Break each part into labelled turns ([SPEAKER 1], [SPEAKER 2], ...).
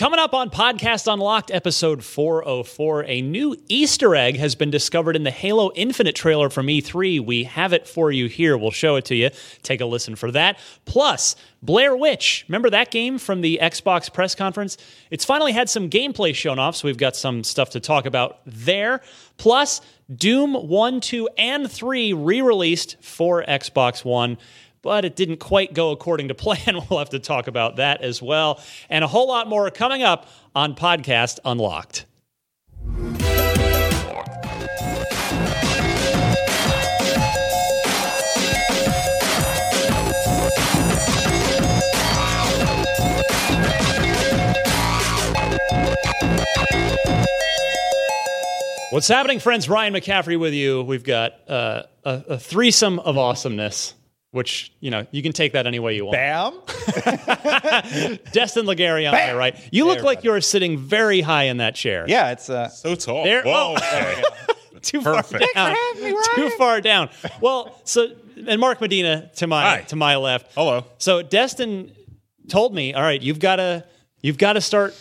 [SPEAKER 1] Coming up on Podcast Unlocked, episode 404, a new Easter egg has been discovered in the Halo Infinite trailer from E3. We have it for you here. We'll show it to you. Take a listen for that. Plus, Blair Witch. Remember that game from the Xbox press conference? It's finally had some gameplay shown off, so we've got some stuff to talk about there. Plus, Doom 1, 2, and 3 re released for Xbox One but it didn't quite go according to plan. We'll have to talk about that as well. And a whole lot more coming up on Podcast Unlocked. What's happening, friends? Ryan McCaffrey with you. We've got uh, a, a threesome of awesomeness which you know you can take that any way you want.
[SPEAKER 2] Bam!
[SPEAKER 1] Destin Legarie on my right. You look like you're sitting very high in that chair.
[SPEAKER 2] Yeah, it's uh,
[SPEAKER 3] So tall.
[SPEAKER 1] There-
[SPEAKER 3] Whoa.
[SPEAKER 1] oh.
[SPEAKER 3] okay.
[SPEAKER 1] too
[SPEAKER 3] Perfect.
[SPEAKER 1] far down. Too far down. Well, so and Mark Medina to my
[SPEAKER 3] Hi.
[SPEAKER 1] to my left.
[SPEAKER 3] Hello.
[SPEAKER 1] So Destin told me, all right, you've got to you've got to start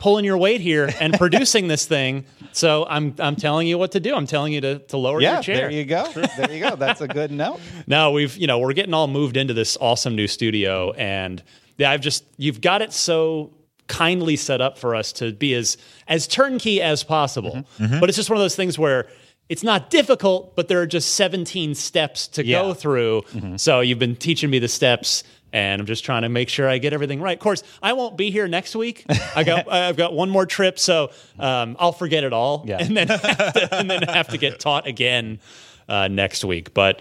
[SPEAKER 1] pulling your weight here and producing this thing. So I'm I'm telling you what to do. I'm telling you to to lower
[SPEAKER 2] yeah.
[SPEAKER 1] your chair.
[SPEAKER 2] There you go. There you go. That's a good note.
[SPEAKER 1] No, we've you know we're getting all moved into this awesome new studio, and yeah, I've just you've got it so kindly set up for us to be as as turnkey as possible. Mm-hmm. Mm-hmm. But it's just one of those things where it's not difficult, but there are just 17 steps to go
[SPEAKER 2] Yeah.
[SPEAKER 1] through. Mm-hmm. So you've been teaching me the steps. And I'm just trying to make sure I get everything right. Of course, I won't be here next week. I got I've got one more trip, so um, I'll forget it all,
[SPEAKER 2] Yeah.
[SPEAKER 1] and then have to, and then have to get taught again uh, next week. But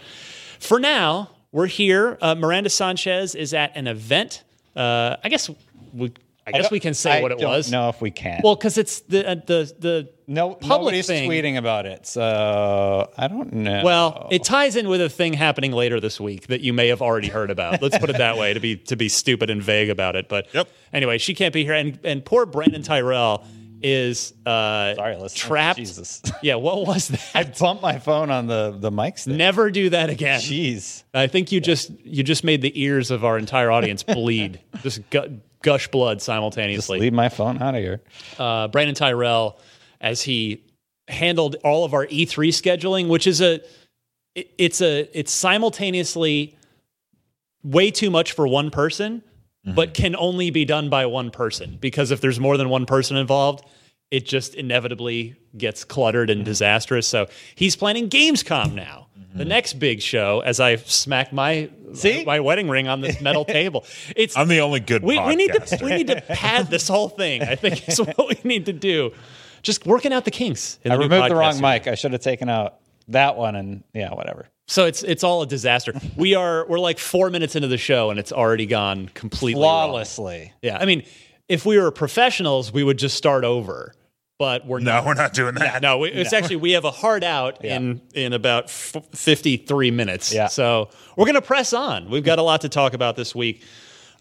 [SPEAKER 1] for now, we're here. Uh, Miranda Sanchez is at an event. Uh, I guess we, I guess
[SPEAKER 2] don't-
[SPEAKER 1] we can say
[SPEAKER 2] I
[SPEAKER 1] what it
[SPEAKER 2] don't
[SPEAKER 1] was.
[SPEAKER 2] know if we can.
[SPEAKER 1] Well, because it's the uh, the the
[SPEAKER 2] no,
[SPEAKER 1] public
[SPEAKER 2] nobody's
[SPEAKER 1] thing.
[SPEAKER 2] tweeting about it, so I don't know.
[SPEAKER 1] Well, it ties in with a thing happening later this week that you may have already heard about. Let's put it that way to be to be stupid and vague about it. But
[SPEAKER 3] Yep.
[SPEAKER 1] anyway, she can't be here, and and poor Brandon Tyrell is uh,
[SPEAKER 2] Sorry, listeners.
[SPEAKER 1] trapped.
[SPEAKER 2] Jesus.
[SPEAKER 1] Yeah, what was that?
[SPEAKER 2] I
[SPEAKER 1] that?
[SPEAKER 2] bumped my phone on the the mic stand.
[SPEAKER 1] Never do that again.
[SPEAKER 2] Jeez.
[SPEAKER 1] I think you just you just made the ears of our entire audience bleed, just gu- gush blood
[SPEAKER 2] Just
[SPEAKER 1] simultaneously.
[SPEAKER 2] leave my phone out of here.
[SPEAKER 1] uh, Brandon Tyrell, as he handled all of our E3 scheduling, which is a it- it's a it's simultaneously way too much for one person, but can only be done by one person because if there's more than one person involved, it just inevitably gets cluttered and disastrous. So he's planning Gamescom now. The next big show, as I smack my
[SPEAKER 2] See?
[SPEAKER 1] my wedding ring on this metal table, it's
[SPEAKER 3] I'm the only good
[SPEAKER 1] we, we need to we need to pad this whole thing. I think is what we need to do. Just working out the kinks. in
[SPEAKER 2] I
[SPEAKER 1] the
[SPEAKER 2] removed the wrong
[SPEAKER 1] podcast
[SPEAKER 2] mic. I should have taken out that one and yeah, whatever.
[SPEAKER 1] So it's it's all a disaster. We are we're like four minutes into the show and it's already gone completely wrong.
[SPEAKER 2] Flawlessly.
[SPEAKER 1] Yeah, I mean, if we were professionals, we would just start over. But we're
[SPEAKER 3] No,
[SPEAKER 1] not.
[SPEAKER 3] we're not doing that.
[SPEAKER 1] No, we, it's actually we have a hard out in in about f- fifty three minutes.
[SPEAKER 2] Yeah.
[SPEAKER 1] So we're gonna press on. We've got a lot to talk about this week.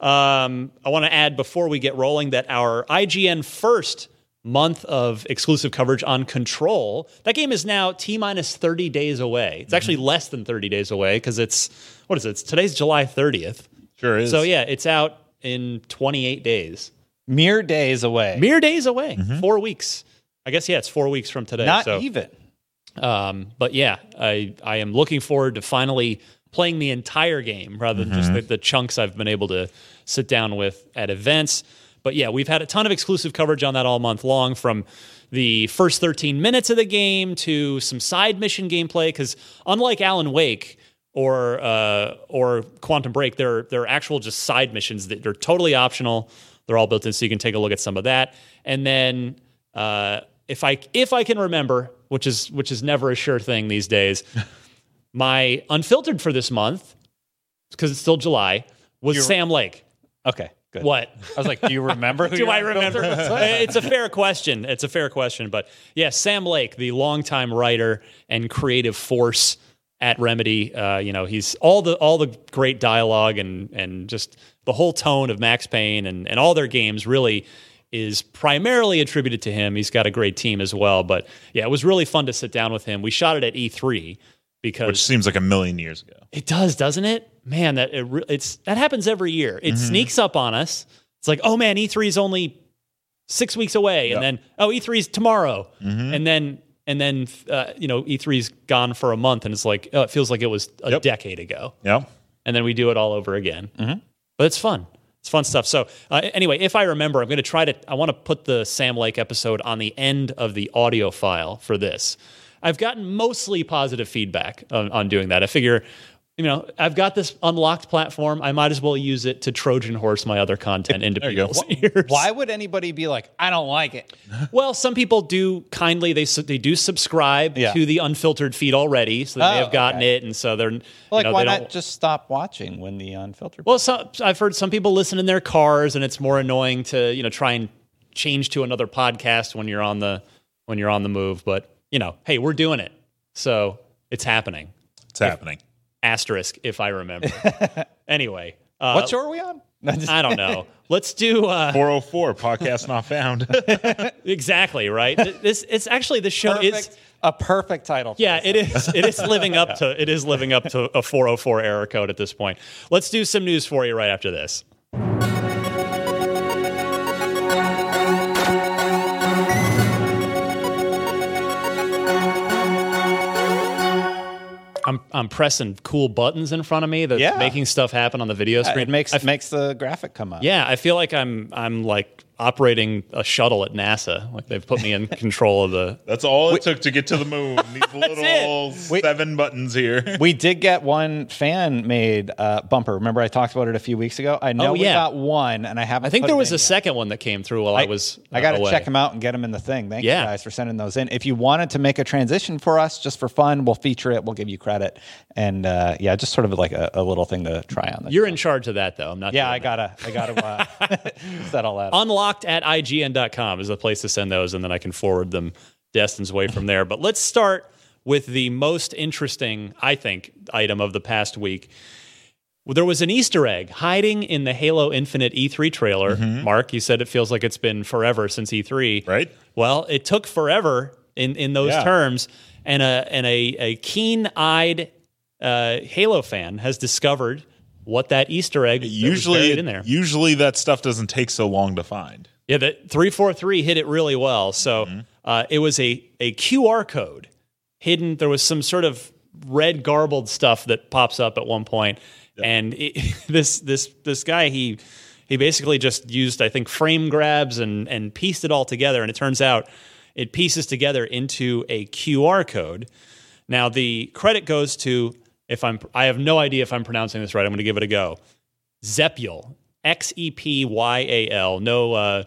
[SPEAKER 1] Um, I want to add before we get rolling that our IGN first month of exclusive coverage on Control that game is now t minus thirty days away. It's actually less than thirty days away because it's what is it? It's, today's July thirtieth.
[SPEAKER 3] Sure is.
[SPEAKER 1] So yeah, it's out in twenty eight days.
[SPEAKER 2] Mere days away.
[SPEAKER 1] Mere days away. Four weeks. I guess yeah, it's four weeks from today.
[SPEAKER 2] Not
[SPEAKER 1] so.
[SPEAKER 2] even.
[SPEAKER 1] Um, but yeah, I I am looking forward to finally playing the entire game rather than just the, the chunks I've been able to sit down with at events. But yeah, we've had a ton of exclusive coverage on that all month long from the first 13 minutes of the game to some side mission gameplay. Because unlike Alan Wake or uh, or Quantum Break, they're they're actual just side missions that are totally optional. They're all built in, so you can take a look at some of that. And then uh, if I if I can remember, which is which is never a sure thing these days, my unfiltered for this month because it's still July was Sam Lake.
[SPEAKER 2] Okay, good.
[SPEAKER 1] What?
[SPEAKER 2] I was like, do you remember who
[SPEAKER 1] Do I remember? it's a fair question. It's a fair question, but yeah, Sam Lake, the longtime writer and creative force at Remedy. Uh, you know, he's all the all the great dialogue and and just the whole tone of Max Payne and and all their games really is primarily attributed to him. He's got a great team as well, but yeah, it was really fun to sit down with him. We shot it at E3 because
[SPEAKER 3] Which seems like a million years ago.
[SPEAKER 1] it does, doesn't it? Man, that it, re- it's that happens every year. It mm-hmm. sneaks up on us. It's like, oh man, E3 is only six weeks away, and then oh E3 is tomorrow, mm-hmm. and then and then uh, you know E3's gone for a month, and it's like oh, it feels like it was a
[SPEAKER 3] Yep.
[SPEAKER 1] decade ago,
[SPEAKER 3] Yeah.
[SPEAKER 1] and then we do it all over again. Mm-hmm. But it's fun. It's fun stuff. So uh, anyway, if I remember, I'm going to try to. I want to put the Sam Lake episode on the end of the audio file for this. I've gotten mostly positive feedback on, on doing that. I figure, you know, I've got this unlocked platform. I might as well use it to Trojan horse my other content into
[SPEAKER 3] There
[SPEAKER 1] people's ears.
[SPEAKER 2] Why would anybody be like, I don't like it?
[SPEAKER 1] Well, some people do kindly. They they do subscribe
[SPEAKER 2] Yeah.
[SPEAKER 1] to the unfiltered feed already, so they may
[SPEAKER 2] Oh,
[SPEAKER 1] have gotten
[SPEAKER 2] okay.
[SPEAKER 1] it, and so they're
[SPEAKER 2] Like,
[SPEAKER 1] you know,
[SPEAKER 2] why
[SPEAKER 1] they
[SPEAKER 2] not just stop watching when the unfiltered?
[SPEAKER 1] Well, so, I've heard some people listen in their cars, and it's more annoying to you know try and change to another podcast when you're on the when you're on the move. But you know, hey, we're doing it, so it's happening.
[SPEAKER 3] It's happening.
[SPEAKER 1] Asterisk, if I remember. anyway, uh,
[SPEAKER 2] what show are we on?
[SPEAKER 1] I don't know. Let's do uh,
[SPEAKER 3] 404 podcast not found.
[SPEAKER 1] exactly right. This it's actually the show is.
[SPEAKER 2] a perfect title. for
[SPEAKER 1] Yeah,
[SPEAKER 2] this.
[SPEAKER 1] it is. It is living up to it is living up to a 404 error code at this point. Let's do some news for you right after this. I'm I'm pressing cool buttons in front of me that's
[SPEAKER 2] Yeah.
[SPEAKER 1] making stuff happen on the video uh, screen.
[SPEAKER 2] It makes
[SPEAKER 1] I f-
[SPEAKER 2] makes the graphic come up.
[SPEAKER 1] yeah, I feel like I'm I'm like operating a shuttle at NASA. Like they've put me in control of the
[SPEAKER 3] That's all it took to get to the moon. These little seven buttons here.
[SPEAKER 2] We did get one fan made uh, bumper. Remember, I talked about it a few weeks ago. I know
[SPEAKER 1] Oh,
[SPEAKER 2] we got one, and I haven't.
[SPEAKER 1] I think there was a
[SPEAKER 2] yet.
[SPEAKER 1] second one that came through while I, was.
[SPEAKER 2] I got
[SPEAKER 1] uh,
[SPEAKER 2] to check them out and get them in the thing. Thank
[SPEAKER 1] Yeah.
[SPEAKER 2] you guys for sending those in. If you wanted to make a transition for us just for fun, we'll feature it. We'll give you credit, and uh, yeah, just sort of like a, a little thing to try on.
[SPEAKER 1] You're in charge of that, though. I'm not.
[SPEAKER 2] yeah, I gotta, I gotta uh, settle that.
[SPEAKER 1] Unlocked at IGN.com is the place to send those, and then I can forward them Destin's way from there. But let's start with the most interesting, I think, item of the past week. There was an Easter egg hiding in the Halo Infinite E3 trailer. Mark, you said it feels like it's been forever since E3.
[SPEAKER 3] Right.
[SPEAKER 1] Well, it took forever in, in those
[SPEAKER 3] Yeah.
[SPEAKER 1] terms, and a and a, a keen-eyed uh, Halo fan has discovered what that Easter egg that
[SPEAKER 3] Usually,
[SPEAKER 1] in there.
[SPEAKER 3] usually that stuff doesn't take so long to find.
[SPEAKER 1] Yeah, the three four three hit it really well. So uh, it was a a QR code hidden. There was some sort of red garbled stuff that pops up at one point, and it, this this this guy he he basically just used I think frame grabs and and pieced it all together, and it turns out it pieces together into a QR code. Now the credit goes to if I'm I have no idea if I'm pronouncing this right. I'm going to give it a go. Zepyal, X E P Y A L. No, uh,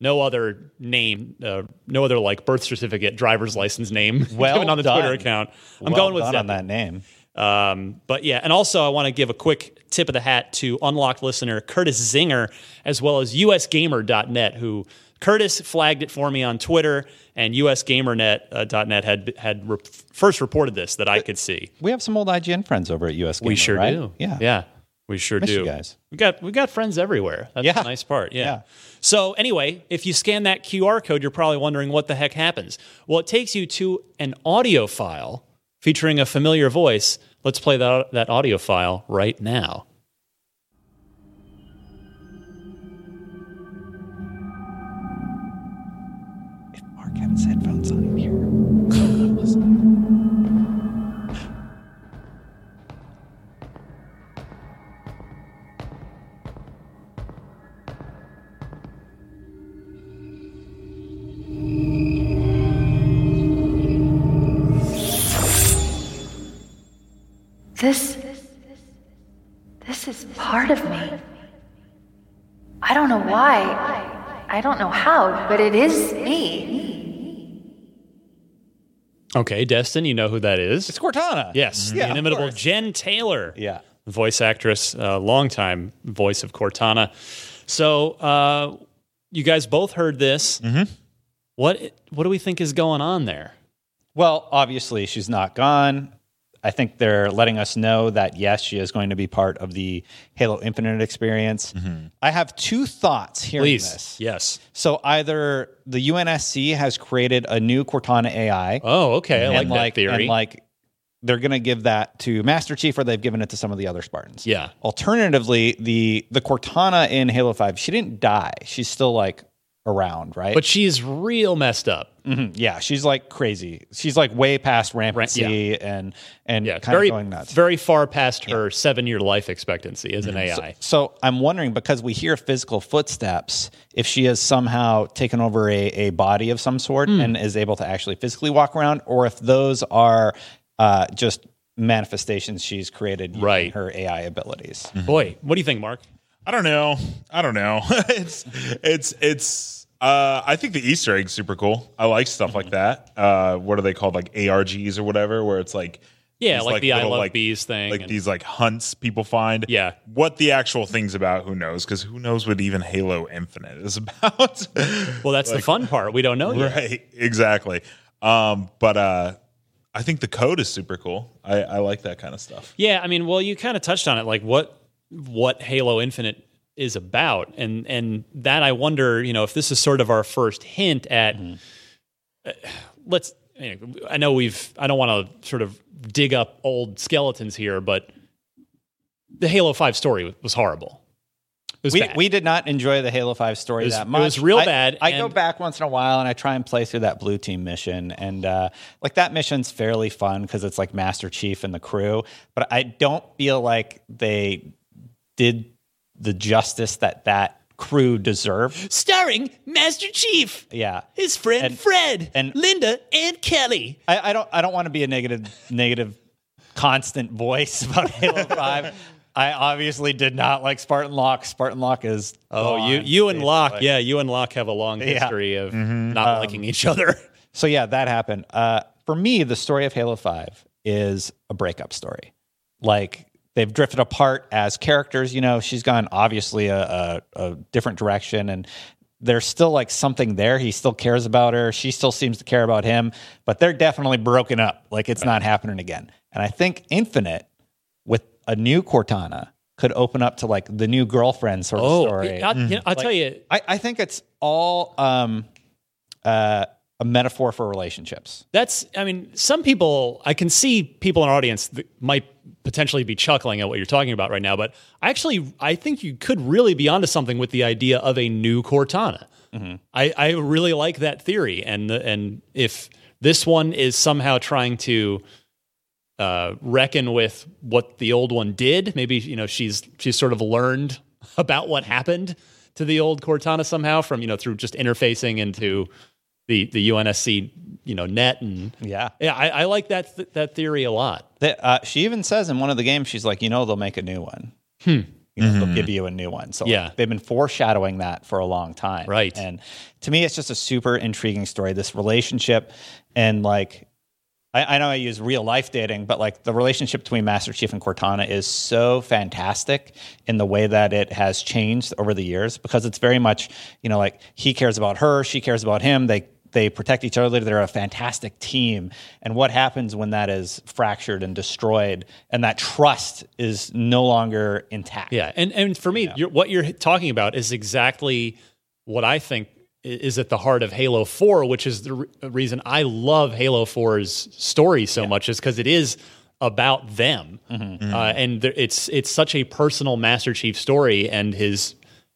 [SPEAKER 1] no other name, uh, no other like birth certificate, driver's license name
[SPEAKER 2] Well
[SPEAKER 1] on the
[SPEAKER 2] done.
[SPEAKER 1] Twitter account. I'm
[SPEAKER 2] Well
[SPEAKER 1] going with
[SPEAKER 2] on that name.
[SPEAKER 1] Um, but yeah, and also I want to give a quick tip of the hat to unlocked listener Curtis Zinger, as well as USGamer.net, who Curtis flagged it for me on Twitter, and USGamernet.net uh, had had re- first reported this that I could see.
[SPEAKER 2] We have some old IGN friends over at US.
[SPEAKER 1] We sure
[SPEAKER 2] right?
[SPEAKER 1] do.
[SPEAKER 2] Yeah,
[SPEAKER 1] yeah, we sure
[SPEAKER 2] Miss
[SPEAKER 1] do.
[SPEAKER 2] guys.
[SPEAKER 1] We got we got friends everywhere. That's
[SPEAKER 2] Yeah.
[SPEAKER 1] the nice part. Yeah.
[SPEAKER 2] Yeah.
[SPEAKER 1] So anyway, if you scan that QR code, you're probably wondering what the heck happens. Well, it takes you to an audio file featuring a familiar voice. Let's play that that audio file right now.
[SPEAKER 2] Had his headphones on here.
[SPEAKER 4] This. This is part of me. I don't know why. I don't know how, but it is me.
[SPEAKER 1] Okay, Destin, you know who that is?
[SPEAKER 2] It's Cortana.
[SPEAKER 1] Yes,
[SPEAKER 2] Yeah,
[SPEAKER 1] the inimitable. Jen Taylor.
[SPEAKER 2] Yeah.
[SPEAKER 1] voice actress, uh, longtime voice of Cortana. So, uh, you guys both heard this.
[SPEAKER 2] Mm-hmm.
[SPEAKER 1] What what do we think is going on there?
[SPEAKER 2] Well, obviously, she's not gone. I think they're letting us know that yes, she is going to be part of the Halo Infinite experience. Mm-hmm. I have two thoughts here.
[SPEAKER 1] Please,
[SPEAKER 2] this.
[SPEAKER 1] yes.
[SPEAKER 2] So either the UNSC has created a new Cortana AI,
[SPEAKER 1] Oh, okay. I like
[SPEAKER 2] and
[SPEAKER 1] that theory.
[SPEAKER 2] and like they're going to give that to Master Chief, or they've given it to some of the other Spartans.
[SPEAKER 1] Yeah.
[SPEAKER 2] Alternatively, the the Cortana in Halo Five, she didn't die. She's still like around, right?
[SPEAKER 1] But she's real messed up.
[SPEAKER 2] Mhm, yeah, she's like crazy. She's like way past rampancy and and
[SPEAKER 1] Yeah,
[SPEAKER 2] kind
[SPEAKER 1] very
[SPEAKER 2] of going nuts.
[SPEAKER 1] very far past her seven year life expectancy as an AI.
[SPEAKER 2] So I'm wondering because we hear physical footsteps, if she has somehow taken over a, a body of some sort
[SPEAKER 1] Hmm.
[SPEAKER 2] and is able to actually physically walk around, or if those are uh, just manifestations she's created using
[SPEAKER 1] Right.
[SPEAKER 2] her AI abilities.
[SPEAKER 1] Boy, what do you think, Mark?
[SPEAKER 3] I don't know. I don't know. it's it's it's. Uh, I think the Easter egg's super cool. I like stuff like that. Uh, what are they called? Like ARGs or whatever, where it's like
[SPEAKER 1] Yeah,
[SPEAKER 3] these,
[SPEAKER 1] like the I
[SPEAKER 3] little,
[SPEAKER 1] love bees thing
[SPEAKER 3] like
[SPEAKER 1] and-
[SPEAKER 3] these like hunts people find.
[SPEAKER 1] Yeah.
[SPEAKER 3] what the actual thing's about, who knows? Because who knows what even Halo Infinite is about?
[SPEAKER 1] Well, that's the fun part. We don't know yet.
[SPEAKER 3] right, exactly. Um, but uh, I think the code is super cool. I, I like that kind of stuff.
[SPEAKER 1] Yeah, I mean, well, you kind of touched on it, like what what Halo Infinite is about, and and that I wonder, you know, if this is sort of our first hint at. uh, let's. I know we've. I don't want to sort of dig up old skeletons here, but the Halo Five story was horrible.
[SPEAKER 2] We,
[SPEAKER 1] bad.
[SPEAKER 2] we did not enjoy the Halo 5 story
[SPEAKER 1] was-
[SPEAKER 2] that much.
[SPEAKER 1] it was real
[SPEAKER 2] I-
[SPEAKER 1] bad,
[SPEAKER 2] I go back once in a while and I try and play through that blue team mission. And uh, like that mission's fairly fun because it's like Master Chief and the crew. But I don't feel like they did the justice that that crew deserved.
[SPEAKER 1] starring Master Chief,
[SPEAKER 2] Yeah.
[SPEAKER 1] his friend
[SPEAKER 2] And-
[SPEAKER 1] Fred,
[SPEAKER 2] and-
[SPEAKER 1] Linda, and Kelly.
[SPEAKER 2] I, I don't I don't want to be a negative negative constant voice about Halo 5. I obviously did not like Spartan Locke. Spartan Locke is
[SPEAKER 1] Oh, you
[SPEAKER 2] gone,
[SPEAKER 1] you and Locke,
[SPEAKER 2] basically.
[SPEAKER 1] yeah, you and Locke have a long
[SPEAKER 2] Yeah.
[SPEAKER 1] history of not liking each other.
[SPEAKER 2] So yeah, that happened. Uh, for me, the story of Halo Five is a breakup story. Like they've drifted apart as characters. You know, she's gone obviously a, a, a different direction, and there's still like something there. He still cares about her. She still seems to care about him, but they're definitely broken up. Like it's not happening again. And I think Infinite with a new Cortana could open up to like the new girlfriend sort of
[SPEAKER 1] Oh,
[SPEAKER 2] story.
[SPEAKER 1] I, you know, I'll tell you,
[SPEAKER 2] I, I think it's all um, uh, a metaphor for relationships.
[SPEAKER 1] that's. I mean, some people, I can see people in our audience that might potentially be chuckling at what you're talking about right now, but actually, I think you could really be onto something with the idea of a new Cortana. I, I really like that theory, and the, and if this one is somehow trying to uh, reckon with what the old one did. Maybe you know she's she's sort of learned about what happened to the old Cortana somehow from you know through just interfacing into the the UNSC you know net and
[SPEAKER 2] Yeah.
[SPEAKER 1] yeah I, I like that th- that theory a lot.
[SPEAKER 2] That, uh, she even says in one of the games, she's like, you know, they'll make a new one. You know, They'll give you a new one. So like,
[SPEAKER 1] Hmm. Yeah.
[SPEAKER 2] they've been foreshadowing that for a long time.
[SPEAKER 1] Right.
[SPEAKER 2] And to me, it's just a super intriguing story. This relationship and like, I, I know I use real life dating, but like the relationship between Master Chief and Cortana is so fantastic in the way that it has changed over the years because it's very much, you know, like he cares about her, she cares about him. They they protect each other. They're a fantastic team. And what happens when that is fractured and destroyed, and that trust is no longer intact?
[SPEAKER 1] Yeah, and and for me, you're, what you're talking about is exactly what I think is at the heart of Halo Four, which is the re- reason I love Halo 4's story so much, is because it is about them, uh, and there, it's it's such a personal Master Chief story, and his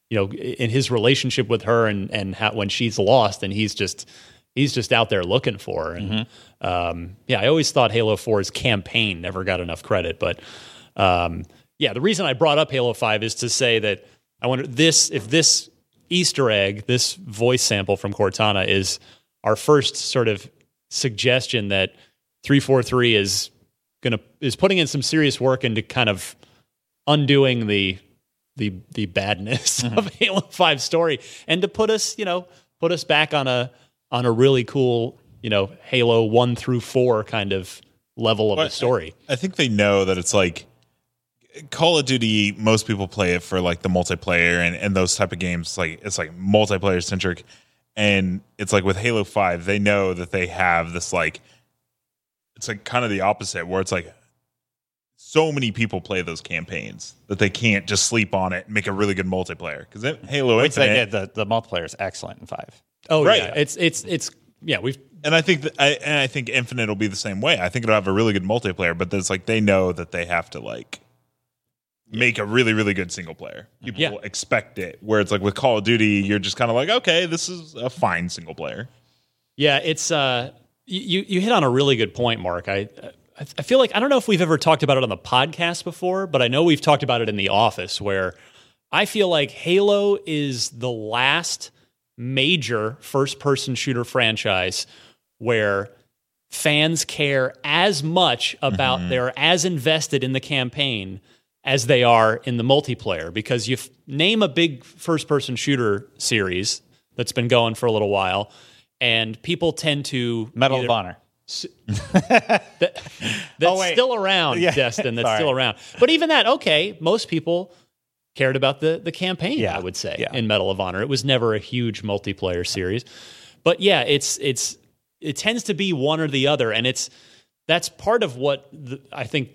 [SPEAKER 1] you know in his relationship with her, and and how, when she's lost, and he's just he's just out there looking for. And um, yeah, I always thought Halo 4's campaign never got enough credit, but um, yeah, the reason I brought up Halo 5 is to say that I wonder this if this Easter egg, this voice sample from Cortana is our first sort of suggestion that 343 is going to is putting in some serious work into kind of undoing the the the badness of Halo 5 story and to put us, you know, put us back on a on a really cool, you know, Halo 1 through 4 kind of level of the
[SPEAKER 3] But
[SPEAKER 1] story.
[SPEAKER 3] I think they know that it's like Call of Duty. Most people play it for like the multiplayer and, and those type of games. Like it's like multiplayer centric, and it's like with Halo Five, they know that they have this like it's like kind of the opposite where it's like so many people play those campaigns that they can't just sleep on it and make a really good multiplayer because Halo
[SPEAKER 2] Which they
[SPEAKER 3] Infinite
[SPEAKER 2] did. The, the multiplayer is excellent in five.
[SPEAKER 1] Oh
[SPEAKER 3] Right.
[SPEAKER 1] yeah, it's it's it's yeah, we've
[SPEAKER 3] and I think that I and I think Infinite will be the same way. I think it'll have a really good multiplayer, but there's like they know that they have to like make a really really good single player. People
[SPEAKER 1] Yeah.
[SPEAKER 3] expect it. Where it's like with Call of Duty, you're just kind of like, okay, this is a fine single player.
[SPEAKER 1] Yeah, it's uh, you you hit on a really good point, Mark. I I I feel like I don't know if we've ever talked about it on the podcast before, but I know we've talked about it in the office where I feel like Halo is the last major first person shooter franchise where fans care as much about mm-hmm. they're as invested in the campaign as they are in the multiplayer because you f- name a big first person shooter series that's been going for a little while and people tend to
[SPEAKER 2] Medal
[SPEAKER 1] either-
[SPEAKER 2] of Honor.
[SPEAKER 1] that's
[SPEAKER 2] Oh,
[SPEAKER 1] still around,
[SPEAKER 2] Yeah.
[SPEAKER 1] Destin. That's
[SPEAKER 2] Sorry.
[SPEAKER 1] still around. But even that, okay, most people cared about the the campaign.
[SPEAKER 2] Yeah.
[SPEAKER 1] I would say
[SPEAKER 2] Yeah.
[SPEAKER 1] in Medal of Honor, it was never a huge multiplayer series. But yeah, it's it's it tends to be one or the other, and it's that's part of what the, I think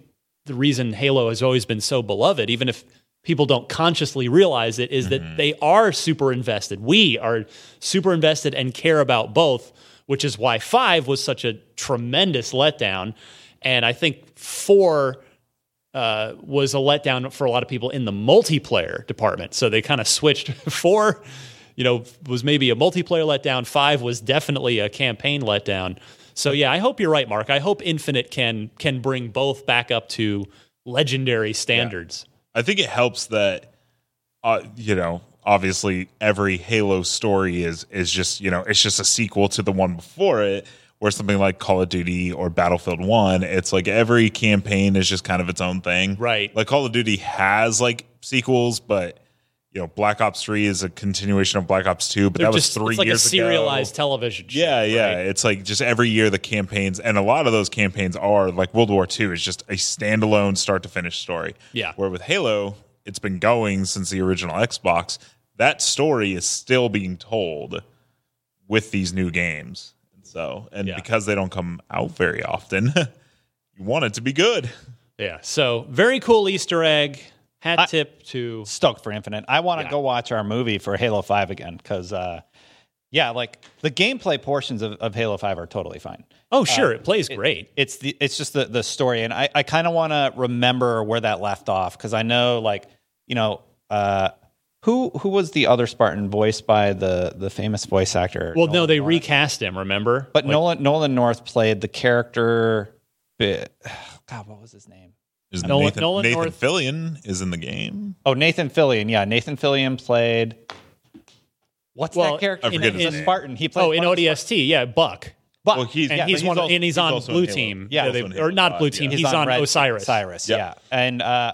[SPEAKER 1] the reason Halo has always been so beloved, even if people don't consciously realize it, is that mm-hmm. they are super invested. We are super invested and care about both, which is why five was such a tremendous letdown. And I think four uh, was a letdown for a lot of people in the multiplayer department. So they kind of switched. Four, you know, was maybe a multiplayer letdown. Five was definitely a campaign letdown. So yeah, I hope you're right, Mark. I hope Infinite can can bring both back up to legendary standards.
[SPEAKER 3] I think it helps that, uh, you know, obviously every Halo story is is just you know it's just a sequel to the one before it. Where something like Call of Duty or Battlefield One, it's like every campaign is just kind of its own thing.
[SPEAKER 1] Right.
[SPEAKER 3] Like Call of Duty has like sequels, but you know, Black Ops Three is a continuation of Black Ops Two, but
[SPEAKER 1] They're
[SPEAKER 3] that was
[SPEAKER 1] just
[SPEAKER 3] three
[SPEAKER 1] it's like
[SPEAKER 3] years
[SPEAKER 1] a
[SPEAKER 3] ago.
[SPEAKER 1] serialized television. show,
[SPEAKER 3] Yeah, yeah.
[SPEAKER 1] right?
[SPEAKER 3] It's like just every year the campaigns, and a lot of those campaigns are like World War II is just a standalone start to finish story.
[SPEAKER 1] Yeah.
[SPEAKER 3] Where with Halo, it's been going since the original Xbox. That story is still being told with these new games. And so, and
[SPEAKER 1] Yeah.
[SPEAKER 3] because they don't come out very often, you want it to be good.
[SPEAKER 1] Yeah. So very cool Easter egg. Hat tip to
[SPEAKER 2] Stoked for Infinite. I want to
[SPEAKER 1] Yeah.
[SPEAKER 2] go watch our movie for Halo Five again because, uh, yeah, like the gameplay portions of, of Halo Five are totally fine.
[SPEAKER 1] oh sure, it plays great.
[SPEAKER 2] It's the it's just the the story, and I I kind of want to remember where that left off because I know like you know uh who who was the other Spartan voiced by the the famous voice actor.
[SPEAKER 1] Well, no, they
[SPEAKER 2] North.
[SPEAKER 1] recast him. Remember?
[SPEAKER 2] But
[SPEAKER 1] Like,
[SPEAKER 2] Nolan Nolan North played the character. bit- God, what was his name?
[SPEAKER 3] Is
[SPEAKER 1] Nolan-
[SPEAKER 3] Nathan,
[SPEAKER 1] Nolan
[SPEAKER 3] Nathan
[SPEAKER 1] North-
[SPEAKER 3] Fillion is in the game.
[SPEAKER 2] Oh, Nathan Fillion. Yeah, Nathan Fillion played. What's
[SPEAKER 1] Well,
[SPEAKER 2] that character?
[SPEAKER 3] I forget
[SPEAKER 2] He's
[SPEAKER 3] his
[SPEAKER 2] a
[SPEAKER 3] name.
[SPEAKER 2] Spartan. He played
[SPEAKER 1] Oh, in ODST, yeah, Buck.
[SPEAKER 2] Buck.
[SPEAKER 3] Well, he's-
[SPEAKER 1] and
[SPEAKER 3] Yeah,
[SPEAKER 1] he's
[SPEAKER 3] but
[SPEAKER 1] one,
[SPEAKER 3] also-
[SPEAKER 1] and he's
[SPEAKER 3] he's
[SPEAKER 1] on
[SPEAKER 3] also in
[SPEAKER 1] Blue
[SPEAKER 3] Halo.
[SPEAKER 1] Team.
[SPEAKER 2] Yeah,
[SPEAKER 1] they- or not
[SPEAKER 3] 5,
[SPEAKER 1] Blue
[SPEAKER 3] yeah.
[SPEAKER 1] Team.
[SPEAKER 2] He's
[SPEAKER 1] He's, on,
[SPEAKER 2] Red-
[SPEAKER 1] Osiris.
[SPEAKER 2] Osiris,
[SPEAKER 3] Yep.
[SPEAKER 2] yeah. And uh,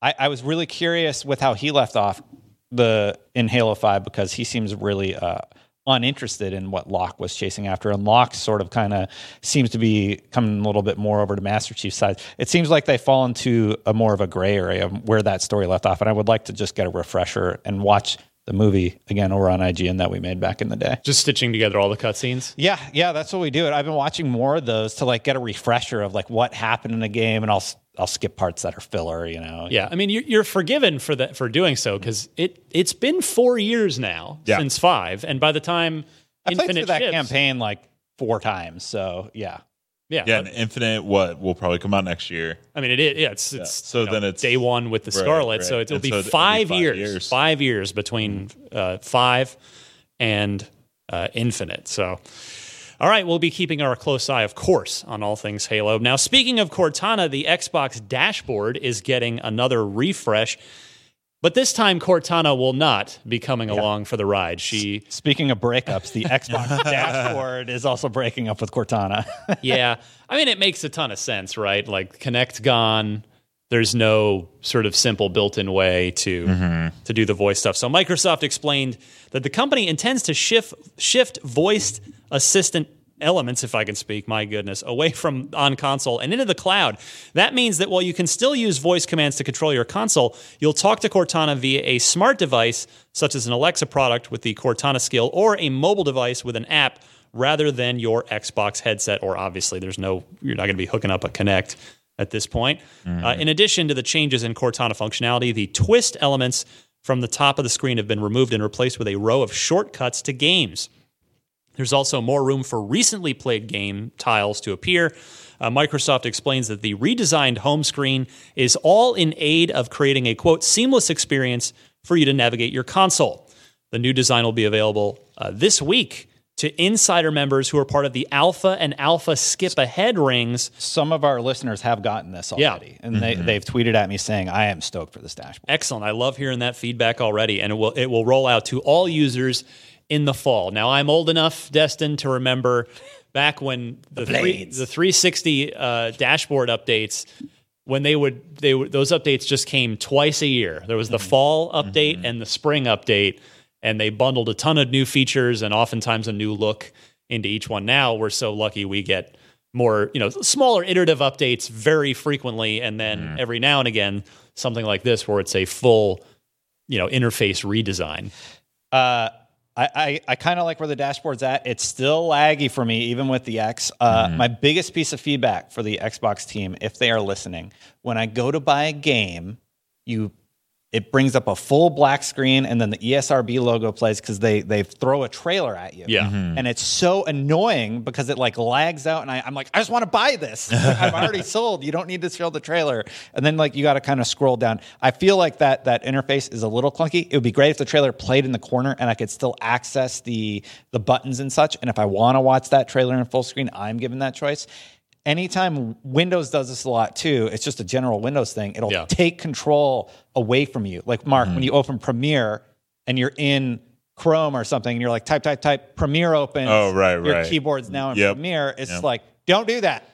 [SPEAKER 2] I, I was really curious with how he left off the in Halo Five because he seems really uh, uninterested in what Locke was chasing after, and Locke sort of kind of seems to be coming a little bit more over to Master Chief's side. It seems like they fall into a more of a gray area where that story left off, and I would like to just get a refresher and watch the movie again over on IGN that we made back in the day.
[SPEAKER 1] Just stitching together all the cutscenes.
[SPEAKER 2] Yeah, yeah, that's what we do. And I've been watching more of those to like get a refresher of like what happened in the game, and I'll I'll skip parts that are filler. You know.
[SPEAKER 1] Yeah, I mean you're, you're forgiven for that for doing so because it it's been four years now
[SPEAKER 3] Yeah.
[SPEAKER 1] since five, and by the time
[SPEAKER 2] I played
[SPEAKER 1] Infinite
[SPEAKER 2] through that
[SPEAKER 1] ships-
[SPEAKER 2] campaign like four times. So yeah,
[SPEAKER 1] yeah,
[SPEAKER 3] Yeah, and Infinite, what will probably come out next year.
[SPEAKER 1] I mean it is yeah it's it's
[SPEAKER 3] So
[SPEAKER 1] you know,
[SPEAKER 3] then it's-
[SPEAKER 1] day one with the
[SPEAKER 3] Right,
[SPEAKER 1] Scarlet,
[SPEAKER 3] right.
[SPEAKER 1] so it'll
[SPEAKER 3] And
[SPEAKER 1] be,
[SPEAKER 3] so it'll be
[SPEAKER 1] five,
[SPEAKER 3] five
[SPEAKER 1] years,
[SPEAKER 3] years.
[SPEAKER 1] five years between uh, five and uh, Infinite. So. All right, we'll be keeping our close eye, of course, on all things Halo. Now, speaking of Cortana, the Xbox dashboard is getting another refresh, but this time Cortana will not be coming along for the ride. She
[SPEAKER 2] speaking of breakups, the Xbox dashboard is also breaking up with Cortana.
[SPEAKER 1] yeah. I mean, it makes a ton of sense, right? Like Kinect gone. There's no sort of simple built-in way to mm-hmm. to do the voice stuff. So Microsoft explained that the company intends to shift shift voiced assistant elements, if I can speak, my goodness, away from on console and into the cloud. That means that while you can still use voice commands to control your console, you'll talk to Cortana via a smart device, such as an Alexa product with the Cortana skill, or a mobile device with an app rather than your Xbox headset. Or obviously, there's no, you're not going to be hooking up a Kinect at this point. Uh, in addition to the changes in Cortana functionality, the twist elements from the top of the screen have been removed and replaced with a row of shortcuts to games. There's also more room for recently played game tiles to appear. Uh, Microsoft explains that the redesigned home screen is all in aid of creating a quote seamless experience for you to navigate your console. The new design will be available uh, this week to insider members who are part of the Alpha and Alpha Skip Ahead rings.
[SPEAKER 2] Some of our listeners have gotten this
[SPEAKER 1] Yeah.
[SPEAKER 2] already, and they, they've tweeted at me saying, "I am stoked for this dashboard."
[SPEAKER 1] Excellent. I love hearing that feedback already, and it will it will roll out to all users in the fall. Now, I'm old enough, Destin, to remember back when the three, the 360 uh, dashboard updates when they would they would those updates just came twice a year. There was the fall update and the spring update, and they bundled a ton of new features and oftentimes a new look into each one. Now we're so lucky we get more, you know, smaller iterative updates very frequently, and then every now and again something like this where it's a full, you know, interface redesign.
[SPEAKER 2] Uh, I, I, I kind of like where the dashboard's at. It's still laggy for me, even with the X. Uh, My biggest piece of feedback for the Xbox team, if they are listening, when I go to buy a game, you it brings up a full black screen and then the ESRB logo plays because they they throw a trailer at you.
[SPEAKER 1] Yeah. Mm-hmm.
[SPEAKER 2] And it's so annoying because it like lags out and I, I'm like, I just want to buy this. Like, I'm already sold. You don't need to show the trailer. And then like you got to kind of scroll down. I feel like that that interface is a little clunky. It would be great if the trailer played in the corner and I could still access the the buttons and such. And if I want to watch that trailer in full screen, I'm given that choice. Anytime Windows does this a lot too, it's just a general Windows thing. It'll
[SPEAKER 1] Yeah.
[SPEAKER 2] take control away from you. Like Mark, when mm-hmm. you open Premiere and you're in Chrome or something, and you're like type type type, Premiere opens.
[SPEAKER 3] Oh, right,
[SPEAKER 2] Your
[SPEAKER 3] right.
[SPEAKER 2] keyboard's now in
[SPEAKER 3] Yep.
[SPEAKER 2] Premiere. It's
[SPEAKER 3] Yep.
[SPEAKER 2] like don't do that.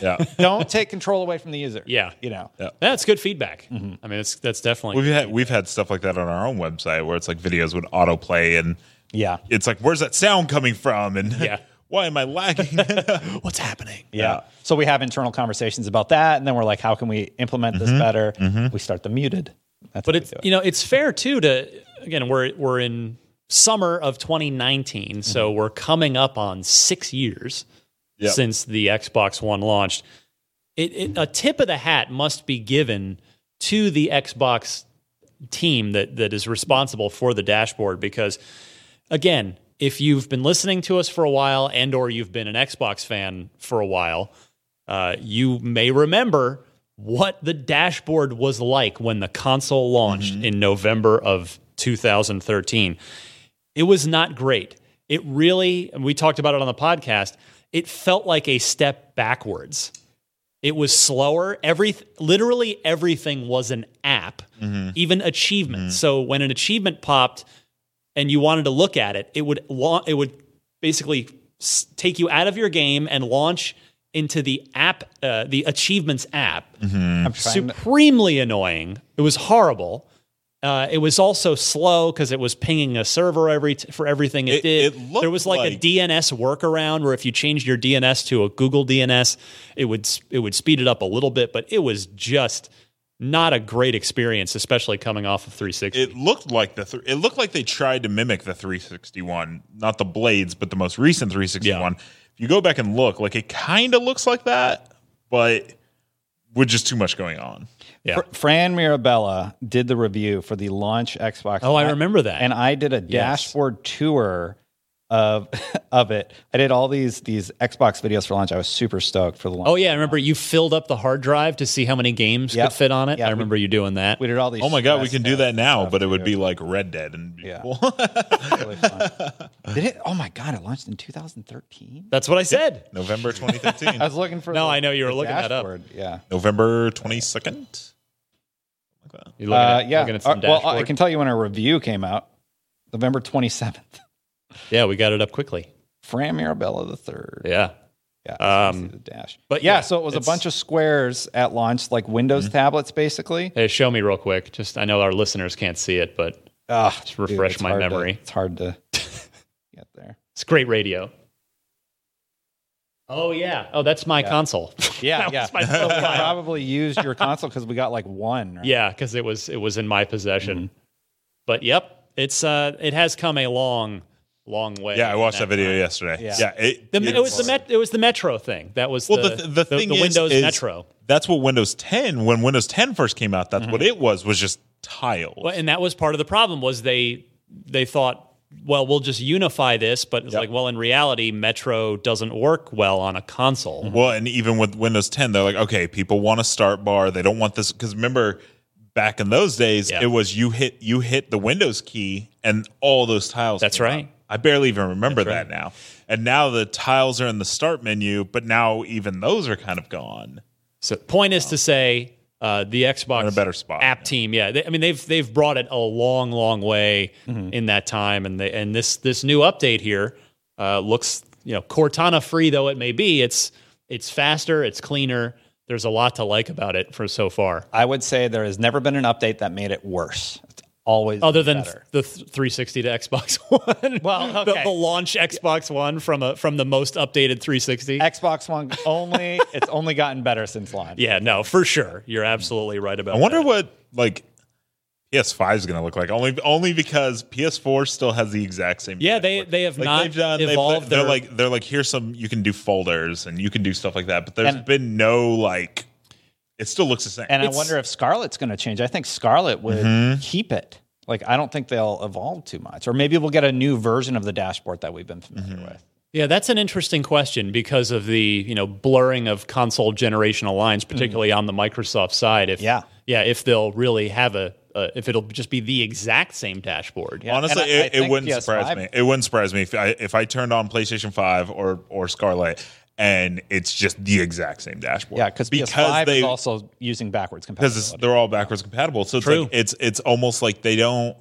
[SPEAKER 3] Yeah.
[SPEAKER 2] Don't take control away from the user.
[SPEAKER 1] Yeah.
[SPEAKER 2] you know.
[SPEAKER 3] Yeah.
[SPEAKER 1] That's good feedback. Mm-hmm. I mean, it's that's definitely
[SPEAKER 3] We've had we've had stuff like that on our own website where it's like videos would autoplay and
[SPEAKER 2] Yeah,
[SPEAKER 3] it's like where's that sound coming from and
[SPEAKER 1] Yeah.
[SPEAKER 3] why am I lagging?
[SPEAKER 1] what's happening.
[SPEAKER 2] yeah. So we have internal conversations about that, and then we're like, how can we implement this mm-hmm. better? Mm-hmm. We start the muted. That's
[SPEAKER 1] But it's
[SPEAKER 2] it.
[SPEAKER 1] you know it's fair too to again we're we're in summer of 2019, so mm-hmm. we're coming up on six years
[SPEAKER 3] Yep.
[SPEAKER 1] since the Xbox One launched. It, it, a tip of the hat must be given to the Xbox team that that is responsible for the dashboard because again if you've been listening to us for a while and or you've been an xbox fan for a while uh, you may remember what the dashboard was like when the console launched mm-hmm. in november of 2013 it was not great. It really and we talked about it on the podcast it felt like a step backwards. It was slower. Every literally everything was an app, mm-hmm. even achievements. Mm-hmm. So when an achievement popped and you wanted to look at it, it would la- it would basically s- take you out of your game and launch into the app, uh, the achievements app.
[SPEAKER 2] I'm trying to-
[SPEAKER 1] Supremely annoying. It was horrible. Uh, it was also slow because it was pinging a server every t- for everything it,
[SPEAKER 3] It-
[SPEAKER 1] did.
[SPEAKER 3] it looked
[SPEAKER 1] there was like, a DNS workaround where if you changed your DNS to a Google DNS, it would it would speed it up a little bit, but it was just not a great experience, especially coming off of 360.
[SPEAKER 3] it looked like the th- it looked like they tried to mimic the 361, not the blades, but the most recent 361. If you go back and look, like it kind of looks like that, but with just too much going on.
[SPEAKER 1] yeah.
[SPEAKER 2] Fran Mirabella did the review for the launch Xbox.
[SPEAKER 1] Oh, I remember that.
[SPEAKER 2] And I did a dashboard tour of of it. I did all these these Xbox videos for launch. I was super stoked for the launch.
[SPEAKER 1] Oh yeah, I remember you filled up the hard drive to see how many games
[SPEAKER 2] Yep.
[SPEAKER 1] could fit on it.
[SPEAKER 2] Yeah,
[SPEAKER 1] I
[SPEAKER 2] we-
[SPEAKER 1] remember you doing that.
[SPEAKER 2] We did all these.
[SPEAKER 3] Oh my god, we can do that now, but it would
[SPEAKER 2] too.
[SPEAKER 3] be like Red Dead and
[SPEAKER 2] Yeah.
[SPEAKER 3] beautiful.
[SPEAKER 2] really fun. Did it? Oh my god, it launched in 2013.
[SPEAKER 1] That's what I said.
[SPEAKER 3] November 2013.
[SPEAKER 2] I was looking for.
[SPEAKER 1] No,
[SPEAKER 2] the-
[SPEAKER 1] I know you were
[SPEAKER 2] the
[SPEAKER 1] looking that up.
[SPEAKER 2] Yeah.
[SPEAKER 3] November 22nd.
[SPEAKER 1] You're looking
[SPEAKER 2] Uh,
[SPEAKER 1] at,
[SPEAKER 2] yeah.
[SPEAKER 1] looking at
[SPEAKER 2] Uh,
[SPEAKER 1] some
[SPEAKER 2] well, I can tell you when our review came out. November 27th.
[SPEAKER 1] Yeah, we got it up quickly.
[SPEAKER 2] Fran Mirabella the third.
[SPEAKER 1] Yeah.
[SPEAKER 2] Yeah.
[SPEAKER 1] Um,
[SPEAKER 2] the dash.
[SPEAKER 1] but
[SPEAKER 2] yeah,
[SPEAKER 1] yeah,
[SPEAKER 2] so it was a
[SPEAKER 1] Mm-hmm.
[SPEAKER 2] bunch of squares at launch, like Windows tablets, basically.
[SPEAKER 1] Hey, show me real quick. Just I know our listeners can't see it, but
[SPEAKER 2] Ah,
[SPEAKER 1] Just refresh
[SPEAKER 2] it's
[SPEAKER 1] my
[SPEAKER 2] hard to-
[SPEAKER 1] memory.
[SPEAKER 2] it's hard to get there.
[SPEAKER 1] it's great radio. Oh yeah. Oh, that's my console.
[SPEAKER 2] Yeah, yeah.
[SPEAKER 1] my
[SPEAKER 2] So probably used your console because we got like one. Right?
[SPEAKER 1] yeah, because it was it was in my possession.
[SPEAKER 2] Mm-hmm.
[SPEAKER 1] But yep, it's uh it has come a long, long way.
[SPEAKER 3] Yeah, I watched that video
[SPEAKER 1] time.
[SPEAKER 3] yesterday.
[SPEAKER 2] Yeah.
[SPEAKER 3] Yeah, it,
[SPEAKER 1] The, it was the met, it was the Metro thing. That was
[SPEAKER 3] Well,
[SPEAKER 1] the
[SPEAKER 3] the, the, thing is,
[SPEAKER 1] Windows
[SPEAKER 3] is
[SPEAKER 1] Metro.
[SPEAKER 3] That's what Windows 10. When Windows 10 first came out, that's what mm-hmm. it was. Was just tiles.
[SPEAKER 1] Well, and that was part of the problem was they they thought well, we'll just unify this, but it's like, well, in reality, Metro doesn't work well on a console. Mm-hmm.
[SPEAKER 3] Well, and even with Windows 10, they're like, okay, people want a start bar. They don't want this because remember back in those days,
[SPEAKER 1] Yeah.
[SPEAKER 3] it was you hit you hit the Windows key and all those tiles.
[SPEAKER 1] That's
[SPEAKER 3] came
[SPEAKER 1] right.
[SPEAKER 3] up. I barely even remember
[SPEAKER 1] That's
[SPEAKER 3] that now. And now the tiles are in the start menu, but now even those are kind of gone.
[SPEAKER 1] So, point is to say, uh, the Xbox
[SPEAKER 3] In a better spot,
[SPEAKER 1] app
[SPEAKER 3] yeah.
[SPEAKER 1] team, yeah, they, I mean they've they've brought it a long, long way
[SPEAKER 3] Mm-hmm.
[SPEAKER 1] in that time, and they, and this this new update here uh, looks, you know, Cortana free though it may be, it's it's faster, it's cleaner. There's a lot to like about it for so far.
[SPEAKER 2] I would say there has never been an update that made it worse. It's always
[SPEAKER 1] Other than
[SPEAKER 2] better.
[SPEAKER 1] the 360 to Xbox One,
[SPEAKER 2] Well,
[SPEAKER 1] the,
[SPEAKER 2] okay.
[SPEAKER 1] the launch Xbox One from a from the most updated 360.
[SPEAKER 2] Xbox One only. it's only gotten better since launch.
[SPEAKER 1] yeah, no, for sure, you're absolutely right about.
[SPEAKER 3] I wonder
[SPEAKER 1] that.
[SPEAKER 3] what like PS5 is going to look like. Only only because PS4 still has the exact same.
[SPEAKER 1] Yeah, they
[SPEAKER 3] dashboard.
[SPEAKER 1] they have
[SPEAKER 3] Like
[SPEAKER 1] not
[SPEAKER 3] they've done, they've-
[SPEAKER 1] evolved.
[SPEAKER 3] they're
[SPEAKER 1] their,
[SPEAKER 3] like they're like here's some you can do folders and you can do stuff like that, but there's
[SPEAKER 2] And-
[SPEAKER 3] been no like. It still looks the same.
[SPEAKER 2] And I wonder if Scarlet's going to change. I think Scarlet would
[SPEAKER 3] Mm-hmm.
[SPEAKER 2] keep it. Like I don't think they'll evolve too much, or maybe we'll get a new version of the dashboard that we've been familiar
[SPEAKER 3] Mm-hmm.
[SPEAKER 2] with.
[SPEAKER 1] Yeah, that's an interesting question because of the you know blurring of console generational lines, particularly on the Microsoft side. If
[SPEAKER 2] Yeah.
[SPEAKER 1] yeah, if they'll really have a, uh, if it'll just be the exact same dashboard.
[SPEAKER 2] Yeah.
[SPEAKER 3] Honestly,
[SPEAKER 2] And I- I
[SPEAKER 3] it, it wouldn't
[SPEAKER 2] PS5
[SPEAKER 3] surprise me. It wouldn't surprise me if I if I turned on PlayStation Five or or Scarlet and it's just the exact same dashboard.
[SPEAKER 2] Yeah, because PS5
[SPEAKER 3] they
[SPEAKER 2] is also using backwards
[SPEAKER 3] compatible.
[SPEAKER 2] because
[SPEAKER 3] they're all backwards compatible. So it's
[SPEAKER 1] True.
[SPEAKER 3] like it's it's almost like they don't,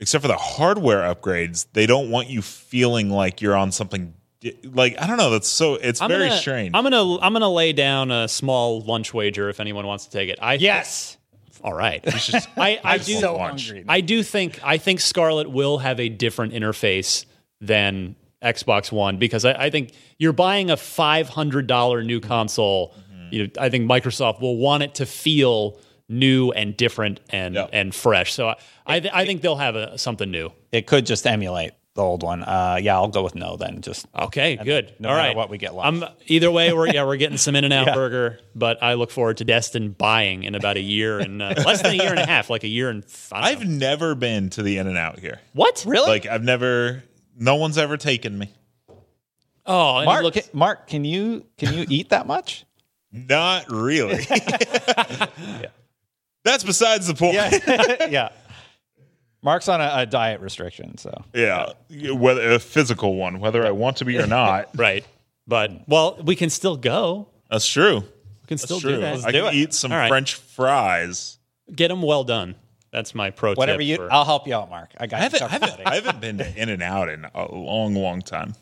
[SPEAKER 3] except for the hardware upgrades, they don't want you feeling like you're on something. di- Like I don't know. That's so. It's
[SPEAKER 1] I'm
[SPEAKER 3] very
[SPEAKER 1] gonna,
[SPEAKER 3] strange.
[SPEAKER 1] I'm gonna I'm gonna lay down a small lunch wager if anyone wants to take it. I
[SPEAKER 2] yes,
[SPEAKER 1] all right. I, I do
[SPEAKER 2] so hungry.
[SPEAKER 1] I do think I think Scarlet will have a different interface than Xbox One because I, I think you're buying a five hundred dollar new console. You know, I think Microsoft will want it to feel new and different and
[SPEAKER 3] Yeah.
[SPEAKER 1] and fresh. So I I, th- I think they'll have a, something new.
[SPEAKER 2] it could just emulate the old one. Uh, yeah, I'll go with no then. Just
[SPEAKER 1] Okay, good.
[SPEAKER 2] no
[SPEAKER 1] All
[SPEAKER 2] matter
[SPEAKER 1] right,
[SPEAKER 2] what we get left.
[SPEAKER 1] I'm either way. We're yeah, we're getting some In and Out Burger, but I look forward to Destin buying in about a year and uh, less than a year and a half, like a year and
[SPEAKER 3] I've
[SPEAKER 1] know.
[SPEAKER 3] never been to the In and Out here.
[SPEAKER 1] what
[SPEAKER 2] really,
[SPEAKER 3] Like I've never. No one's ever taken me.
[SPEAKER 1] Oh, and
[SPEAKER 2] Mark.
[SPEAKER 1] looks-
[SPEAKER 2] can, Mark, can you can you eat that much?
[SPEAKER 3] Not really. That's besides the point.
[SPEAKER 2] Yeah, yeah. Mark's on a, a diet restriction, so
[SPEAKER 3] Yeah, whether a physical one, whether I want to be or not.
[SPEAKER 1] Right. But well, we can still go.
[SPEAKER 3] That's true.
[SPEAKER 1] We can still
[SPEAKER 3] That's true.
[SPEAKER 1] do that.
[SPEAKER 3] I
[SPEAKER 2] do
[SPEAKER 3] can
[SPEAKER 2] it.
[SPEAKER 3] eat some
[SPEAKER 1] All right.
[SPEAKER 3] French fries.
[SPEAKER 1] Get them well done. That's my pro
[SPEAKER 2] whatever
[SPEAKER 1] tip.
[SPEAKER 2] you.
[SPEAKER 1] for-
[SPEAKER 2] I'll help you out, Mark. I got
[SPEAKER 3] I haven't, I haven't. I haven't been to In and Out in a long, long time.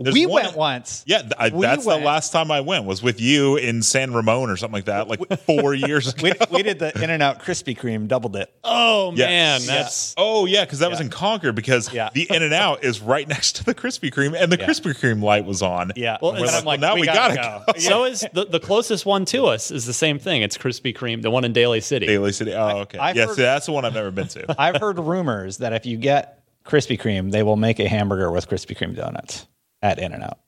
[SPEAKER 3] There's
[SPEAKER 2] we
[SPEAKER 3] one-
[SPEAKER 2] went once.
[SPEAKER 3] Yeah, th- I,
[SPEAKER 2] We
[SPEAKER 3] that's
[SPEAKER 2] went.
[SPEAKER 3] the last time I went was with you in San Ramon or something like that, like four years ago.
[SPEAKER 2] We, we did the In and Out Krispy Kreme double dip.
[SPEAKER 1] oh
[SPEAKER 3] Yes.
[SPEAKER 1] man,
[SPEAKER 3] Yeah.
[SPEAKER 1] that's
[SPEAKER 3] Oh yeah, because that was in Concord. Because
[SPEAKER 2] Yeah.
[SPEAKER 3] the In and Out is right next to the Krispy Kreme, and the Krispy Kreme light was on.
[SPEAKER 2] Yeah.
[SPEAKER 1] Well,
[SPEAKER 2] And
[SPEAKER 1] it's-
[SPEAKER 2] I'm like,
[SPEAKER 3] well, now we
[SPEAKER 2] gotta,
[SPEAKER 3] gotta
[SPEAKER 2] go.
[SPEAKER 3] go.
[SPEAKER 1] so is the, the closest one to us is the same thing. It's Krispy Kreme, the one in Daly City.
[SPEAKER 3] Daly City. Oh, okay.
[SPEAKER 2] I've
[SPEAKER 3] yeah,
[SPEAKER 2] heard-
[SPEAKER 3] see, that's the one I've never been to.
[SPEAKER 2] I've heard rumors that if you get Krispy Kreme, they will make a hamburger with Krispy Kreme donuts at In and Out.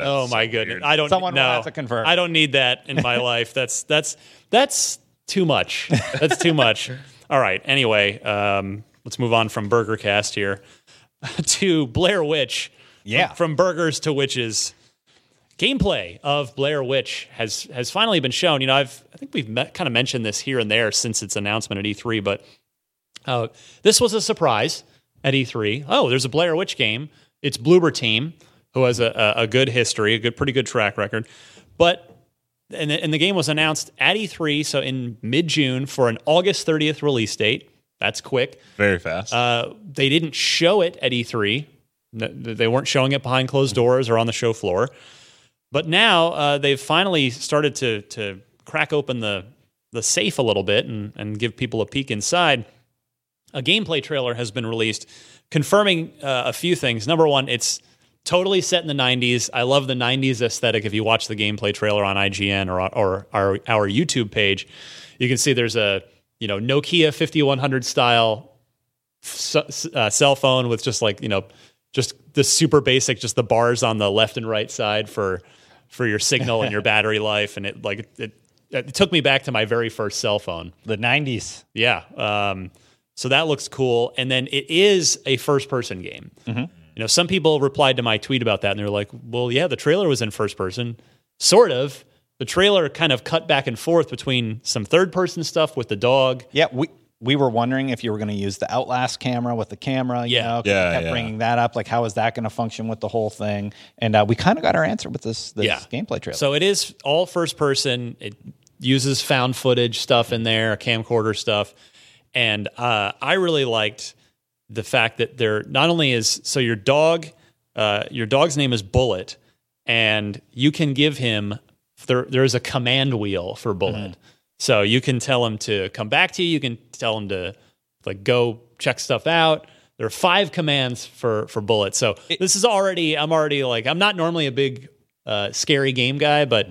[SPEAKER 1] oh my
[SPEAKER 3] so
[SPEAKER 1] goodness,
[SPEAKER 3] weird.
[SPEAKER 1] I don't.
[SPEAKER 2] Someone will have to confirm.
[SPEAKER 1] I don't need that in my life. That's that's that's too much. That's too much. All right. Anyway, um, let's move on from Burger Cast here to Blair Witch.
[SPEAKER 2] Yeah.
[SPEAKER 1] From, from burgers to witches. Gameplay of Blair Witch has has finally been shown. You know, I've I think we've met, kind of mentioned this here and there since its announcement at E3, but uh, this was a surprise at E3. Oh, there's a Blair Witch game. It's Bloober Team, who has a, a, good history, a good, pretty good track record. But and the, and the game was announced at E3, so in mid June for an August 30th release date. That's quick.
[SPEAKER 3] Very fast.
[SPEAKER 1] Uh, they didn't show it at E3. N- They weren't showing it behind closed doors or on the show floor. But now uh, they've finally started to to crack open the the safe a little bit and, and give people a peek inside. A gameplay trailer has been released confirming uh, a few things. Number one, it's totally set in the 90s. I love the 90s aesthetic. If you watch the gameplay trailer on IGN or, or our, our YouTube page, you can see there's a you know Nokia 5100 style uh, cell phone with just like you know just the super basic just the bars on the left and right side for for your signal and your battery life and it like it, it, took me back to my very first cell phone
[SPEAKER 2] The 90s.
[SPEAKER 1] yeah um, So that looks cool. And then it is a first person game.
[SPEAKER 2] Mm-hmm.
[SPEAKER 1] You know, some people replied to my tweet about that and they're like, well, yeah, the trailer was in first person. Sort of. The trailer kind of cut back and forth between some third person stuff with the dog.
[SPEAKER 2] Yeah, we we were wondering if you were going to use the Outlast camera with the camera. You
[SPEAKER 1] Yeah.
[SPEAKER 2] know, 'cause
[SPEAKER 3] Yeah,
[SPEAKER 2] we kept
[SPEAKER 3] yeah.
[SPEAKER 2] bringing that up. Like, how is that going to function with the whole thing? And uh, we kind of got our answer with this this
[SPEAKER 1] Yeah.
[SPEAKER 2] gameplay trailer.
[SPEAKER 1] So it is all first person. It uses found footage stuff in there, camcorder stuff, and uh, I really liked the fact that there not only is so your dog, uh, your dog's name is Bullet, and you can give him there. There is a command wheel for Bullet, so you can tell him to come back to you. You can tell him to like go check stuff out. There are five commands for for Bullet. So this is already. I'm already like I'm not normally a big uh, scary game guy, but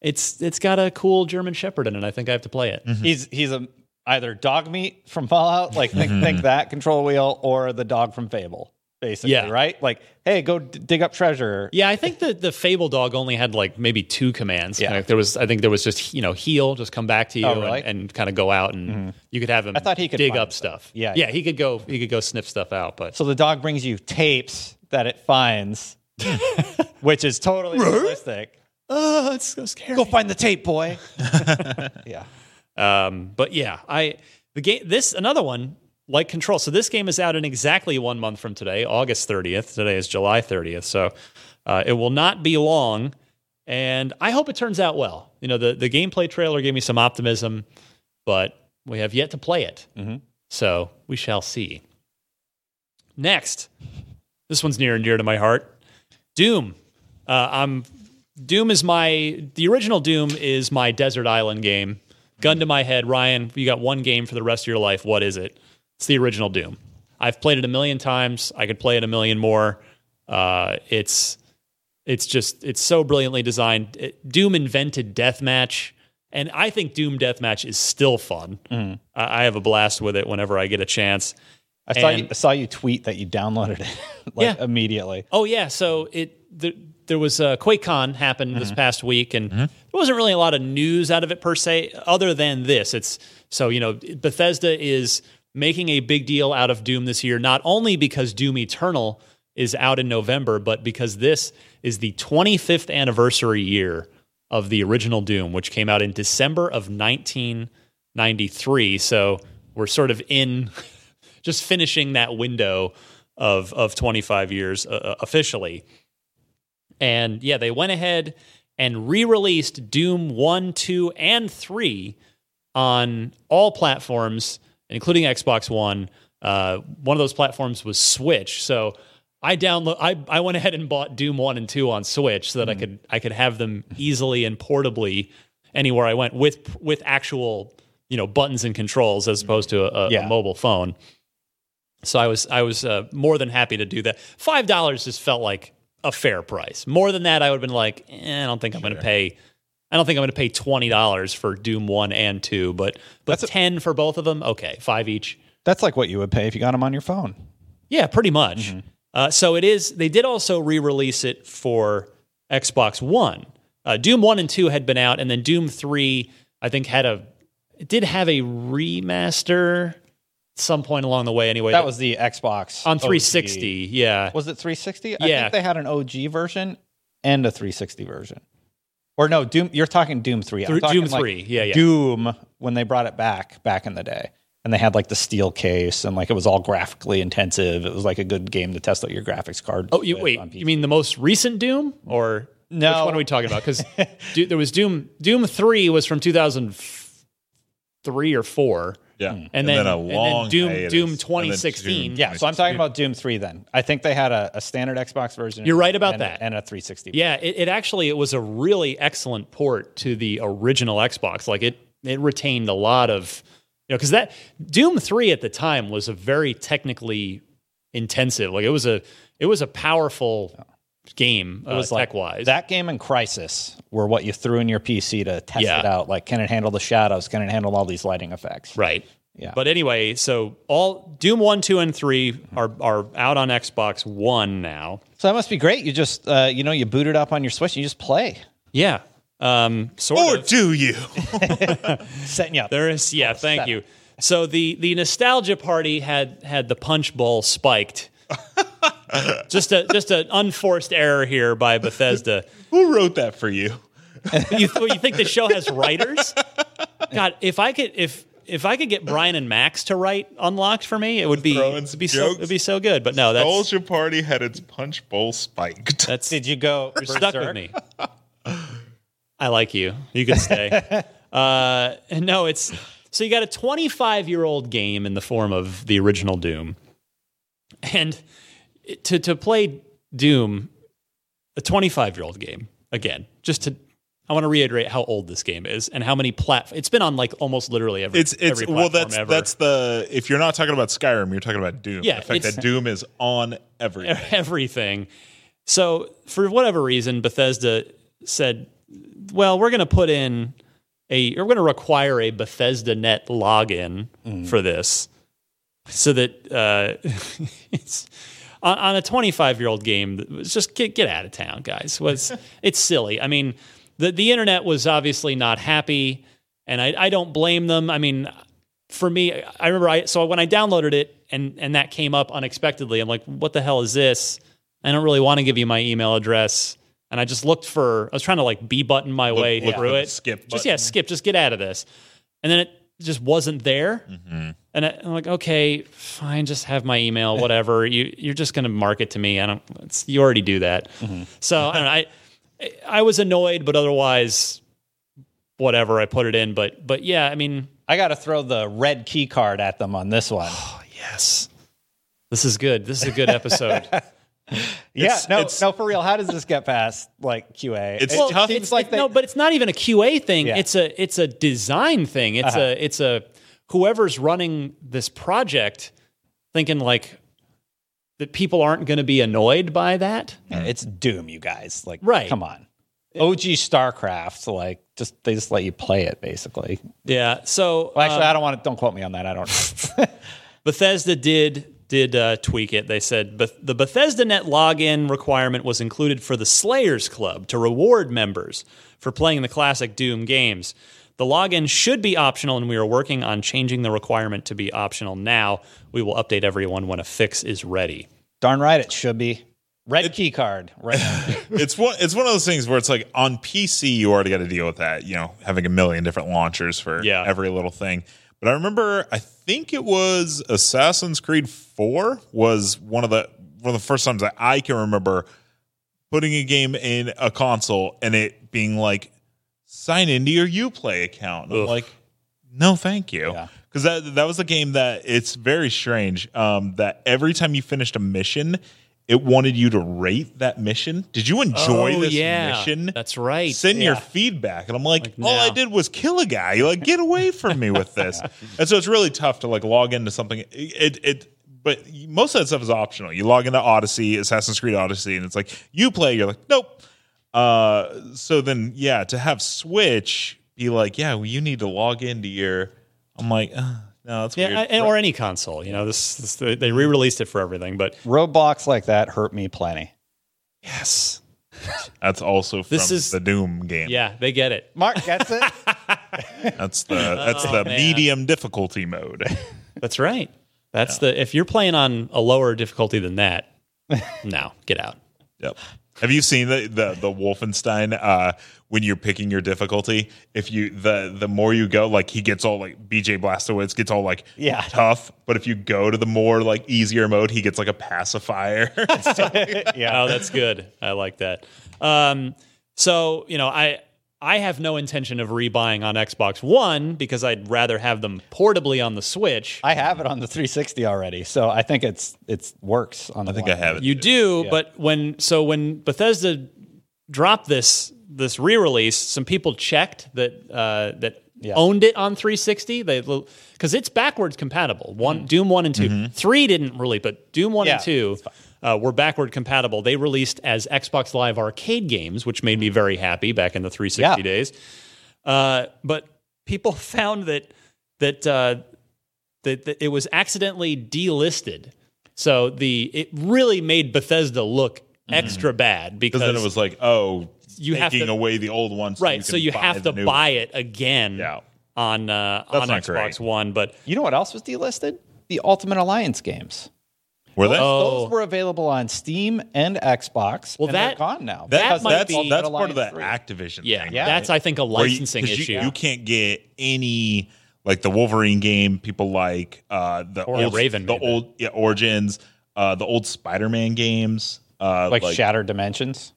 [SPEAKER 1] it's it's got a cool German Shepherd in it. I think I have to play it.
[SPEAKER 2] he's he's a either dog meat from Fallout, like think, think that control wheel, or the dog from Fable, basically,
[SPEAKER 1] Yeah.
[SPEAKER 2] right? Like, hey, go d- dig up treasure.
[SPEAKER 1] Yeah, I think the the Fable dog only had like maybe two commands.
[SPEAKER 2] Yeah.
[SPEAKER 1] Like, there was I think there was just you know heal, just come back to you
[SPEAKER 2] Oh, really? Mm-hmm.
[SPEAKER 1] and, and kind of go out and you could have him.
[SPEAKER 2] I thought he could
[SPEAKER 1] dig up
[SPEAKER 2] stuff.
[SPEAKER 1] stuff.
[SPEAKER 2] Yeah,
[SPEAKER 1] yeah,
[SPEAKER 2] yeah.
[SPEAKER 1] he could go he could go sniff stuff out. But
[SPEAKER 2] So the dog brings you tapes that it finds, which is totally realistic.
[SPEAKER 1] oh, it's so scary.
[SPEAKER 2] Go find the tape, boy. yeah.
[SPEAKER 1] Um, but yeah, I the game this another one like Control. So this game is out in exactly one month from today, August 30th. Today is July 30th, so uh, it will not be long, and I hope it turns out well. You know, the the gameplay trailer gave me some optimism, but we have yet to play it, so we shall see. Next, this one's near and dear to my heart. Doom. Uh, I'm Doom is my the original Doom is my desert island game. Gun to my head, Ryan. You got one game for the rest of your life. What is it? It's the original Doom. I've played it a million times. I could play it a million more. Uh, it's it's just it's so brilliantly designed. It, Doom invented deathmatch, and I think Doom deathmatch is still fun. I, I have a blast with it whenever I get a chance.
[SPEAKER 2] I saw, you, I saw you tweet that you downloaded it like
[SPEAKER 1] Yeah.
[SPEAKER 2] immediately.
[SPEAKER 1] Oh yeah, so it the, there was a QuakeCon happened this mm-hmm. past week, and mm-hmm. there wasn't really a lot of news out of it per se, other than this. It's so you know Bethesda is making a big deal out of Doom this year, not only because Doom Eternal is out in November, but because this is the 25th anniversary year of the original Doom, which came out in December of 1993. So we're sort of in just finishing that window of of 25 years uh, uh officially. And yeah, they went ahead and re-released Doom 1, 2, and 3 on all platforms, including Xbox One. Uh, one of those platforms was Switch. So I download I, I went ahead and bought Doom 1 and 2 on Switch so that I could I could have them easily and portably anywhere I went with with actual, you know, buttons and controls as opposed to a, a- a mobile phone. So I was I was uh, more than happy to do that. Five dollars just felt like a fair price. More than that, I would have been like, eh, I don't think I'm going to pay. I don't think I'm going to pay twenty dollars for Doom one and two, but but ten for both of them. Okay, five each.
[SPEAKER 2] That's like what you would pay if you got them on your phone.
[SPEAKER 1] Yeah, pretty much.
[SPEAKER 2] Mm-hmm.
[SPEAKER 1] Uh, so it is. They did also re-release it for Xbox One. Uh, Doom one and two had been out, and then Doom three, I think, had a. It did have a remaster. Some point along the way, anyway.
[SPEAKER 2] That was the Xbox
[SPEAKER 1] on
[SPEAKER 2] OG.
[SPEAKER 1] 360. Yeah,
[SPEAKER 2] Was it 360? I
[SPEAKER 1] Yeah.
[SPEAKER 2] think they had an OG version and a 360 version. Or no, Doom. You're talking Doom 3. I'm talking
[SPEAKER 1] Doom
[SPEAKER 2] like
[SPEAKER 1] 3, yeah, yeah.
[SPEAKER 2] Doom when they brought it back back in the day. And they had like the steel case and like it was all graphically intensive. It was like a good game to test out your graphics card.
[SPEAKER 1] Oh, you wait. You mean the most recent Doom, or
[SPEAKER 2] No.
[SPEAKER 1] Which one are we talking about? Because there was Doom. Doom three was from two thousand three or four.
[SPEAKER 3] Yeah. Hmm.
[SPEAKER 1] and,
[SPEAKER 3] And
[SPEAKER 1] then,
[SPEAKER 3] then a
[SPEAKER 1] and then
[SPEAKER 3] long
[SPEAKER 1] Doom
[SPEAKER 3] hiatus.
[SPEAKER 1] Doom
[SPEAKER 3] And then
[SPEAKER 1] twenty sixteen.
[SPEAKER 3] Doom-
[SPEAKER 2] Yeah, so I'm talking about Doom 3 then. I think they had a, a standard Xbox version.
[SPEAKER 1] You're right about
[SPEAKER 2] and-
[SPEAKER 1] that.
[SPEAKER 2] And a 360.
[SPEAKER 1] Yeah, it, it actually it was a really excellent port to the original Xbox. Like it it retained a lot of you know because that Doom three at the time was a very technically intensive. Like it was a it was a powerful game
[SPEAKER 2] It was
[SPEAKER 1] uh,
[SPEAKER 2] like
[SPEAKER 1] tech wise.
[SPEAKER 2] that game and Crysis were what you threw in your PC to test
[SPEAKER 1] Yeah.
[SPEAKER 2] it out. Like, can it handle the shadows? Can it handle all these lighting effects?
[SPEAKER 1] Right.
[SPEAKER 2] Yeah.
[SPEAKER 1] But anyway, so all Doom one, two, and three are are out on Xbox One now.
[SPEAKER 2] So that must be great. You just, uh, you know, you boot it up on your Switch. And you just play.
[SPEAKER 1] Yeah. Um, sort
[SPEAKER 3] Or
[SPEAKER 1] of.
[SPEAKER 3] do you?
[SPEAKER 2] Setting you up.
[SPEAKER 1] There is, yeah. Thank
[SPEAKER 2] setup.
[SPEAKER 1] you. so the the nostalgia party had had the punch bowl spiked. just a just an unforced error here by Bethesda.
[SPEAKER 3] Who wrote that for you?
[SPEAKER 1] You, you think the show has writers? God, if I could if if I could get Brian and Max to write Unlocked for me, it would be it'd be so it'd be so good. But no, that's
[SPEAKER 3] Soldier Party had its punch bowl spiked.
[SPEAKER 1] that's
[SPEAKER 2] Did you go
[SPEAKER 1] You're stuck with me. I like you. You can stay. uh, and no, it's so you got a 25 year old game in the form of the original Doom, and to to play Doom, a 25 year old game again. Just to, I want to reiterate how old this game is and how many plat. It's been on like almost literally every.
[SPEAKER 3] It's it's
[SPEAKER 1] every
[SPEAKER 3] well that's
[SPEAKER 1] ever.
[SPEAKER 3] that's the if you're not talking about Skyrim, you're talking about Doom.
[SPEAKER 1] Yeah,
[SPEAKER 3] the fact that Doom is on everything.
[SPEAKER 1] everything. So for whatever reason, Bethesda said, "Well, we're going to put in a, we're going to require a Bethesda Net login mm. for this, so that uh, it's on, on a 25 year old game. Just get get out of town, guys. Was it's silly? I mean, the the internet was obviously not happy, and I, I don't blame them. I mean, for me, I remember I so when I downloaded it and and that came up unexpectedly, I'm like, what the hell is this? I don't really want to give you my email address. And I just looked for I was trying to like B button my way
[SPEAKER 3] look
[SPEAKER 1] through it.
[SPEAKER 3] skip
[SPEAKER 1] Just yeah, skip, just get out of this. And then it just wasn't there.
[SPEAKER 3] Mm-hmm.
[SPEAKER 1] And I, I'm like, okay, fine, just have my email, whatever. you you're just going to mark it to me. I don't. It's, you already do that.
[SPEAKER 3] Mm-hmm.
[SPEAKER 1] So I, don't know, I I was annoyed, but otherwise, whatever. I put it in, but but yeah, I mean,
[SPEAKER 2] I got to throw the red key card at them on this one.
[SPEAKER 1] yes, this is good. This is a good episode.
[SPEAKER 2] yeah,
[SPEAKER 3] It's-
[SPEAKER 2] no,
[SPEAKER 3] it's-
[SPEAKER 2] no, for real. How does this get past like QA?
[SPEAKER 3] It's
[SPEAKER 2] it
[SPEAKER 3] Well, tough.
[SPEAKER 1] It's
[SPEAKER 2] like they,
[SPEAKER 1] no, but it's not even a QA thing.
[SPEAKER 2] Yeah.
[SPEAKER 1] It's a it's a design thing. It's a it's a whoever's running this project thinking like that people aren't going to be annoyed by that.
[SPEAKER 2] it's Doom, you guys. Like,
[SPEAKER 1] Right.
[SPEAKER 2] Come on, OG StarCraft. Like, just they just let you play it basically.
[SPEAKER 1] Yeah. So
[SPEAKER 2] Well, actually,
[SPEAKER 1] um,
[SPEAKER 2] I don't want to. Don't quote me on that. I don't. know.
[SPEAKER 1] Bethesda did did uh, tweak it. They said Beth- the Bethesda Net login requirement was included for the Slayers Club to reward members for playing the classic Doom games. The login should be optional, and we are working on changing the requirement to be optional now. We will update everyone when a fix is ready.
[SPEAKER 2] Darn right, it should be red key card. Right.
[SPEAKER 3] it's one it's one of those things where it's like on PC you already got to deal with that, you know, having a million different launchers for
[SPEAKER 1] Yeah.
[SPEAKER 3] every little thing. But I remember I think it was Assassin's Creed 4 was one of the one of the first times that I can remember putting a game in a console and it being like sign into your Uplay account. And I'm
[SPEAKER 1] Ugh.
[SPEAKER 3] like no, thank you.
[SPEAKER 2] Yeah.
[SPEAKER 3] Because that that was a game that it's very strange. Um, that every time you finished a mission, it wanted you to rate that mission. Did you enjoy
[SPEAKER 1] Oh,
[SPEAKER 3] this
[SPEAKER 1] yeah.
[SPEAKER 3] mission?
[SPEAKER 1] That's right.
[SPEAKER 3] Send your
[SPEAKER 2] Yeah.
[SPEAKER 3] feedback, and I'm like,
[SPEAKER 1] Like,
[SPEAKER 3] all I
[SPEAKER 1] no.
[SPEAKER 3] did was kill a guy. Like, get away from me with this. and so it's really tough to like log into something. It, it, it but most of that stuff is optional. You log into Odyssey, Assassin's Creed Odyssey, and it's like you play. You're like, nope. Uh, so then, yeah, to have Switch be like, yeah, well, you need to log into your. I'm like, uh, no, that's
[SPEAKER 1] Yeah,
[SPEAKER 3] weird.
[SPEAKER 1] and, or any console. You know, this, this they re-released it for everything, but
[SPEAKER 2] Roadblocks like that hurt me plenty.
[SPEAKER 1] yes,
[SPEAKER 3] that's also from
[SPEAKER 1] This is-
[SPEAKER 3] the Doom game.
[SPEAKER 1] yeah, they get it.
[SPEAKER 2] Mark gets it.
[SPEAKER 3] that's the that's the
[SPEAKER 1] Oh, man.
[SPEAKER 3] medium difficulty mode.
[SPEAKER 1] That's right. That's the if you're playing on a lower difficulty than that, no, get out.
[SPEAKER 3] Yep. Have you seen the the, the Wolfenstein uh, when you're picking your difficulty? If you the the more you go, like he gets all like BJ Blazkowicz gets all like
[SPEAKER 2] Yeah.
[SPEAKER 3] tough, but if you go to the more like easier mode, he gets like a pacifier.
[SPEAKER 2] yeah.
[SPEAKER 1] Oh, that's good. I like that. Um, so you know, I I have no intention of rebuying on Xbox One because I'd rather have them portably on the Switch.
[SPEAKER 2] I have it on the 360 already, so I think it's it's works on the.
[SPEAKER 3] I think I have it.
[SPEAKER 1] You do, but when so when Bethesda dropped this this re-release, some people checked that uh, that
[SPEAKER 2] Yeah.
[SPEAKER 1] owned it on 360. They because it's backwards compatible. One Doom one and 2 Three didn't really, but Doom one
[SPEAKER 2] Yeah,
[SPEAKER 1] and two uh, were backward compatible. They released as Xbox Live Arcade games, which made me very happy back in the 360
[SPEAKER 2] Yeah.
[SPEAKER 1] days. Uh, but people found that that, uh, that that it was accidentally delisted. So the it really made Bethesda look extra bad because
[SPEAKER 3] then it was like, oh,
[SPEAKER 1] You have
[SPEAKER 3] taking
[SPEAKER 1] to-
[SPEAKER 3] away the old one, so
[SPEAKER 1] right. So you have to buy it again.
[SPEAKER 3] Yeah.
[SPEAKER 1] on uh, on Xbox
[SPEAKER 3] great.
[SPEAKER 1] One. But
[SPEAKER 2] You know what else was delisted? The Ultimate Alliance games.
[SPEAKER 3] Were they?
[SPEAKER 1] Oh.
[SPEAKER 2] Those were available on Steam and Xbox.
[SPEAKER 1] Well,
[SPEAKER 2] and they're
[SPEAKER 1] that-
[SPEAKER 2] gone now.
[SPEAKER 1] that
[SPEAKER 2] because
[SPEAKER 1] might
[SPEAKER 3] that's
[SPEAKER 1] be-
[SPEAKER 2] Ultimate
[SPEAKER 3] that's part of the
[SPEAKER 2] 3.
[SPEAKER 3] Activision
[SPEAKER 1] yeah,
[SPEAKER 3] thing.
[SPEAKER 2] Yeah.
[SPEAKER 1] that's I think a
[SPEAKER 3] Where you-
[SPEAKER 1] issue.
[SPEAKER 3] You, you can't get any like the Wolverine game. People like uh, the
[SPEAKER 1] Or
[SPEAKER 3] old
[SPEAKER 1] Raven
[SPEAKER 3] the
[SPEAKER 1] made that.
[SPEAKER 3] old yeah, Origins, uh, the old Spider-Man games. Uh,
[SPEAKER 2] like, Shattered Dimensions.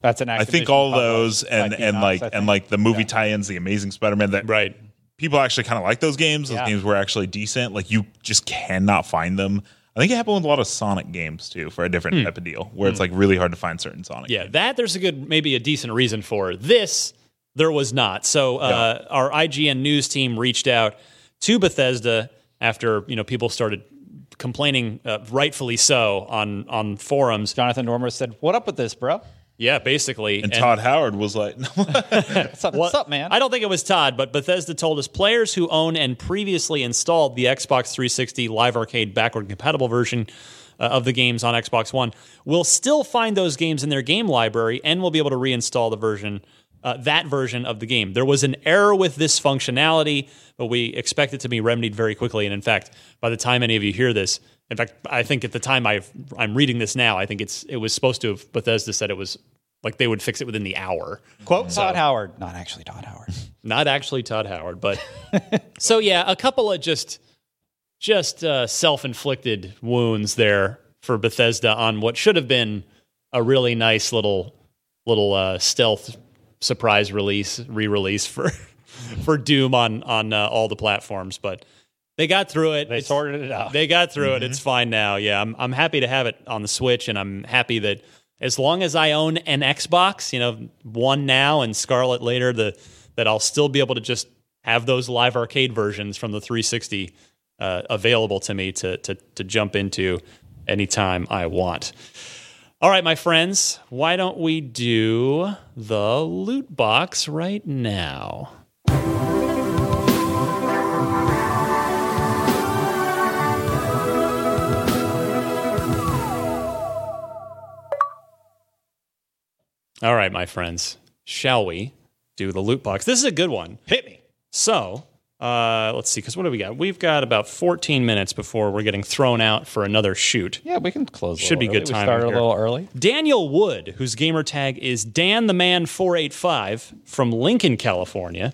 [SPEAKER 2] That's an Activision
[SPEAKER 3] I think all
[SPEAKER 2] published
[SPEAKER 3] those and
[SPEAKER 2] IP
[SPEAKER 3] and
[SPEAKER 2] Knox,
[SPEAKER 3] like
[SPEAKER 2] I
[SPEAKER 3] and like the movie tie-ins, the Amazing Spider-Man. That
[SPEAKER 1] right.
[SPEAKER 3] people actually kind of like those games. Those
[SPEAKER 2] Yeah.
[SPEAKER 3] games were actually decent. Like you just cannot find them. I think it happened with a lot of Sonic games too, for a different type of deal, where it's like really hard to find certain Sonic.
[SPEAKER 1] Hmm. Yeah,
[SPEAKER 3] games.
[SPEAKER 1] that there's a good, maybe a decent reason for this. There was not. So uh, our IGN news team reached out to Bethesda after you know people started complaining, uh, rightfully so, on on forums.
[SPEAKER 2] Jonathan Normer said, "What up with this, bro?
[SPEAKER 1] Yeah, basically.
[SPEAKER 3] And Todd Howard was like,
[SPEAKER 2] What's up, what's up man?"
[SPEAKER 1] I don't think it was Todd, but Bethesda told us players who own and previously installed the Xbox 360 Live Arcade backward compatible version uh, of the games on Xbox One will still find those games in their game library and will be able to reinstall the version. Uh, that version of the game. There was an error with this functionality, but we expect it to be remedied very quickly. And in fact, by the time any of you hear this, in fact, I think at the time I've, I'm reading this now, I think it's it was supposed to have Bethesda said it was like they would fix it within the hour.
[SPEAKER 2] Quote Todd Howard, not actually Todd Howard.
[SPEAKER 1] not actually Todd Howard, but so yeah, a couple of just just uh, self-inflicted wounds there for Bethesda on what should have been a really nice little little uh, stealth surprise release re-release for for Doom on on uh, all the platforms, but they got through it.
[SPEAKER 2] They
[SPEAKER 1] It's-
[SPEAKER 2] sorted it out.
[SPEAKER 1] They got through it. It's fine now. Yeah, I'm I'm happy to have it on the Switch, and I'm happy that as long as I own an Xbox, you know, one now and Scarlett later, the that I'll still be able to just have those live arcade versions from the 360 uh, available to me to to to jump into anytime I want. All right, my friends, why don't we do the loot box right now? All right, my friends, shall we do the loot box? This is a good one.
[SPEAKER 2] Hit me.
[SPEAKER 1] So, uh, let's see, because what do we got? We've got about 14 minutes before we're getting thrown out for another shoot.
[SPEAKER 2] Yeah, we can close.
[SPEAKER 1] Should be good time.
[SPEAKER 2] Started a little early.
[SPEAKER 1] Daniel Wood, whose gamer tag is Dan the Man 485 from Lincoln, California,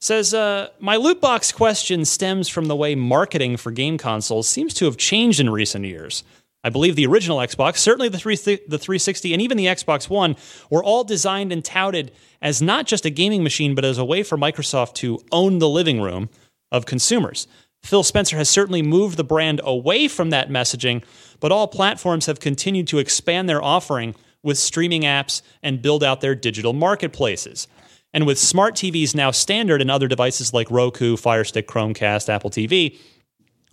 [SPEAKER 1] says, uh, My loot box question stems from the way marketing for game consoles seems to have changed in recent years. I believe the original Xbox, certainly the, 3, the 360, and even the Xbox One were all designed and touted as not just a gaming machine, but as a way for Microsoft to own the living room of consumers. Phil Spencer has certainly moved the brand away from that messaging, but all platforms have continued to expand their offering with streaming apps and build out their digital marketplaces. And with smart TVs now standard in other devices like Roku, Fire Stick, Chromecast, Apple TV,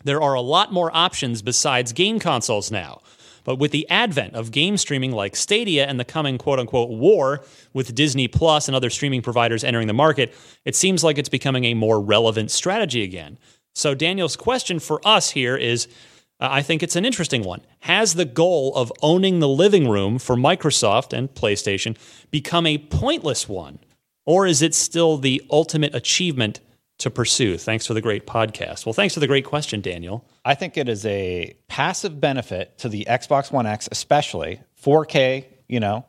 [SPEAKER 1] there are a lot more options besides game consoles now. But with the advent of game streaming like Stadia and the coming quote unquote war with Disney Plus and other streaming providers entering the market, it seems like it's becoming a more relevant strategy again. So, Daniel's question for us here is uh, I think it's an interesting one. Has the goal of owning the living room for Microsoft and PlayStation become a pointless one? Or is it still the ultimate achievement to pursue? Thanks for the great podcast. Well, thanks for the great question, Daniel.
[SPEAKER 2] I think it is a passive benefit to the Xbox One X, especially 4K. You know,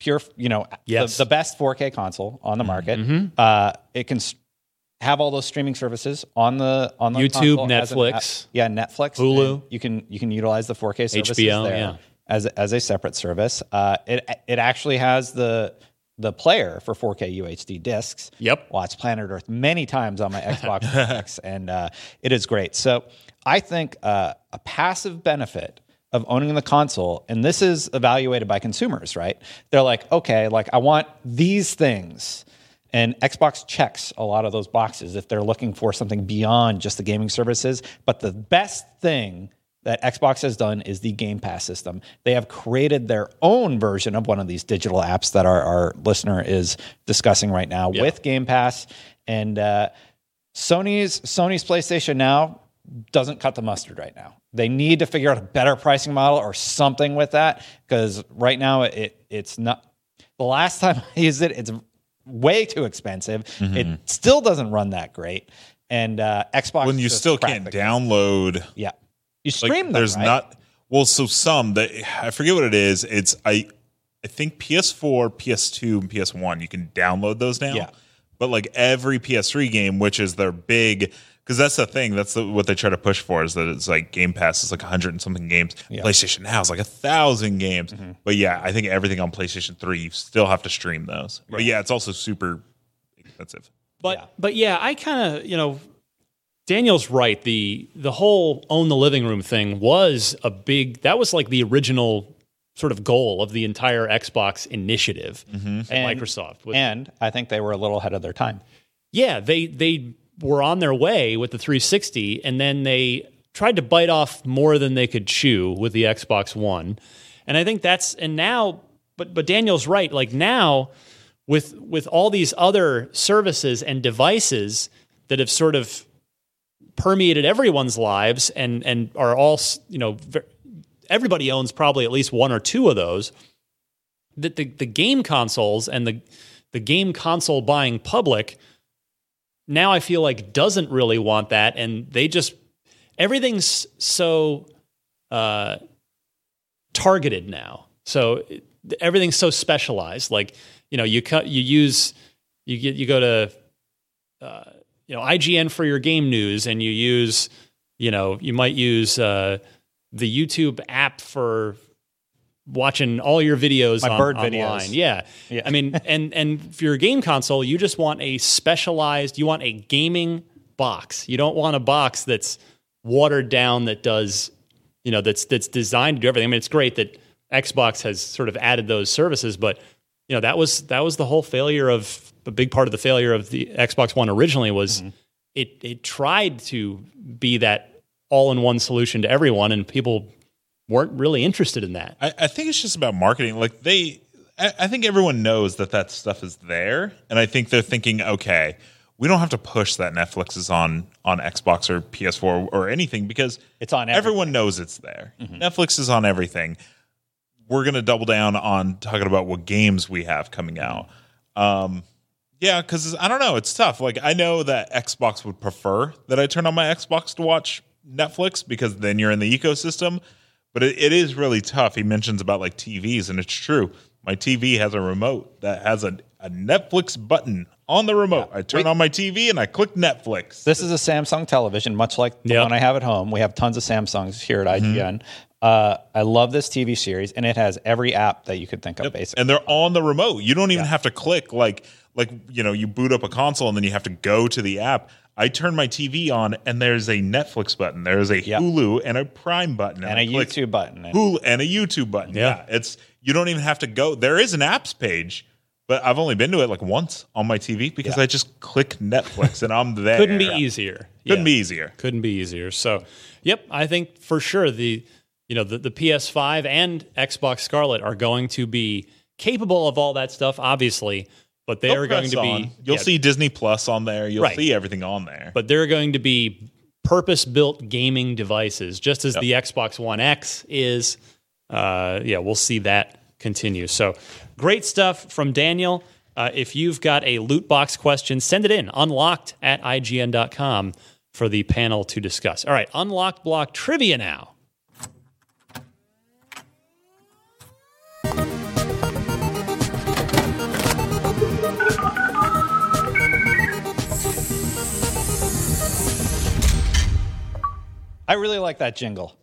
[SPEAKER 2] pure. You know,
[SPEAKER 1] Yes.
[SPEAKER 2] the, the best 4K console on the market. Uh, it can s- have all those streaming services on the on the
[SPEAKER 1] YouTube,
[SPEAKER 2] as an
[SPEAKER 1] Netflix.
[SPEAKER 2] yeah, Netflix,
[SPEAKER 1] Hulu.
[SPEAKER 2] You can you can utilize the 4K services
[SPEAKER 1] HBO,
[SPEAKER 2] there
[SPEAKER 1] yeah.
[SPEAKER 2] as as a separate service. Uh, it it actually has the the player for 4K UHD discs.
[SPEAKER 1] Yep.
[SPEAKER 2] Watched Planet Earth many times on my Xbox X, and uh, it is great. So I think uh, a passive benefit of owning the console, and this is evaluated by consumers, right? They're like, okay, like I want these things. And Xbox checks a lot of those boxes if they're looking for something beyond just the gaming services. But the best thing that Xbox has done is the Game Pass system. They have created their own version of one of these digital apps that our, our listener is discussing right now with Game Pass. And uh, Sony's Sony's PlayStation Now doesn't cut the mustard right now. They need to figure out a better pricing model or something with that because right now it it's not. The last time I used it, it's way too expensive.
[SPEAKER 3] Mm-hmm.
[SPEAKER 2] It still doesn't run that great. And uh, Xbox
[SPEAKER 3] when you still can't download
[SPEAKER 2] Yeah, you
[SPEAKER 3] like
[SPEAKER 2] stream them.
[SPEAKER 3] there's
[SPEAKER 2] right?
[SPEAKER 3] not well so some that i forget what it is it's i i think ps4 ps2 and ps1 you can download those now
[SPEAKER 2] Yeah.
[SPEAKER 3] but like every ps3 game which is their big because that's the thing that's the, what they try to push for is that it's like game pass is like 100 and something games playstation now is like a thousand games
[SPEAKER 2] Mm-hmm.
[SPEAKER 3] but yeah i think everything on playstation 3 you still have to stream those but yeah it's also super expensive
[SPEAKER 1] But but yeah, I kind of you know, Daniel's right. The the whole own the living room thing was a big. That was like the original sort of goal of the entire Xbox initiative mm-hmm. at
[SPEAKER 2] And-
[SPEAKER 1] Microsoft. Was-
[SPEAKER 2] and I think they were a little ahead of their time.
[SPEAKER 1] yeah, they they were on their way with the 360, and then they tried to bite off more than they could chew with the Xbox One, and I think that's and now, but but Daniel's right. Like now, with with all these other services and devices that have sort of permeated everyone's lives and and are all you know everybody owns probably at least one or two of those that the, the game consoles and the the game console buying public now I feel like doesn't really want that and they just everything's so uh, targeted now. So everything's so specialized. Like you know, you cut, you use, you get, you go to, uh, you know, IGN for your game news, and you use, you know, you might use uh, the YouTube app for watching all your videos
[SPEAKER 2] My
[SPEAKER 1] on,
[SPEAKER 2] bird
[SPEAKER 1] online.
[SPEAKER 2] videos.
[SPEAKER 1] Yeah.
[SPEAKER 2] Yeah.
[SPEAKER 1] I mean, and and for your game console, you just want a specialized, you want a gaming box. You don't want a box that's watered down that does, you know, that's that's designed to do everything. I mean, it's great that Xbox has sort of added those services, but you know, that was that was the whole failure of a big part of the failure of the Xbox One originally was it it tried to be that all-in-one solution to everyone and people weren't really interested in that.
[SPEAKER 3] I, I think it's just about marketing. Like they, I, I think everyone knows that that stuff is there, and I think they're thinking, okay, we don't have to push that Netflix is on on Xbox or PS4 or anything because
[SPEAKER 2] It's on
[SPEAKER 3] Everyone knows it's there.
[SPEAKER 2] Mm-hmm.
[SPEAKER 3] Netflix is on everything. We're gonna double down on talking about what games we have coming out. Um, yeah, because I don't know, it's tough. Like I know that Xbox would prefer that I turn on my Xbox to watch Netflix because then you're in the ecosystem. But it, it is really tough. He mentions about like TVs, and it's true. My TV has a remote that has a, a Netflix button on the remote. I turn on my TV and I click Netflix.
[SPEAKER 2] This is a Samsung television, much like the
[SPEAKER 1] Yep.
[SPEAKER 2] one I have at home. We have tons of Samsungs here at
[SPEAKER 3] Mm-hmm.
[SPEAKER 2] IGN. Uh, I love this TV series, and it has every app that you could think of, basically.
[SPEAKER 3] and they're on the remote. You don't even have to click like like you know you boot up a console and then you have to go to the app. I turn my TV on and there's a Netflix button, there's a
[SPEAKER 2] Yep.
[SPEAKER 3] Hulu and a Prime button,
[SPEAKER 2] and
[SPEAKER 3] I
[SPEAKER 2] a YouTube button. And
[SPEAKER 3] Hulu and a YouTube button. Yeah. it's you don't even have to go. There is an apps page, but I've only been to it like once on my TV because I just click Netflix and I'm there.
[SPEAKER 1] Couldn't be easier.
[SPEAKER 3] Couldn't
[SPEAKER 1] Yeah.
[SPEAKER 3] be easier.
[SPEAKER 1] couldn't be easier. So, yep, I think for sure the you know the, the PS5 and Xbox Scarlett are going to be capable of all that stuff, obviously, but they
[SPEAKER 3] They'll
[SPEAKER 1] are going to be
[SPEAKER 3] on. You'll
[SPEAKER 1] yeah,
[SPEAKER 3] see Disney Plus on there. You'll
[SPEAKER 1] Right.
[SPEAKER 3] see everything on there.
[SPEAKER 1] but they're going to be purpose built gaming devices, just as the Xbox One X is. Uh, yeah, we'll see that continue. So, great stuff from Daniel. Uh, if you've got a loot box question, send it in unlocked at ign.com for the panel to discuss. All right, unlocked block trivia now.
[SPEAKER 2] I really like that jingle.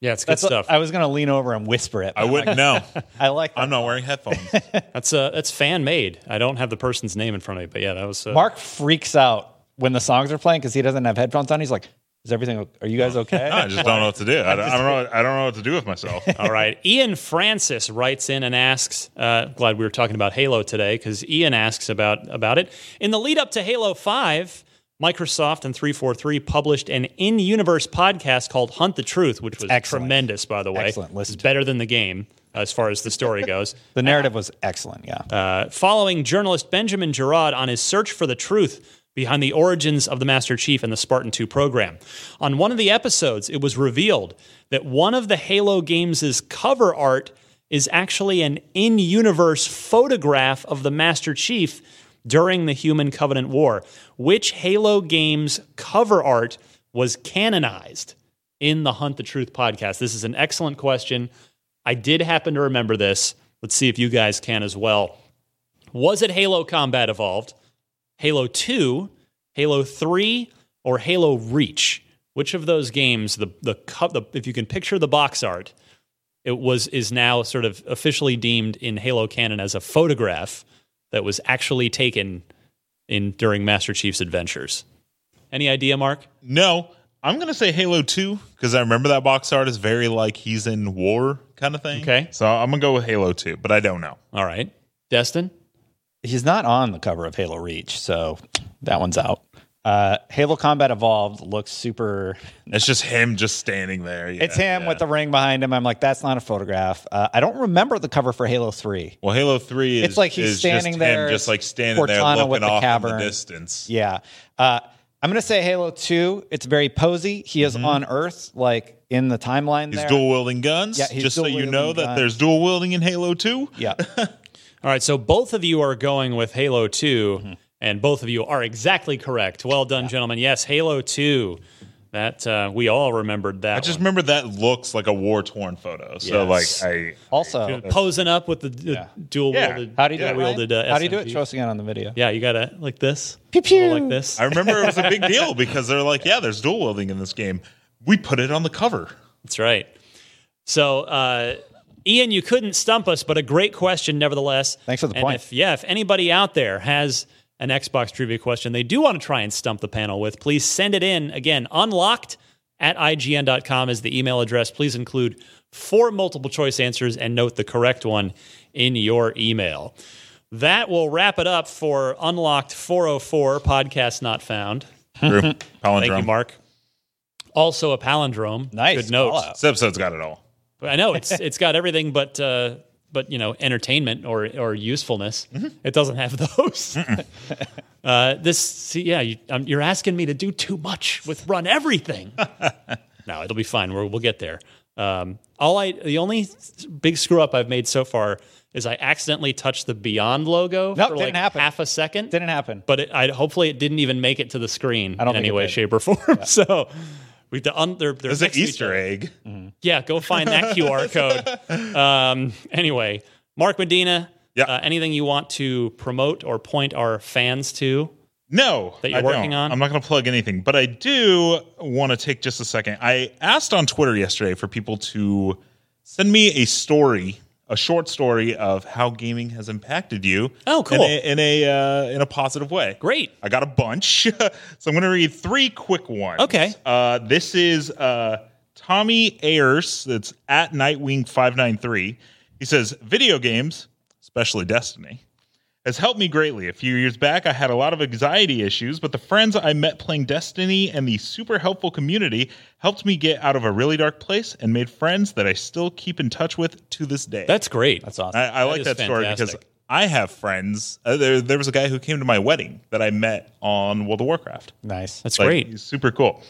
[SPEAKER 1] Yeah, it's good
[SPEAKER 2] That's
[SPEAKER 1] stuff.
[SPEAKER 2] I was going to lean over and whisper it.
[SPEAKER 3] I wouldn't know.
[SPEAKER 2] I like that.
[SPEAKER 3] I'm not wearing headphones.
[SPEAKER 1] That's uh, that's fan made. I don't have the person's name in front of me, but yeah, that was uh,
[SPEAKER 2] Mark freaks out when the songs are playing because he doesn't have headphones on. He's like, "Is everything? Are you guys okay?"
[SPEAKER 3] I just don't know what to do. I don't, I don't know. I don't know what to do with myself.
[SPEAKER 1] All right. Ian Francis writes in and asks, uh, glad we were talking about Halo today because Ian asks about, about it. In the lead up to Halo 5, Microsoft and 343 published an in universe podcast called Hunt the Truth, which was
[SPEAKER 2] Excellent.
[SPEAKER 1] tremendous, by the way.
[SPEAKER 2] Excellent. Listen
[SPEAKER 1] It's better than the game as far as the story goes.
[SPEAKER 2] the narrative was excellent. Yeah.
[SPEAKER 1] Uh, following journalist Benjamin Giraud on his search for the truth behind the origins of the Master Chief and the Spartan 2 program. On one of the episodes, it was revealed that one of the Halo games' cover art is actually an in universe photograph of the Master Chief during the Human Covenant War. Which Halo game's cover art was canonized in the Hunt the Truth podcast? This is an excellent question. I did happen to remember this. Let's see if you guys can as well. Was it Halo Combat Evolved, Halo 2, Halo 3, or Halo Reach? Which of those games, the, the, the if you can picture the box art, it was is now sort of officially deemed in Halo canon as a photograph that was actually taken in during Master Chief's adventures. Any idea, Mark?
[SPEAKER 3] No, I'm gonna say Halo Two because I remember that box art is very like he's in war kind of thing.
[SPEAKER 1] Okay.
[SPEAKER 3] so I'm gonna go with Halo Two, but I don't know.
[SPEAKER 1] All right. Destin?
[SPEAKER 2] He's not on the cover of Halo Reach, so that one's out. Uh, Halo Combat Evolved looks super.
[SPEAKER 3] It's just him just standing there. Yeah,
[SPEAKER 2] It's him
[SPEAKER 3] yeah.
[SPEAKER 2] with the ring behind him. I'm like, that's not a photograph. Uh, I don't remember the cover for Halo 3.
[SPEAKER 3] Well, Halo Three is
[SPEAKER 2] It's like he's standing
[SPEAKER 3] just
[SPEAKER 2] there,
[SPEAKER 3] him just like standing there
[SPEAKER 2] Cortana
[SPEAKER 3] looking
[SPEAKER 2] with the
[SPEAKER 3] off in the distance.
[SPEAKER 2] Yeah. Uh, I'm going to say Halo 2. It's very posy. He is on Earth, like in the timeline
[SPEAKER 3] Mm-hmm. He's
[SPEAKER 2] there.
[SPEAKER 3] dual wielding guns.
[SPEAKER 2] Yeah, he's
[SPEAKER 3] just so you
[SPEAKER 2] dual-wielding
[SPEAKER 3] know that there's dual wielding in Halo Two.
[SPEAKER 2] Yeah.
[SPEAKER 1] All right, so both of you are going with Halo 2, and both of you are exactly correct. Well done, gentlemen. Yes, Halo 2. That uh, we all remembered that.
[SPEAKER 3] I just
[SPEAKER 1] one.
[SPEAKER 3] remember that looks like a war torn photo. So
[SPEAKER 1] Yes.
[SPEAKER 3] like I
[SPEAKER 2] Also,
[SPEAKER 1] posing up with the, the
[SPEAKER 2] Yeah.
[SPEAKER 1] dual
[SPEAKER 3] Yeah.
[SPEAKER 1] wielded.
[SPEAKER 2] how do you do
[SPEAKER 3] Yeah.
[SPEAKER 2] it?
[SPEAKER 1] wielded, uh,
[SPEAKER 2] how do you do it?
[SPEAKER 1] SMG.
[SPEAKER 2] Show us again on the video.
[SPEAKER 1] Yeah, you got to like this.
[SPEAKER 2] Pew, pew.
[SPEAKER 1] Like this.
[SPEAKER 3] I remember it was a big deal because they're like, yeah, there's dual wielding in this game. We put it on the cover.
[SPEAKER 1] That's right. So, uh, Ian, you couldn't stump us, but a great question nevertheless.
[SPEAKER 2] Thanks for the
[SPEAKER 1] And
[SPEAKER 2] point.
[SPEAKER 1] If, yeah, if anybody out there has an Xbox trivia question they do want to try and stump the panel with, please send it in. Again, unlocked at ign.com is the email address. Please include four multiple choice answers and note the correct one in your email. That will wrap it up for Unlocked 404 podcast not found.
[SPEAKER 3] True. Palindrome.
[SPEAKER 1] Thank you, Mark. Also a palindrome.
[SPEAKER 2] Nice.
[SPEAKER 1] Good note.
[SPEAKER 3] This episode's got it all.
[SPEAKER 1] I know it's it's got everything but uh, but you know entertainment or or usefulness. It doesn't have those. uh, this see, yeah, you, um, you're asking me to do too much with run everything. no, it'll be fine. We're, we'll get there. Um, all I the only big screw up I've made so far is I accidentally touched the Beyond logo
[SPEAKER 2] Nope,
[SPEAKER 1] for
[SPEAKER 2] didn't
[SPEAKER 1] like
[SPEAKER 2] happen.
[SPEAKER 1] half a second.
[SPEAKER 2] Didn't happen.
[SPEAKER 1] But it, I hopefully it didn't even make it to the screen
[SPEAKER 2] I don't
[SPEAKER 1] in any way, shape, or form. So we to un- they're, they're
[SPEAKER 3] There's an
[SPEAKER 1] next to each
[SPEAKER 3] Easter egg.
[SPEAKER 1] Yeah, go find that QR code. Um, anyway, Mark Medina,
[SPEAKER 3] Yeah.
[SPEAKER 1] uh, anything you want to promote or point our fans to?
[SPEAKER 3] No,
[SPEAKER 1] That you're
[SPEAKER 3] I
[SPEAKER 1] working
[SPEAKER 3] don't.
[SPEAKER 1] on?
[SPEAKER 3] I'm not going to plug anything, but I do want to take just a second. I asked on Twitter yesterday for people to send me a story, a short story of how gaming has impacted you.
[SPEAKER 1] Oh, cool.
[SPEAKER 3] In a in a, uh, in a positive way.
[SPEAKER 1] Great.
[SPEAKER 3] I got a bunch, so I'm going to read three quick ones.
[SPEAKER 1] Okay.
[SPEAKER 3] Uh, this is uh, Tommy Ayers. That's at Nightwing five nine three. He says video games, especially Destiny, has helped me greatly. A few years back, I had a lot of anxiety issues, but the friends I met playing Destiny and the super helpful community helped me get out of a really dark place and made friends that I still keep in touch with to this day.
[SPEAKER 1] That's great.
[SPEAKER 2] That's awesome.
[SPEAKER 3] I, I like
[SPEAKER 1] is
[SPEAKER 3] that story because. I have friends. Uh, there, there was a guy who came to my wedding that I met on World of Warcraft.
[SPEAKER 2] nice.
[SPEAKER 1] That's
[SPEAKER 3] Like,
[SPEAKER 1] great.
[SPEAKER 3] he's super cool.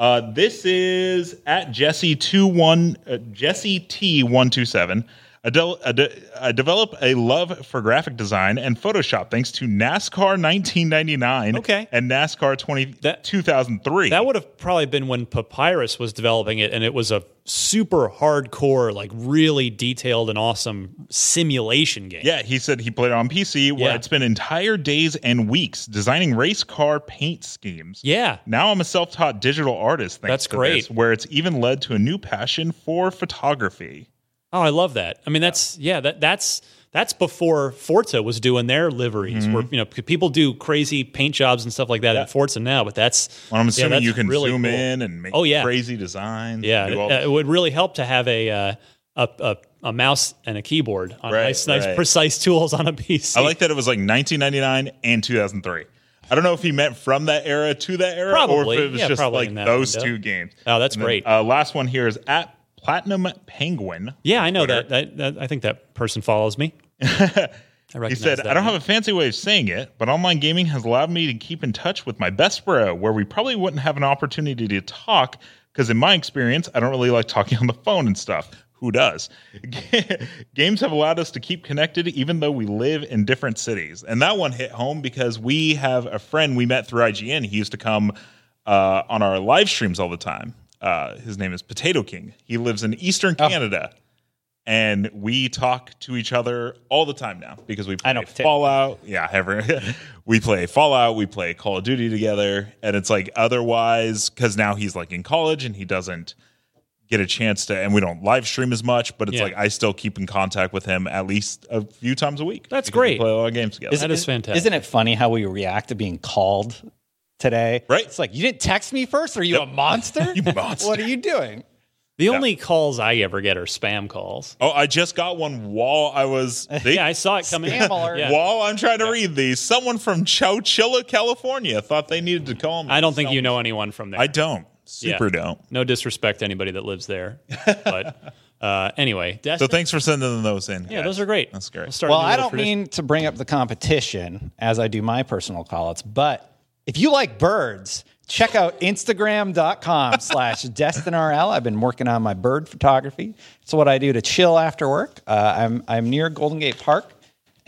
[SPEAKER 3] Uh, this is at Jesse two one uh, Jesse T one two seven. I, I, de- I develop a love for graphic design and Photoshop thanks to NASCAR 1999
[SPEAKER 1] Okay.
[SPEAKER 3] and NASCAR 20,
[SPEAKER 1] That-
[SPEAKER 3] 2003.
[SPEAKER 1] That would have probably been when Papyrus was developing it, and it was a super hardcore, like really detailed and awesome simulation game.
[SPEAKER 3] yeah, he said he played it on PC where
[SPEAKER 1] Yeah.
[SPEAKER 3] I'd spent entire days and weeks designing race car paint schemes.
[SPEAKER 1] Yeah.
[SPEAKER 3] Now I'm a self-taught digital artist. Thanks
[SPEAKER 1] That's
[SPEAKER 3] to
[SPEAKER 1] great.
[SPEAKER 3] this, where it's even led to a new passion for photography.
[SPEAKER 1] Oh, I love that. I mean, that's yeah, that that's that's before Forza was doing their liveries, where
[SPEAKER 3] Mm-hmm.
[SPEAKER 1] you know people do crazy paint jobs and stuff like that at Forza now. But that's
[SPEAKER 3] Well, I'm assuming
[SPEAKER 1] that's
[SPEAKER 3] you can
[SPEAKER 1] really
[SPEAKER 3] zoom
[SPEAKER 1] cool.
[SPEAKER 3] in and make
[SPEAKER 1] Oh, yeah.
[SPEAKER 3] crazy designs.
[SPEAKER 1] Yeah, it,
[SPEAKER 3] all-
[SPEAKER 1] uh, it would really help to have a uh, a, a a mouse and a keyboard on
[SPEAKER 3] Right,
[SPEAKER 1] nice, nice,
[SPEAKER 3] right.
[SPEAKER 1] precise tools on a PC.
[SPEAKER 3] I like that it was like 1999 and 2003. I don't know if he meant from that era to that era, or if it was
[SPEAKER 1] Yeah,
[SPEAKER 3] just like those
[SPEAKER 1] window.
[SPEAKER 3] two games.
[SPEAKER 1] Oh, that's
[SPEAKER 3] And then,
[SPEAKER 1] great.
[SPEAKER 3] Uh, last one here is at Platinum Penguin.
[SPEAKER 1] Yeah, I know that, that, that. I think that person follows me.
[SPEAKER 3] He said, I don't
[SPEAKER 1] name.
[SPEAKER 3] have a fancy way of saying it, but online gaming has allowed me to keep in touch with my best bro, where we probably wouldn't have an opportunity to talk because, in my experience, I don't really like talking on the phone and stuff. who does? Games have allowed us to keep connected even though we live in different cities. And that one hit home because we have a friend we met through IGN. He used to come uh, on our live streams all the time. Uh, his name is Potato King. He lives in Eastern Canada. And we talk to each other all the time now because we play
[SPEAKER 2] I know Potato
[SPEAKER 3] Fallout. Yeah, ever. we play Fallout. We play Call of Duty together. And it's like otherwise, because now he's like in college and he doesn't get a chance to, and we don't live stream as much, but it's
[SPEAKER 1] Yeah.
[SPEAKER 3] like I still keep in contact with him at least a few times a week.
[SPEAKER 1] That's
[SPEAKER 3] because we
[SPEAKER 1] great.
[SPEAKER 3] play a lot of games together.
[SPEAKER 1] Is That is fantastic.
[SPEAKER 2] Isn't it funny how we react to being called today?
[SPEAKER 3] Right.
[SPEAKER 2] It's like you didn't text me first. Are you a monster?
[SPEAKER 3] You monster.
[SPEAKER 2] What are you doing?
[SPEAKER 1] The only calls I ever get are spam calls.
[SPEAKER 3] oh, I just got one while I was. They,
[SPEAKER 1] Yeah, I saw it coming.
[SPEAKER 2] Scam alert.
[SPEAKER 1] Yeah.
[SPEAKER 3] While I'm trying to read these, someone from Chowchilla, California, thought they needed to call me.
[SPEAKER 1] I don't think you know anyone from there.
[SPEAKER 3] I don't. Super
[SPEAKER 1] Yeah.
[SPEAKER 3] don't.
[SPEAKER 1] No disrespect to anybody that lives there, but uh, anyway,
[SPEAKER 3] So thanks for sending those in.
[SPEAKER 1] yeah,
[SPEAKER 3] guys.
[SPEAKER 1] those are great.
[SPEAKER 3] That's great.
[SPEAKER 1] We'll
[SPEAKER 2] Well, I don't
[SPEAKER 1] tradition.
[SPEAKER 2] mean to bring up the competition as I do my personal callouts, but if you like birds, check out Instagram.com slash DestinRL. I've been working on my bird photography. It's what I do to chill after work. Uh, I'm, I'm near Golden Gate Park,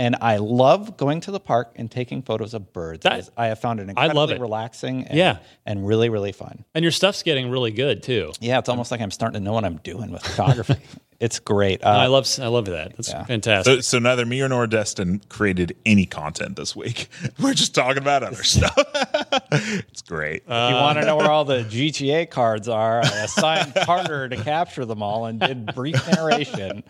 [SPEAKER 2] and I love going to the park and taking photos of birds.
[SPEAKER 1] That-
[SPEAKER 2] I have found it
[SPEAKER 1] I
[SPEAKER 2] incredibly
[SPEAKER 1] love it.
[SPEAKER 2] relaxing and,
[SPEAKER 1] Yeah.
[SPEAKER 2] and really, really fun.
[SPEAKER 1] And your stuff's getting really good too.
[SPEAKER 2] Yeah, it's almost like I'm starting to know what I'm doing with photography. it's great. Uh,
[SPEAKER 1] I love I love that. That's fantastic.
[SPEAKER 3] So, so neither me or nor Destin created any content this week. We're just talking about other stuff. it's great.
[SPEAKER 2] If you want to know where all the GTA cards are, I assigned Carter to capture them all and did brief narration.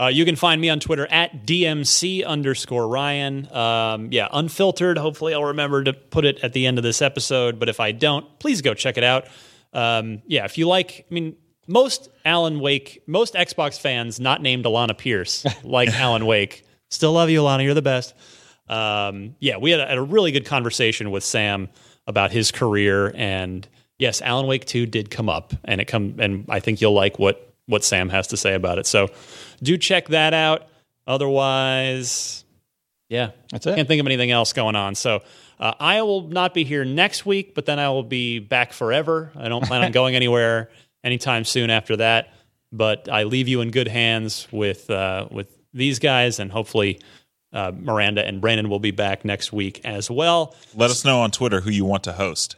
[SPEAKER 1] Uh, you can find me on Twitter at DMC underscore Ryan. Um, yeah, unfiltered. Hopefully, I'll remember to put it at the end of this episode. But if I don't, please go check it out. Um, yeah, if you like, I mean, most Alan Wake, most Xbox fans not named Alana Pierce like Alan Wake. Still love you, Alana. You're the best. Um, yeah, we had a, had a really good conversation with Sam about his career, and yes, Alan Wake Two did come up, and it come, and I think you'll like what what Sam has to say about it. So, do check that out. Otherwise, yeah,
[SPEAKER 2] That's it.
[SPEAKER 1] Can't think of anything else going on. So. Uh, I will not be here next week, but then I will be back forever. I don't plan on going anywhere anytime soon after that. But I leave you in good hands with uh, with these guys, and hopefully uh, Miranda and Brandon will be back next week as well.
[SPEAKER 3] Let us know on Twitter who you want to host.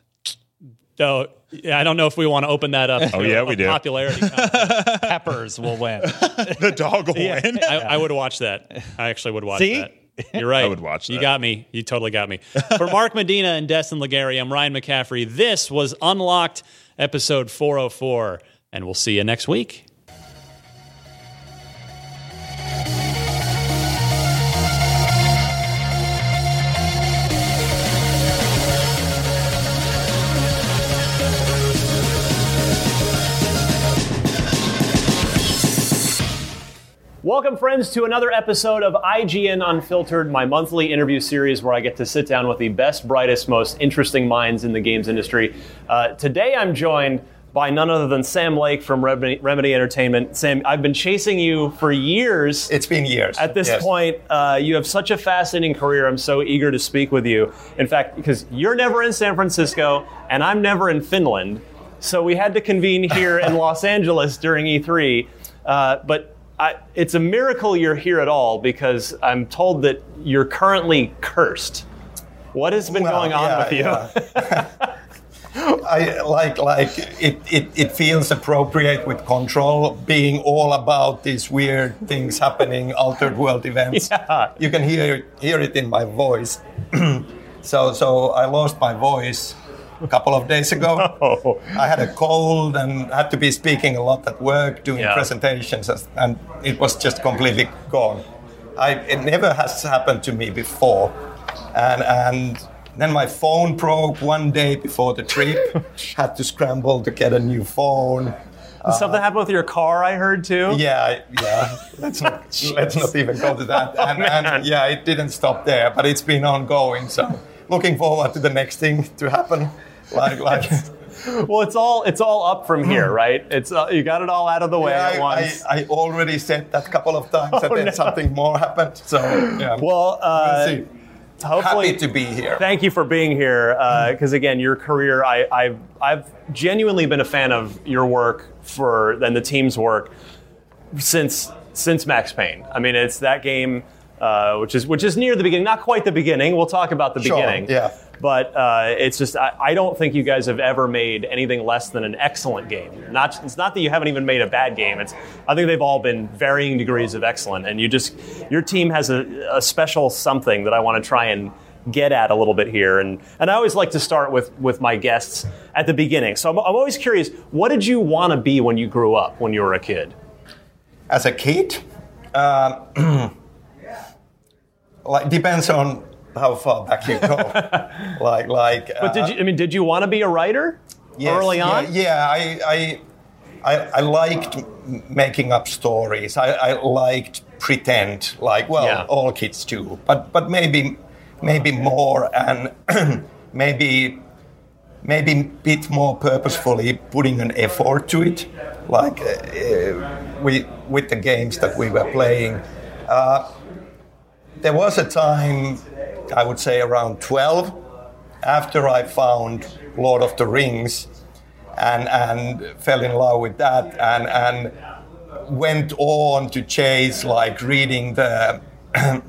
[SPEAKER 1] So yeah, I don't know if we want to open that up.
[SPEAKER 3] Oh, yeah, we do.
[SPEAKER 1] Popularity.
[SPEAKER 2] Peppers will win.
[SPEAKER 3] The dog will win.
[SPEAKER 1] I, I would watch that. I actually would watch
[SPEAKER 2] See?
[SPEAKER 1] that. You're right.
[SPEAKER 3] I would watch
[SPEAKER 1] You got me. You totally got me. For Mark Medina and Destin Legarie, I'm Ryan McCaffrey. This was Unlocked, episode 404, and we'll see you next week. Welcome, friends, to another episode of IGN Unfiltered, my monthly interview series where I get to sit down with the best, brightest, most interesting minds in the games industry. Uh, today I'm joined by none other than Sam Lake from Remedy, Remedy Entertainment. Sam, I've been chasing you for years.
[SPEAKER 5] It's been years.
[SPEAKER 1] At this
[SPEAKER 5] Yes.
[SPEAKER 1] point, uh, you have such a fascinating career. I'm so eager to speak with you. In fact, because you're never in San Francisco and I'm never in Finland, so we had to convene here in Los Angeles during E3. Uh, but I, it's a miracle you're here at all because I'm told that you're currently cursed. What has been
[SPEAKER 5] Well,
[SPEAKER 1] going on
[SPEAKER 5] yeah,
[SPEAKER 1] with you?
[SPEAKER 5] yeah. I like like it, it, it feels appropriate with control being all about these weird things happening, altered world events.
[SPEAKER 1] Yeah.
[SPEAKER 5] You can hear hear it in my voice. so so I lost my voice a couple of days ago.
[SPEAKER 1] Oh.
[SPEAKER 5] I had a cold and had to be speaking a lot at work, doing
[SPEAKER 1] Yeah.
[SPEAKER 5] presentations, and it was just completely gone. I, it never has happened to me before, and and then my phone broke one day before the trip. had to scramble to get a new phone.
[SPEAKER 1] Something happened with your car, I heard too.
[SPEAKER 5] Yeah, yeah. Let's not let's not even go to that. Oh, and,
[SPEAKER 1] man.
[SPEAKER 5] and yeah, it didn't stop there, but it's been ongoing. So looking forward to the next thing to happen. Like like.
[SPEAKER 1] Well, it's all it's all up from here, right? It's uh, you got it all out of the way
[SPEAKER 5] Yeah,
[SPEAKER 1] at once.
[SPEAKER 5] I, I, I already said that a couple of times, and
[SPEAKER 1] Oh,
[SPEAKER 5] then
[SPEAKER 1] no.
[SPEAKER 5] something more happened. So yeah,
[SPEAKER 1] well, uh,
[SPEAKER 5] we'll see.
[SPEAKER 1] hopefully,
[SPEAKER 5] Happy to be here.
[SPEAKER 1] Thank you for being here, because again, your career, I, I've I've genuinely been a fan of your work for and the team's work since since Max Payne. I mean, it's that game, uh, which is which is near the beginning, not quite the beginning. We'll talk about the
[SPEAKER 5] Sure,
[SPEAKER 1] beginning.
[SPEAKER 5] yeah.
[SPEAKER 1] But uh, it's just I, I don't think you guys have ever made anything less than an excellent game. Not it's not that you haven't even made a bad game. It's I think they've all been varying degrees of excellent, and you just your team has a, a special something that I want to try and get at a little bit here. And and I always like to start with with my guests at the beginning. So I'm, I'm always curious, what did you want to be when you grew up, when you were a kid?
[SPEAKER 5] As a kid, uh, like depends on how far back you go. like like.
[SPEAKER 1] But did you? I mean, did you want to be a writer
[SPEAKER 5] Yes,
[SPEAKER 1] early on?
[SPEAKER 5] Yeah, I, I, I, I liked making up stories. I, I liked pretend, like well,
[SPEAKER 1] Yeah.
[SPEAKER 5] all kids do, but but maybe maybe more and maybe maybe a bit more purposefully putting an effort to it, like uh, uh, we, with the games that we were playing. Uh, there was a time, I would say around 12, after I found Lord of the Rings and, and fell in love with that and, and went on to chase like reading the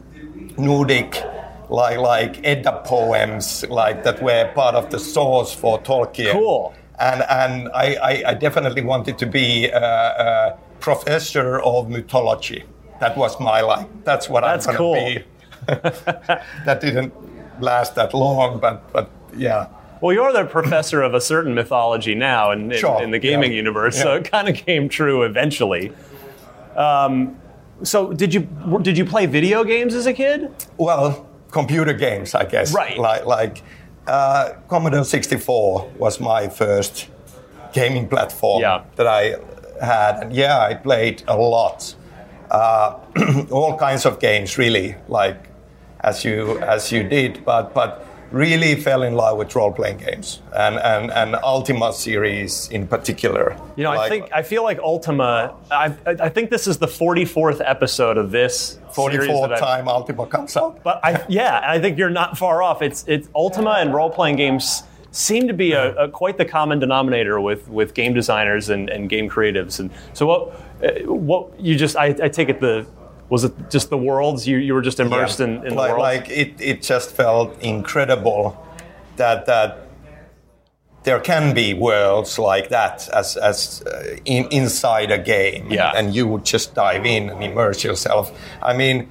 [SPEAKER 5] Nordic like like Edda poems like that were part of the source for Tolkien.
[SPEAKER 1] Cool.
[SPEAKER 5] And and I, I, I definitely wanted to be a, a professor of mythology. That was my life. That's what
[SPEAKER 1] That's
[SPEAKER 5] I'm gonna be. that didn't last that long, but but yeah.
[SPEAKER 1] Well, you're the professor of a certain mythology now in, in,
[SPEAKER 5] Sure,
[SPEAKER 1] in the gaming
[SPEAKER 5] yeah.
[SPEAKER 1] universe, so it kind of came true eventually. Um, so, did you did you play video games as a kid?
[SPEAKER 5] Well, computer games, I guess.
[SPEAKER 1] Right.
[SPEAKER 5] Like like uh, Commodore 64 was my first gaming platform
[SPEAKER 1] Yeah.
[SPEAKER 5] that I had, and yeah, I played a lot. Uh, all kinds of games, really, like as you as you did, but but really fell in love with role playing games and and and Ultima series in particular.
[SPEAKER 1] You know, I think I feel like Ultima. I, I think this is the 44th episode of this series
[SPEAKER 5] 44
[SPEAKER 1] that I've-
[SPEAKER 5] time Ultima comes out.
[SPEAKER 1] But I, yeah, I think you're not far off. It's it's Ultima and role playing games seem to be a, a quite the common denominator with, with game designers and, and game creatives. And so what what you just I, I take it the was it just the worlds you, you were just immersed
[SPEAKER 5] Yeah.
[SPEAKER 1] in, in the
[SPEAKER 5] like,
[SPEAKER 1] world.
[SPEAKER 5] like it, it just felt incredible that that there can be worlds like that as as uh, in, inside a game
[SPEAKER 1] Yeah.
[SPEAKER 5] and you would just dive in and immerse yourself i mean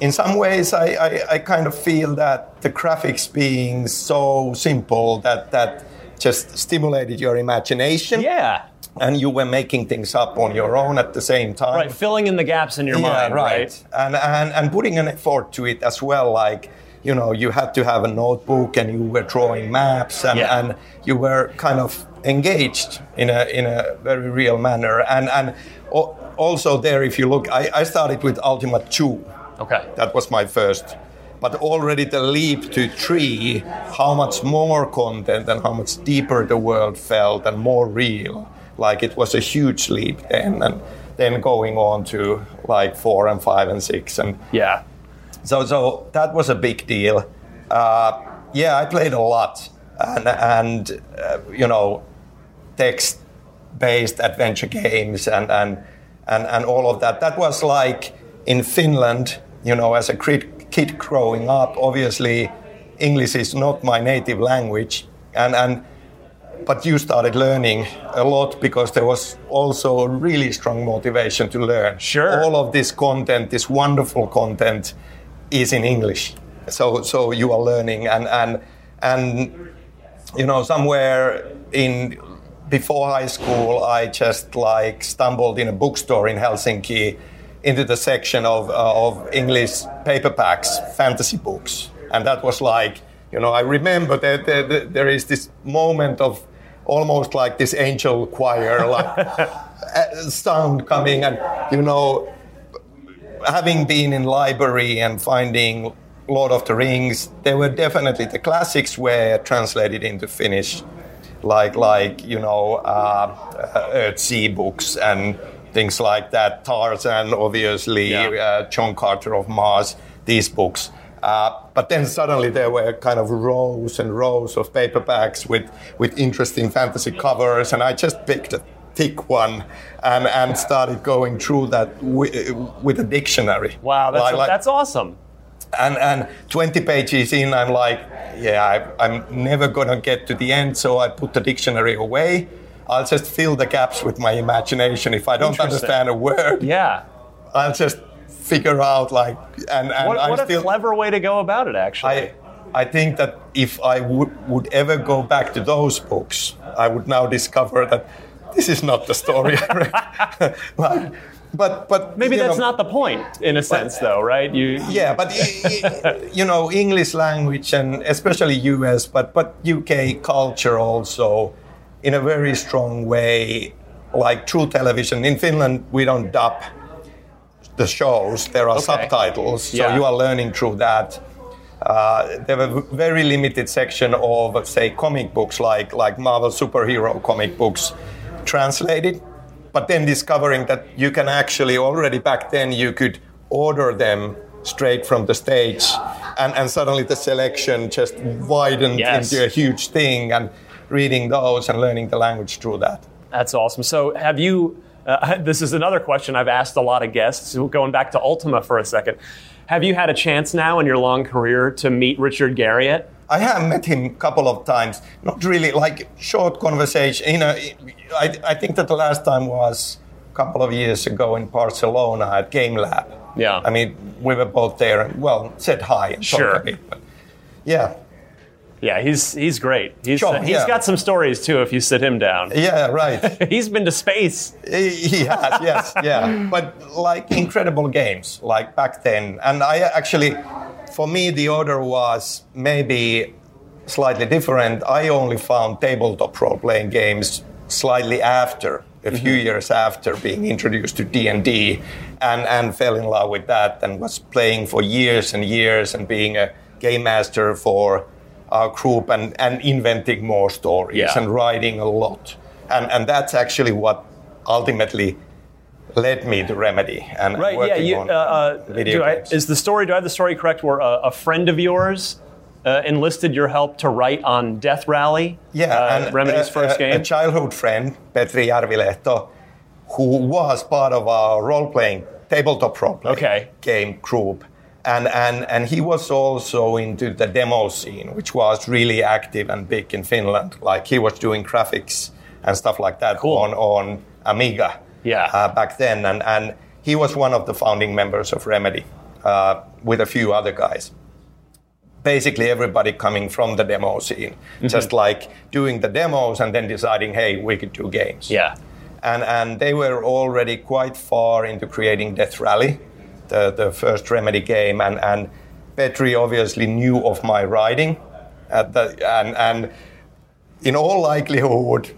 [SPEAKER 5] in some ways I, I, I kind of feel that the graphics being so simple that that just stimulated your imagination
[SPEAKER 1] yeah,
[SPEAKER 5] and you were making things up on your own at the same time
[SPEAKER 1] right. Filling in the gaps in your mind, right?
[SPEAKER 5] and, and and putting an effort to it as well like you know you had to have a notebook and you were drawing maps and,
[SPEAKER 1] Yeah.
[SPEAKER 5] and you were kind of engaged in a in a very real manner and and also there if you look I, I started with ultima 2
[SPEAKER 1] Okay.
[SPEAKER 5] that was my first but already the leap to three how much more content and how much deeper the world felt and more real like it was a huge leap then and then going on to like four and five and six and
[SPEAKER 1] Yeah.
[SPEAKER 5] so so that was a big deal. Uh, yeah i played a lot. And and uh, you know text based adventure games and, and and and all of that. That was like in finland you know as a kid, kid growing up obviously english is not my native language. And and but you started learning a lot because there was also a really strong motivation to learn.
[SPEAKER 1] Sure.
[SPEAKER 5] All of this content, this wonderful content, is in English. So so you are learning and and and you know somewhere in before high school I just like stumbled in a bookstore in Helsinki into the section of uh, of English paperbacks, fantasy books, and that was like you know I remember that there, there, there is this moment of almost like this angel choir like uh, sound coming and you know having been in library and finding Lord of the Rings, there were definitely the classics were translated into Finnish, like like you know uh, uh, Earthsea books and things like that. Tarzan, obviously,
[SPEAKER 1] Yeah.
[SPEAKER 5] uh, John Carter of Mars, these books. Uh, but then suddenly there were kind of rows and rows of paperbacks with, with interesting fantasy covers, and I just picked a thick one and, and started going through that with, with a dictionary.
[SPEAKER 6] Wow, that's,
[SPEAKER 5] Like- like-
[SPEAKER 6] that's awesome.
[SPEAKER 5] and and 20 pages in i'm like yeah I, i'm never gonna get to the end so i put the dictionary away i'll just fill the gaps with my imagination if i don't understand a word
[SPEAKER 6] Yeah.
[SPEAKER 5] i'll just figure out like and, and
[SPEAKER 6] What, what a
[SPEAKER 5] still
[SPEAKER 6] clever way to go about it, actually.
[SPEAKER 5] I, I think that if I would, would ever go back to those books, I would now discover that this is not the story I read. like, but, but
[SPEAKER 6] Maybe that's
[SPEAKER 5] know,
[SPEAKER 6] not the point, in a sense, though, right? You,
[SPEAKER 5] yeah, but i- i- you know, English language and especially US, but but UK culture also, in a very strong way, like true television. In Finland, we don't dub the shows; there are
[SPEAKER 6] Okay.
[SPEAKER 5] subtitles, so
[SPEAKER 6] Yeah.
[SPEAKER 5] you are learning through that. Uh, there were very limited section of say comic books like like Marvel superhero comic books translated but then discovering that you can actually already back then you could order them straight from the stage and, and suddenly the selection just widened
[SPEAKER 6] Yes.
[SPEAKER 5] into a huge thing and reading those and learning the language through that
[SPEAKER 6] That's awesome. So, have you? Uh, this is another question I've asked a lot of guests. Going back to Ultima for a second, have you had a chance now in your long career to meet Richard Garriott?
[SPEAKER 5] I have met him a couple of times, not really like short conversation. You know, I, I think that the last time was a couple of years ago in Barcelona at Game Lab.
[SPEAKER 6] Yeah.
[SPEAKER 5] I mean, we were both there and, well, said hi and
[SPEAKER 6] Sure.
[SPEAKER 5] talked a bit. But yeah,
[SPEAKER 6] Yeah, he's he's great. He's
[SPEAKER 5] Sure,
[SPEAKER 6] he's
[SPEAKER 5] yeah.
[SPEAKER 6] got some stories too. If you sit him down,
[SPEAKER 5] yeah, right.
[SPEAKER 6] he's been to space.
[SPEAKER 5] He he has, yes, yeah. But like incredible games, like back then. And I actually, for me, the order was maybe slightly different. I only found tabletop role-playing games slightly after, a few mm-hmm. years after being introduced to D&D and, and fell in love with that and was playing for years and years and being a game master for our group and, and inventing more stories
[SPEAKER 6] Yeah.
[SPEAKER 5] and writing a lot. And, and that's actually what ultimately led me to Remedy and
[SPEAKER 6] Right? Yeah. You,
[SPEAKER 5] on
[SPEAKER 6] uh, uh,
[SPEAKER 5] video
[SPEAKER 6] do I, is the story? Do I have the story correct? Where a, a friend of yours uh, enlisted your help to write on Death Rally?
[SPEAKER 5] Yeah,
[SPEAKER 6] uh,
[SPEAKER 5] and
[SPEAKER 6] Remedy's
[SPEAKER 5] a-
[SPEAKER 6] first game.
[SPEAKER 5] A childhood friend, Petri Jarvilehto, who was part of our role-playing tabletop role-playing
[SPEAKER 6] Okay.
[SPEAKER 5] game group, and and and he was also into the demo scene, which was really active and big in Finland. Like he was doing graphics and stuff like that
[SPEAKER 6] Cool.
[SPEAKER 5] on on Amiga.
[SPEAKER 6] Yeah.
[SPEAKER 5] Uh, back then, and and he was one of the founding members of Remedy, uh, with a few other guys basically everybody coming from the demo scene,
[SPEAKER 6] Mm-hmm.
[SPEAKER 5] just like doing the demos and then deciding, hey, we could do games.
[SPEAKER 6] yeah.
[SPEAKER 5] And, and they were already quite far into creating Death Rally, the, the first Remedy game. And, and Petri obviously knew of my writing. At the, and, and in all likelihood,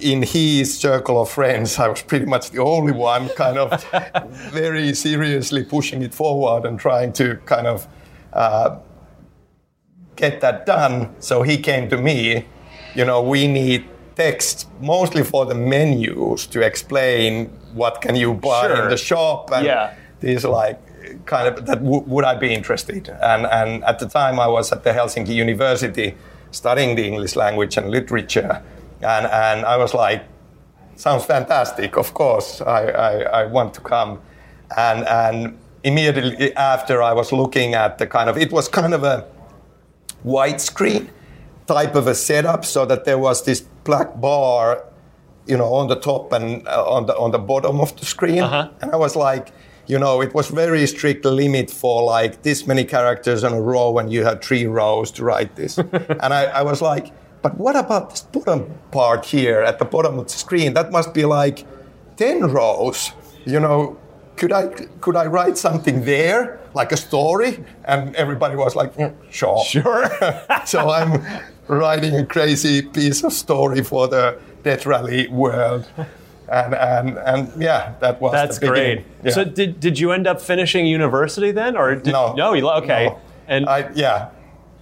[SPEAKER 5] in his circle of friends, I was pretty much the only one kind of very seriously pushing it forward and trying to kind of uh, get that done. So he came to me, you know, we need text mostly for the menus to explain what can you buy
[SPEAKER 6] Sure.
[SPEAKER 5] in the shop and
[SPEAKER 6] Yeah.
[SPEAKER 5] These like kind of that w- would I be interested? And and at the time I was at the Helsinki University studying the English language and literature. And and I was like sounds fantastic of course I, I, I want to come. And and immediately after I was looking at the kind of it was kind of a widescreen type of a setup so that there was this black bar you know on the top and uh, on the on the bottom of the screen.
[SPEAKER 6] Uh-huh.
[SPEAKER 5] and i was like you know it was very strict limit for like this many characters on a row and you had three rows to write this. And I, I was like but what about this bottom part here at the bottom of the screen? That must be like 10 rows. You know could I could I write something there, like a story? And everybody was like, "Mm, sure,
[SPEAKER 6] Sure.
[SPEAKER 5] so I'm writing a crazy piece of story for the Death Rally world, and and and yeah, that was
[SPEAKER 6] That's great.
[SPEAKER 5] Yeah.
[SPEAKER 6] So did, did you end up finishing university then, or did,
[SPEAKER 5] no,
[SPEAKER 6] No, you okay.
[SPEAKER 5] no.
[SPEAKER 6] And
[SPEAKER 5] I yeah,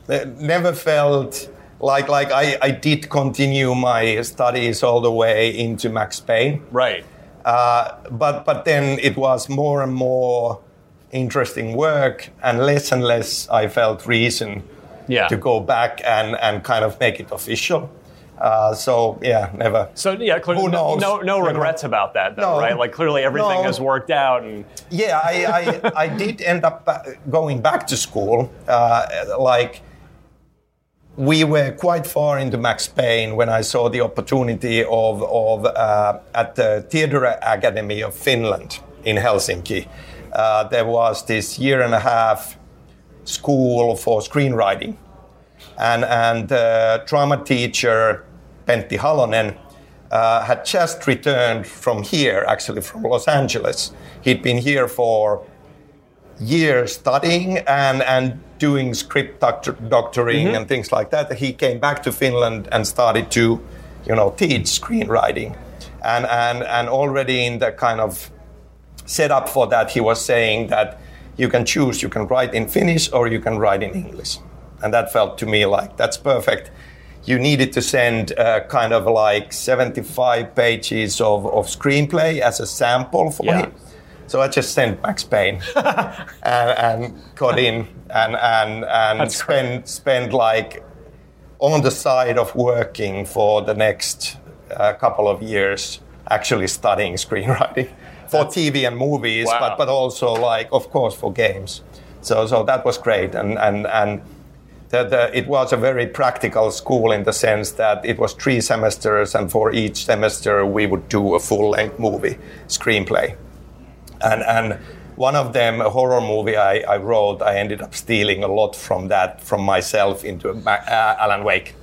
[SPEAKER 5] Uh, never felt like like I, I did continue my studies all the way into Max Payne.
[SPEAKER 6] right.
[SPEAKER 5] Uh, but but then it was more and more interesting work, and less and less I felt reason
[SPEAKER 6] Yeah.
[SPEAKER 5] to go back and, and kind of make it official. Uh, so yeah, never.
[SPEAKER 1] So yeah, clearly
[SPEAKER 5] Who
[SPEAKER 1] no,
[SPEAKER 5] knows?
[SPEAKER 1] no, no regrets about that, though,
[SPEAKER 5] No.
[SPEAKER 1] right? Like clearly everything
[SPEAKER 5] No.
[SPEAKER 1] has worked out, and
[SPEAKER 5] Yeah, I, I, I did end up going back to school. Uh, like, we were quite far into Max Payne when I saw the opportunity of, of uh, at the Theatre Academy of Finland in Helsinki. Uh, there was this year and a half school for screenwriting. And, and the drama teacher, Pentti Halonen, uh, had just returned from here, actually from Los Angeles. He'd been here for years studying and, and doing script doctor, doctoring and things like that. He came back to Finland and started to, you know, teach screenwriting. And, and, and already in the kind of setup for that, he was saying that you can choose, you can write in Finnish or you can write in English. And that felt to me like that's perfect. You needed to send uh, kind of like 75 pages of, of screenplay as a sample for
[SPEAKER 1] Yeah.
[SPEAKER 5] him. So I just sent Max Payne and, and got in and, and, and
[SPEAKER 1] That's
[SPEAKER 5] spend, spend like on the side of working for the next uh, couple of years, actually studying screenwriting for TV and movies,
[SPEAKER 1] Wow.
[SPEAKER 5] but, but also like, of course, for games. So, so that was great. And, and, and the, the, it was a very practical school in the sense that it was three semesters, and for each semester, we would do a full length movie screenplay. And, and one of them, a horror movie I, I wrote, I ended up stealing a lot from that, from myself into uh, Alan Wake.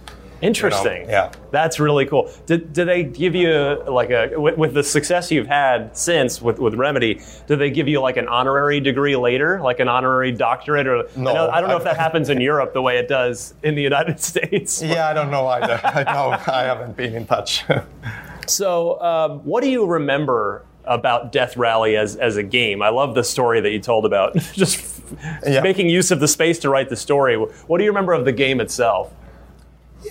[SPEAKER 1] Interesting.
[SPEAKER 5] yeah.
[SPEAKER 1] that's really cool. Did, did they give you like a with, with the success you've had since with, with Remedy? Did they give you like an honorary degree later, like an honorary doctorate? Or
[SPEAKER 5] No,
[SPEAKER 1] I, know, I don't know if that happens in Europe the way it does in the United States.
[SPEAKER 5] Yeah, I don't know either. I know I haven't been in touch.
[SPEAKER 1] So, um, what do you remember about Death Rally as, as a game? I love the story that you told about just
[SPEAKER 5] Yeah.
[SPEAKER 1] making use of the space to write the story. What do you remember of the game itself?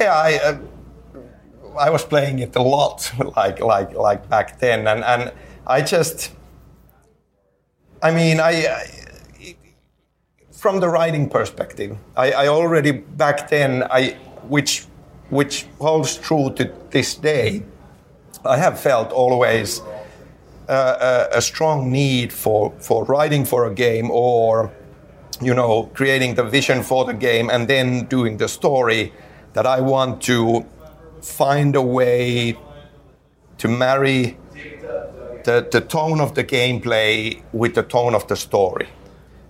[SPEAKER 5] Yeah, I uh, I was playing it a lot, like like like back then, and and I just, I mean, I. I from the writing perspective, I, I already back then, I which which holds true to this day. I have felt always uh, a, a strong need for for writing for a game or you know creating the vision for the game and then doing the story that I want to find a way to marry the, the tone of the gameplay with the tone of the story.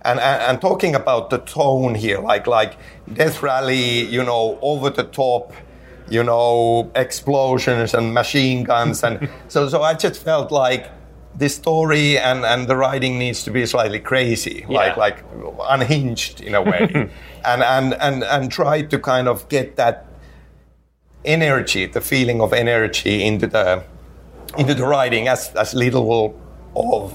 [SPEAKER 5] And, and, and talking about the tone here, like like Death Rally, you know, over the top, you know, explosions and machine guns, and so so I just felt like this story and, and the writing needs to be slightly crazy, like like unhinged in a way, and and and and try to kind of get that energy, the feeling of energy into the into the writing as as little of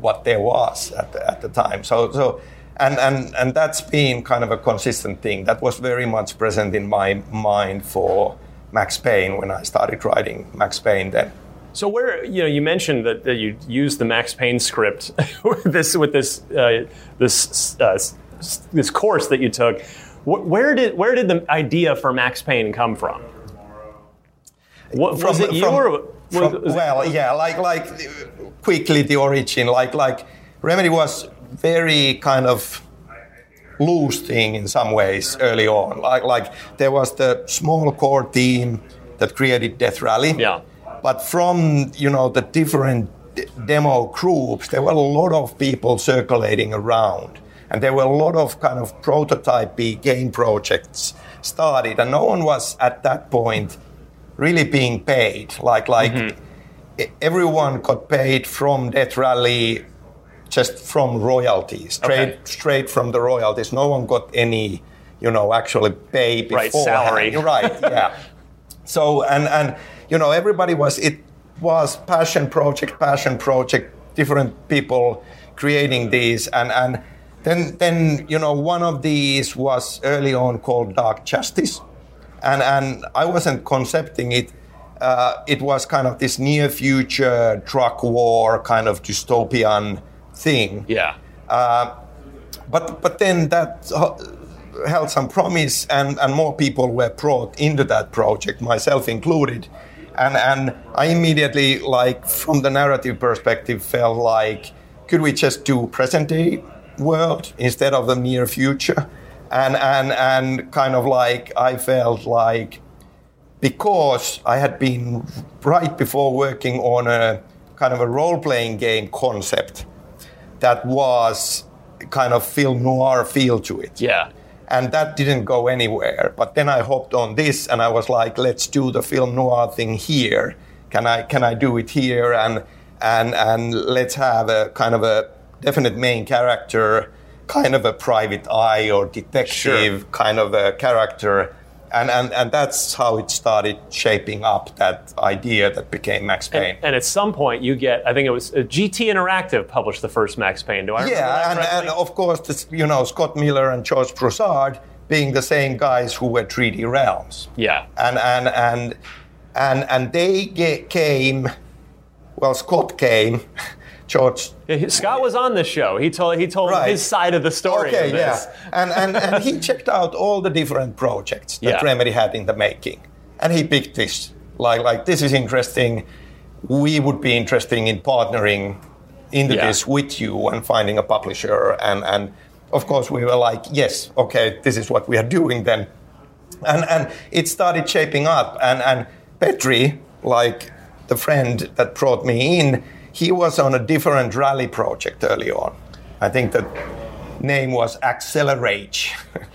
[SPEAKER 5] what there was at the, at the time. So so and and and that's been kind of a consistent thing. That was very much present in my mind for Max Payne when I started writing Max Payne then.
[SPEAKER 1] So where you know you mentioned that, that you used the Max Payne script with this with this uh, this uh, this course that you took. Where did where did the idea for Max Payne come from? What, was it you or was,
[SPEAKER 5] from- well, yeah, like like quickly the origin, like like Remedy was very kind of loose thing in some ways early on. Like like there was the small core team that created Death Rally.
[SPEAKER 1] Yeah.
[SPEAKER 5] But from you know the different d- demo groups, there were a lot of people circulating around, and there were a lot of kind of prototype game projects started, and no one was at that point really being paid. Like like mm-hmm. e- everyone got paid from Death Rally, just from royalties, straight
[SPEAKER 1] Okay.
[SPEAKER 5] straight from the royalties. No one got any, you know, actually pay before
[SPEAKER 1] Right, salary.
[SPEAKER 5] Right, yeah. So and and you know everybody was it was passion project, passion project, different people creating these and and then then you know one of these was early on called Dark Justice, and and I wasn't concepting it. Uh, it was kind of this near future drug war kind of dystopian thing
[SPEAKER 1] yeah.
[SPEAKER 5] but but then that uh, held some promise, and, and more people were brought into that project, myself included. And, and I immediately, like, from the narrative perspective, felt like, could we just do present day world instead of the near future? And, and, and kind of like, I felt like, because I had been right before working on a kind of a role playing game concept that was kind of film noir feel to it.
[SPEAKER 6] Yeah.
[SPEAKER 5] And that didn't go anywhere. But then I hopped on this and I was like, let's do the film noir thing here. Can I can I do it here and and and let's have a kind of a definite main character, kind of a private eye or detective
[SPEAKER 6] Sure.
[SPEAKER 5] kind of a character. And, and, and that's how it started shaping up that idea that became Max Payne.
[SPEAKER 6] And, and at some point, you get, I think it was uh, GT Interactive published the first Max Payne. Do I remember that
[SPEAKER 5] Yeah, and, and of course, this, you know, Scott Miller and George Broussard being the same guys who were 3D Realms.
[SPEAKER 6] yeah.
[SPEAKER 5] And, and, and, and, and they came, well, Scott came, George.
[SPEAKER 6] Yeah, Scott was on this show. He told he told
[SPEAKER 5] Right.
[SPEAKER 6] his side of the story.
[SPEAKER 5] Okay, yeah. And, and, and he checked out all the different projects that
[SPEAKER 6] Yeah.
[SPEAKER 5] Remedy had in the making. And he picked this. Like, like this is interesting. We would be interested in partnering into
[SPEAKER 6] Yeah.
[SPEAKER 5] this with you and finding a publisher. And, and of course, we were like, yes, okay, this is what we are doing then. And, and it started shaping up. And, and Petri, like the friend that brought me in, he was on a different rally project early on. I think the name was Accelerate.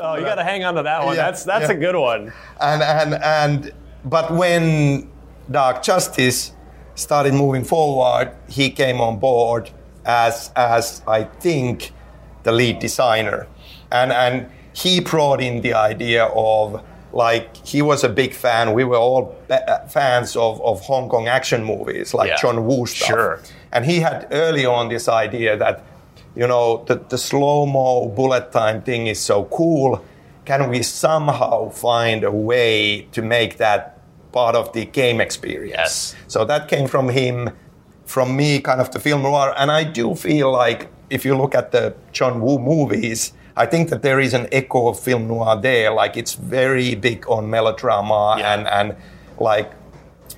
[SPEAKER 6] Oh, you got to hang on to that one.
[SPEAKER 5] Yeah,
[SPEAKER 6] that's that's
[SPEAKER 5] yeah.
[SPEAKER 6] a good one.
[SPEAKER 5] and and and but when Dark Justice started moving forward, he came on board as as I think the lead designer, and and he brought in the idea of like he was a big fan. We were all ba- uh, fans of of Hong Kong action movies like
[SPEAKER 6] Yeah.
[SPEAKER 5] John Woo stuff,
[SPEAKER 6] Sure.
[SPEAKER 5] and he had early on this idea that you know the, the slow mo bullet time thing is so cool can we somehow find a way to make that part of the game experience
[SPEAKER 6] Yes.
[SPEAKER 5] so that came from him from me kind of the film noir and i do feel like if you look at the john woo movies i think that there is an echo of film noir there like it's very big on melodrama
[SPEAKER 6] Yeah.
[SPEAKER 5] and and like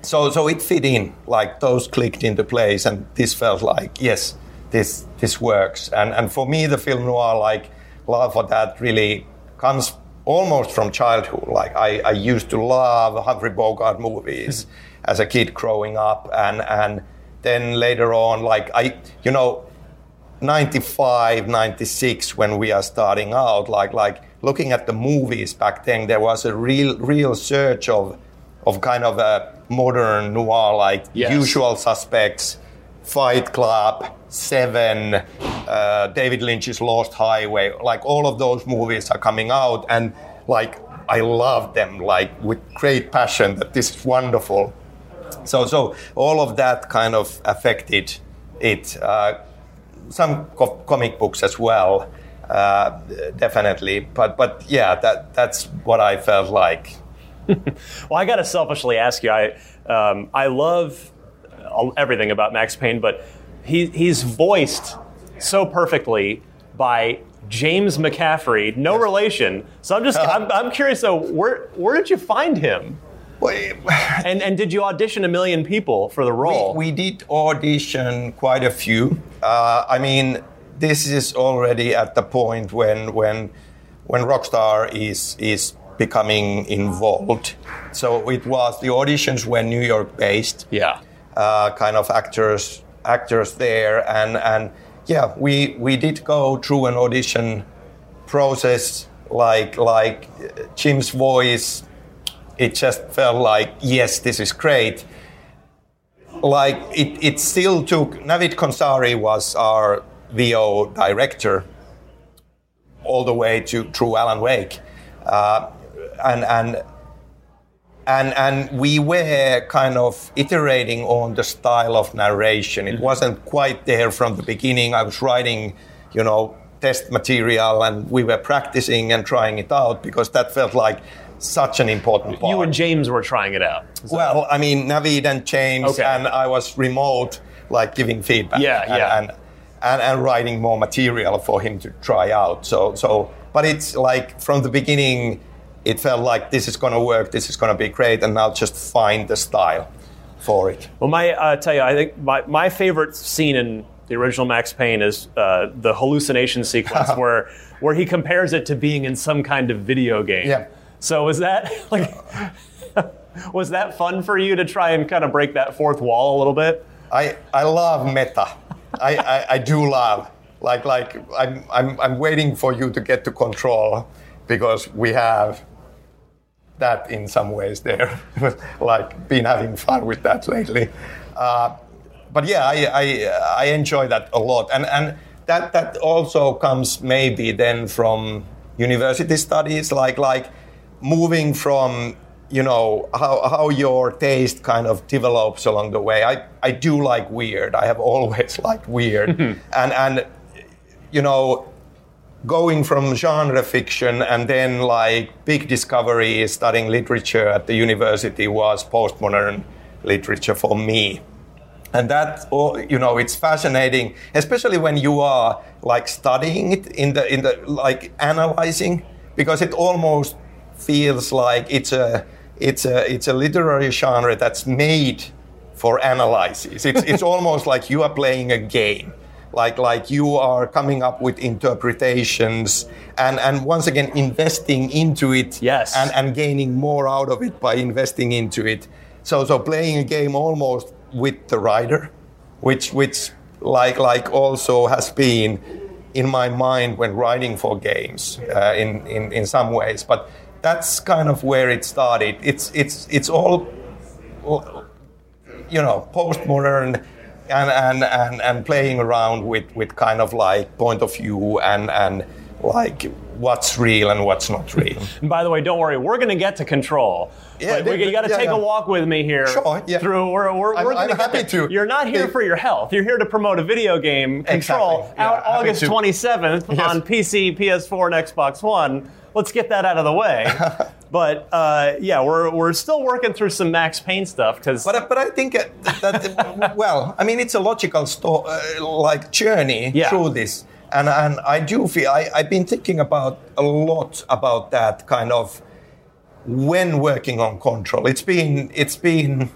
[SPEAKER 5] so so it fit in like those clicked into place and this felt like yes this this works and and for me the film noir like love for that really comes almost from childhood like i i used to love humphrey bogart movies as a kid growing up and and then later on like i you know 95 96 when we are starting out like like looking at the movies back then there was a real real search of of kind of a modern noir like
[SPEAKER 6] Yes.
[SPEAKER 5] usual suspects fight club seven uh, david lynch's lost highway like all of those movies are coming out and like i love them like with great passion that this is wonderful so so all of that kind of affected it uh, some co- comic books as well uh, definitely but but yeah that that's what i felt like
[SPEAKER 6] Well, I got to selfishly ask you. I um, I love everything about Max Payne, but he he's voiced so perfectly by James McCaffrey, no relation. So I'm just I'm, I'm curious though, where where did you find him? And and did you audition a million people for the role?
[SPEAKER 5] We, we did audition quite a few. Uh, I mean, this is already at the point when when when Rockstar is is becoming involved. So it was the auditions were New York based.
[SPEAKER 6] yeah.
[SPEAKER 5] uh, kind of actors actors there and and yeah we we did go through an audition process like like Jim's voice it just felt like yes this is great like it, it still took Navid Khonsari was our VO director all the way to through Alan Wake uh, and and and and we were kind of iterating on the style of narration. It wasn't quite there from the beginning. I was writing, you know, test material, and we were practicing and trying it out because that felt like such an important part.
[SPEAKER 6] You and James were trying it out.
[SPEAKER 5] Well, I mean, Navid and James,
[SPEAKER 6] Okay.
[SPEAKER 5] and I was remote, like giving feedback.
[SPEAKER 6] Yeah,
[SPEAKER 5] and,
[SPEAKER 6] yeah.
[SPEAKER 5] And and, and writing more material for him to try out. So so, but it's like from the beginning, it felt like this is going to work, this is going to be great, and now just find the style for it.
[SPEAKER 1] Well, my uh, tell you, I think my, my favorite scene in the original Max Payne is uh, the hallucination sequence where where he compares it to being in some kind of video game.
[SPEAKER 5] Yeah.
[SPEAKER 1] So was that like was that fun for you to try and kind of break that fourth wall a little bit?
[SPEAKER 5] I, I love meta. I, I, I do love. Like like I'm, I'm I'm waiting for you to get to control because we have that in some ways there. like been having fun with that lately. Uh, but yeah, I, I I enjoy that a lot, and and that that also comes maybe then from university studies, like like moving from you know how, how your taste kind of develops along the way. I, I do like weird. I have always liked weird, mm-hmm. and and you know going from genre fiction and then like big discovery studying literature at the university was postmodern literature for me and that oh, you know it's fascinating especially when you are like studying it in the in the like analyzing because it almost feels like it's a it's a it's a literary genre that's made for analysis. It's it's almost like you are playing a game. Like like you are coming up with interpretations and and once again investing into it
[SPEAKER 1] Yes.
[SPEAKER 5] and and gaining more out of it by investing into it. So so playing a game almost with the writer which which like like also has been in my mind when writing for games uh, in, in in some ways. But that's kind of where it started it's it's it's all you know postmodern and and and, and playing around with with kind of like point of view and and like what's real and what's not real
[SPEAKER 1] And by the way, don't worry, we're going to get to control.
[SPEAKER 5] Yeah,
[SPEAKER 1] but we, you got to
[SPEAKER 5] yeah,
[SPEAKER 1] take
[SPEAKER 5] yeah.
[SPEAKER 1] a walk with me here.
[SPEAKER 5] Sure, yeah.
[SPEAKER 1] Through we're, we're,
[SPEAKER 5] I'm-
[SPEAKER 1] we're
[SPEAKER 5] I'm happy
[SPEAKER 1] there.
[SPEAKER 5] to.
[SPEAKER 1] You're not here
[SPEAKER 5] Yeah.
[SPEAKER 1] for your health. You're here to promote a video game, Control,
[SPEAKER 5] Exactly,
[SPEAKER 1] out August
[SPEAKER 5] to.
[SPEAKER 1] 27th
[SPEAKER 5] Yes.
[SPEAKER 1] on PC, PS4, and Xbox One. Let's get that out of the way. but uh, yeah, we're, we're still working through some Max Payne stuff because
[SPEAKER 5] But but I think that, well, I mean, it's a logical sto- uh, like journey
[SPEAKER 1] Yeah.
[SPEAKER 5] through this, and and I do feel I, I've been thinking about a lot about that kind of when working on control. It's been it's been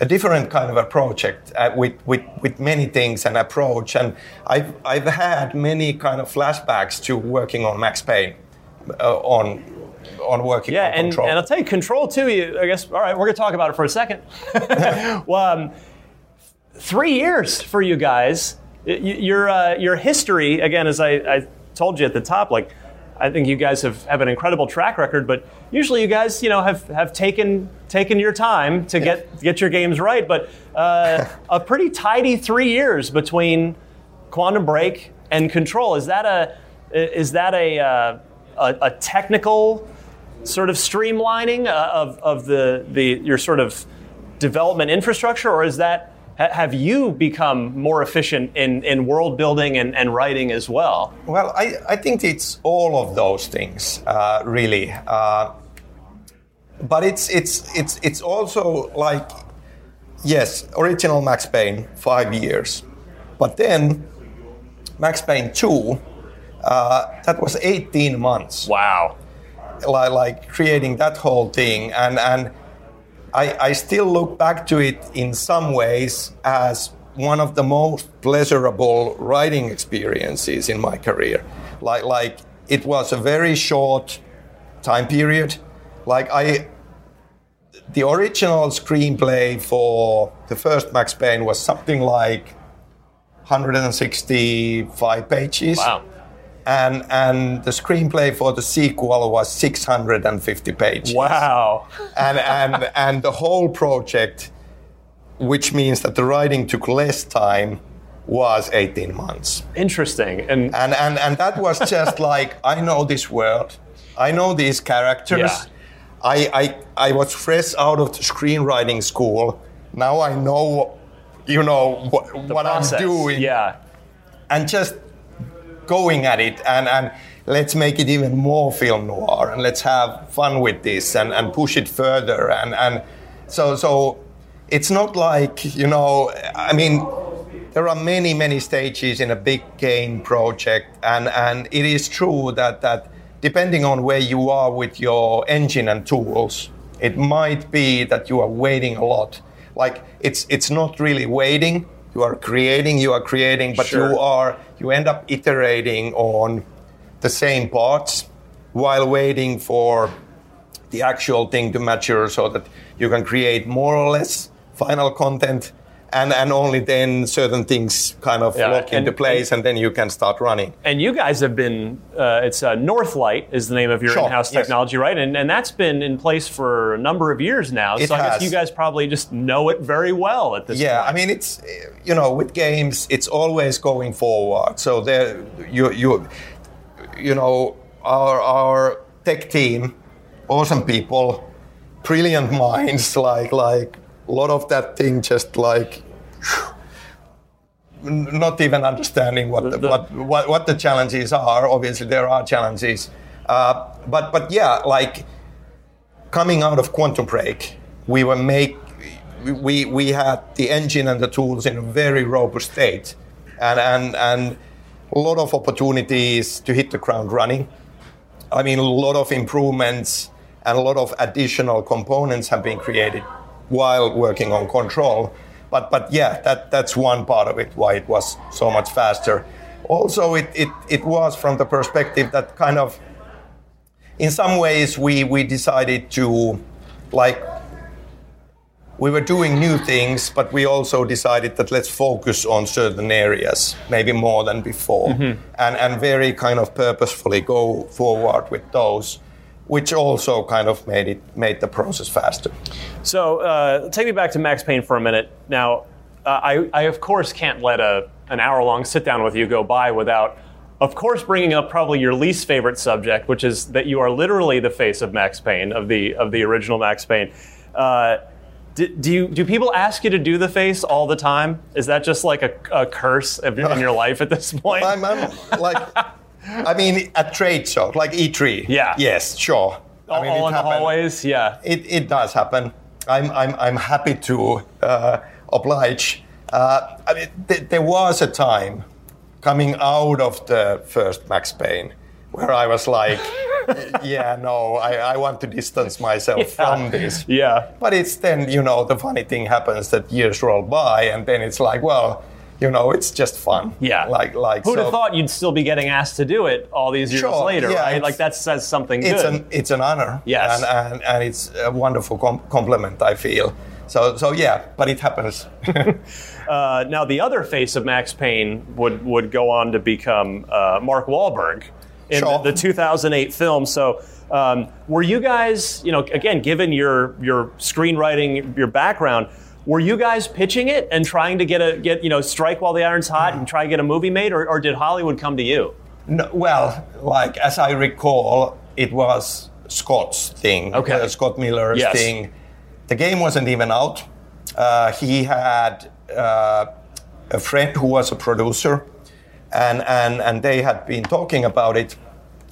[SPEAKER 5] a different kind of a project uh, with, with with many things and approach, and I've I've had many kind of flashbacks to working on Max Payne, uh, on on working
[SPEAKER 1] Yeah,
[SPEAKER 5] on
[SPEAKER 1] and,
[SPEAKER 5] control.
[SPEAKER 1] and I'll tell you, control too. You, I guess. All right, we're gonna talk about it for a second. well, um, three years for you guys. Your uh, your history, again, as I, I told you at the top, like I think you guys have, have an incredible track record. But usually, you guys, you know, have, have taken taken your time to get get your games right. But uh, a pretty tidy three years between Quantum Break and Control. Is that a is that a uh, a, a technical sort of streamlining uh, of, of the, the your sort of development infrastructure, or is that have you become more efficient in, in world building and, and writing as well?
[SPEAKER 5] Well, I, I think it's all of those things, uh, really. Uh, but it's it's it's it's also like, yes, original Max Payne, five years, but then Max Payne two, uh, that was eighteen months
[SPEAKER 1] Wow.
[SPEAKER 5] like, like creating that whole thing and and I, I still look back to it in some ways as one of the most pleasurable writing experiences in my career like like it was a very short time period like i the original screenplay for the first max payne was something like 165 pages
[SPEAKER 1] Wow.
[SPEAKER 5] And and the screenplay for the sequel was 650 pages.
[SPEAKER 1] Wow.
[SPEAKER 5] And and and the whole project, which means that the writing took less time, was 18 months.
[SPEAKER 1] Interesting. And
[SPEAKER 5] And and and that was just like I know this world, I know these characters.
[SPEAKER 1] Yeah.
[SPEAKER 5] I, I I was fresh out of the screenwriting school. Now I know, you know what, what I'm doing
[SPEAKER 1] Yeah.
[SPEAKER 5] and just going at it and, and let's make it even more film noir and let's have fun with this and, and push it further and, and so so it's not like you know i mean there are many many stages in a big game project, and and it is true that that depending on where you are with your engine and tools, it might be that you are waiting a lot. Like it's it's not really waiting. You are creating, you are creating, but
[SPEAKER 1] Sure.
[SPEAKER 5] you are you end up iterating on the same parts while waiting for the actual thing to mature so that you can create more or less final content and, and only then certain things kind of
[SPEAKER 1] Yeah,
[SPEAKER 5] lock
[SPEAKER 1] and-
[SPEAKER 5] into place and then you can start running.
[SPEAKER 1] And you guys have been, uh, it's uh, Northlight is the name of your
[SPEAKER 5] Sure,
[SPEAKER 1] in-house
[SPEAKER 5] yes.
[SPEAKER 1] technology, right? And, and that's been in place for a number of years now.
[SPEAKER 5] It
[SPEAKER 1] so I guess you guys probably just know it very well at this
[SPEAKER 5] Yeah,
[SPEAKER 1] point.
[SPEAKER 5] I mean it's you know with games it's always going forward. So there you you you know our our tech team, awesome people, brilliant minds. Like like a lot of that thing just like not even understanding what the, what, what what the challenges are. Obviously there are challenges, uh, but but yeah, like coming out of Quantum Break, we were make we we had the engine and the tools in a very robust state, and and and a lot of opportunities to hit the ground running. I mean, a lot of improvements and a lot of additional components have been created while working on control. But but yeah, that that's one part of it why it was so much faster. Also, it it, it was from the perspective that kind of in some ways we we decided to like we were doing new things but we also decided that let's focus on certain areas maybe more than before mm-hmm. and and very kind of purposefully go forward with those which also kind of made it made the process faster
[SPEAKER 1] So uh, take me back to Max Payne for a minute. Now, uh, I, I of course can't let a an hour long sit down with you go by without, of course, bringing up probably your least favorite subject, which is that you are literally the face of Max Payne of the of the original Max Payne. Uh, do, do you do people ask you to do the face all the time? Is that just like a, a curse of, in your life at this point?
[SPEAKER 5] I'm, I'm like i mean at trade shows like e3
[SPEAKER 1] Yeah.
[SPEAKER 5] yes sure
[SPEAKER 1] all
[SPEAKER 5] I mean,
[SPEAKER 1] all
[SPEAKER 5] it
[SPEAKER 1] in the
[SPEAKER 5] happened.
[SPEAKER 1] hallways, yeah.
[SPEAKER 5] It, it does happen. I'm, I'm, I'm happy to uh, oblige. Uh, I mean, th- there was a time coming out of the first Max Payne where I was like, yeah, no, I, I want to distance myself from this.
[SPEAKER 1] Yeah.
[SPEAKER 5] But it's then, you know, the funny thing happens that years roll by and then it's like, well, you know, it's just fun.
[SPEAKER 1] Yeah.
[SPEAKER 5] Like, like,
[SPEAKER 1] Who'd have thought you'd still be getting asked to do it all these years
[SPEAKER 5] Sure,
[SPEAKER 1] later,
[SPEAKER 5] yeah,
[SPEAKER 1] right? Like that says something
[SPEAKER 5] it's
[SPEAKER 1] good.
[SPEAKER 5] an it's an honor.
[SPEAKER 1] Yes.
[SPEAKER 5] and and, and it's a wonderful com- compliment. I feel so so yeah, but it happens.
[SPEAKER 1] Uh, now, the other face of Max Payne would, would go on to become uh, Mark Wahlberg in
[SPEAKER 5] Sure.
[SPEAKER 1] the, the 2008 film. So, um, were you guys, you know, again, given your your screenwriting, your background, were you guys pitching it and trying to get a get you know strike while the iron's hot and try to get a movie made, or, or did Hollywood come to you?
[SPEAKER 5] no, well, like as I recall, it was Scott's thing.
[SPEAKER 1] Okay.
[SPEAKER 5] uh, Scott Miller's
[SPEAKER 1] Yes.
[SPEAKER 5] thing. The game wasn't even out. Uh, he had uh, a friend who was a producer, and, and, and they had been talking about it.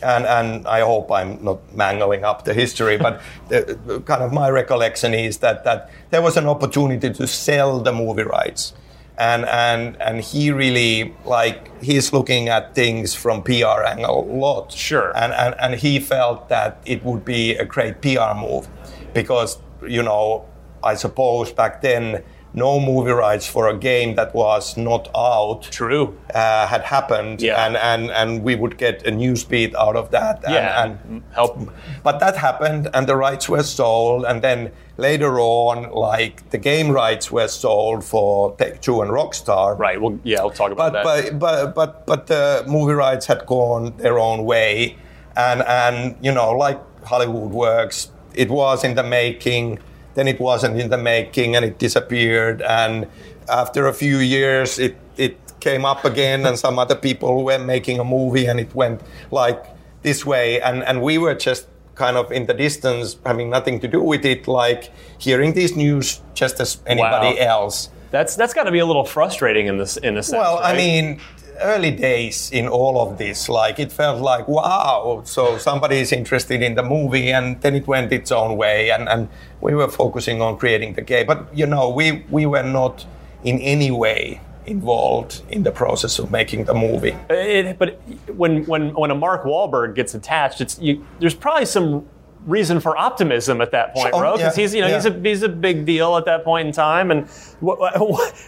[SPEAKER 5] And, and I hope I'm not mangling up the history, but the, the kind of my recollection is that, that there was an opportunity to sell the movie rights. And, and, and he really, like, he's looking at things from PR angle a lot.
[SPEAKER 1] Sure.
[SPEAKER 5] And, and, and he felt that it would be a great PR move because, you know, I suppose back then no movie rights for a game that was not out
[SPEAKER 1] True.
[SPEAKER 5] uh, had happened,
[SPEAKER 1] Yeah.
[SPEAKER 5] and, and and we would get a news beat out of that. And,
[SPEAKER 1] Yeah.
[SPEAKER 5] and
[SPEAKER 1] Help.
[SPEAKER 5] but that happened, and the rights were sold, and then later on, like the game rights were sold for Take Two and Rockstar.
[SPEAKER 1] Right. Well, yeah, we'll talk about
[SPEAKER 5] But
[SPEAKER 1] that.
[SPEAKER 5] but but but but the movie rights had gone their own way, and and you know like Hollywood works, it was in the making, then it wasn't in the making, and it disappeared, and after a few years, it it came up again, and some other people were making a movie, and it went like this way, and and we were just kind of in the distance, having nothing to do with it, like hearing these news just as anybody
[SPEAKER 1] Wow.
[SPEAKER 5] else.
[SPEAKER 1] that's that's got to be a little frustrating in this in a sense.
[SPEAKER 5] Well, I mean, early days in all of this, like it felt like, wow, so somebody is interested in the movie, and then it went its own way, and, and we were focusing on creating the game. But you know, we we were not in any way involved in the process of making the movie.
[SPEAKER 1] It, but when when when a Mark Wahlberg gets attached, it's you, there's probably some reason for optimism at that point,
[SPEAKER 5] Sure,
[SPEAKER 1] bro. Because
[SPEAKER 5] yeah,
[SPEAKER 1] he's you know he's a he's a big deal at that point in time. And what, what,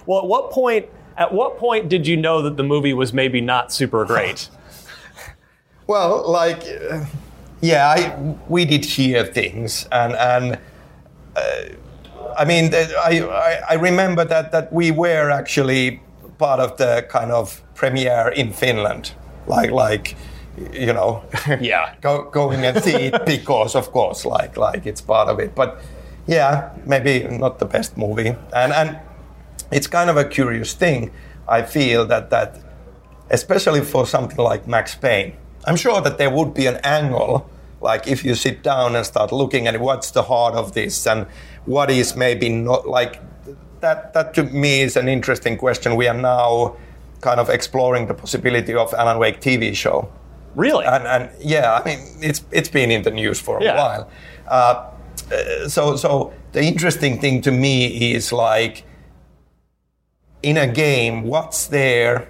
[SPEAKER 1] well, at what point at what point did you know that the movie was maybe not super great?
[SPEAKER 5] Well, like, uh, yeah, I, we did hear things, and and uh, I mean, I, I I remember that that we were actually part of the kind of premiere in Finland, like like you know,
[SPEAKER 1] Yeah.
[SPEAKER 5] go, going and see it because of course, like like it's part of it, but yeah, maybe not the best movie, and and it's kind of a curious thing. I feel that that especially for something like Max Payne. I'm sure that there would be an angle, like if you sit down and start looking at what's the heart of this and what is maybe not like that. That to me is an interesting question. We are now kind of exploring the possibility of Alan Wake TV show.
[SPEAKER 1] Really?
[SPEAKER 5] And, and yeah, I mean, it's it's been in the news for a
[SPEAKER 1] Yeah.
[SPEAKER 5] while. Uh, so so the interesting thing to me is like in a game, what's there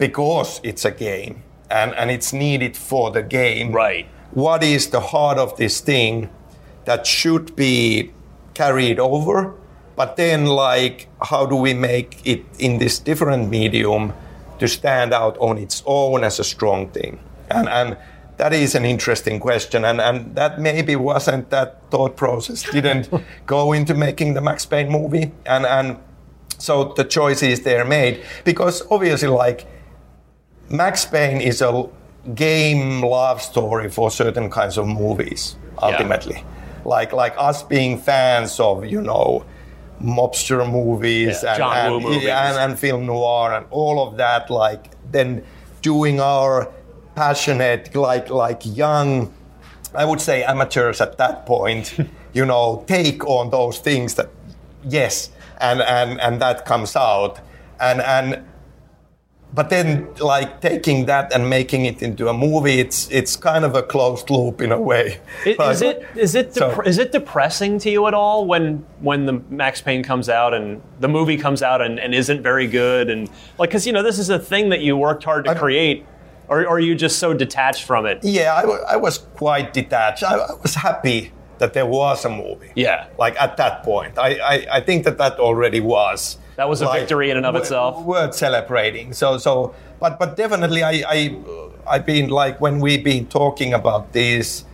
[SPEAKER 5] because it's a game and, and it's needed for the game.
[SPEAKER 1] Right.
[SPEAKER 5] What is the heart of this thing that should be carried over? But then, like, how do we make it in this different medium to stand out on its own as a strong thing? And, and that is an interesting question. And, and that maybe wasn't that thought process, didn't go into making the Max Payne movie. And, and so the choices they're made. Because obviously like max payne is a game love story for certain kinds of movies ultimately. Like like us being fans of you know mobster movies
[SPEAKER 1] Yeah,
[SPEAKER 5] and, and,
[SPEAKER 1] movies.
[SPEAKER 5] and, and film noir and all of that like then doing our passionate like like young I would say amateurs at that point, you know, take on those things that, yes, and and and that comes out, and and, but then like taking that and making it into a movie, it's it's kind of a closed loop in a way.
[SPEAKER 1] I-
[SPEAKER 5] Like-
[SPEAKER 1] Is it is it
[SPEAKER 5] So-
[SPEAKER 1] is it depressing to you at all when when the Max Payne comes out and the movie comes out and, and isn't very good and like because you know this is a thing that you worked hard to
[SPEAKER 5] I'm-
[SPEAKER 1] create or, or are you just so detached from it?
[SPEAKER 5] Yeah, I, was quite detached. I, I was happy that there was a movie.
[SPEAKER 1] Yeah.
[SPEAKER 5] Like at that point, I, I, I think that that already was.
[SPEAKER 1] That was a
[SPEAKER 5] like,
[SPEAKER 1] victory in and of
[SPEAKER 5] wo-
[SPEAKER 1] itself.
[SPEAKER 5] Worth celebrating. So so, but but definitely, I I I've been like when we've been talking about this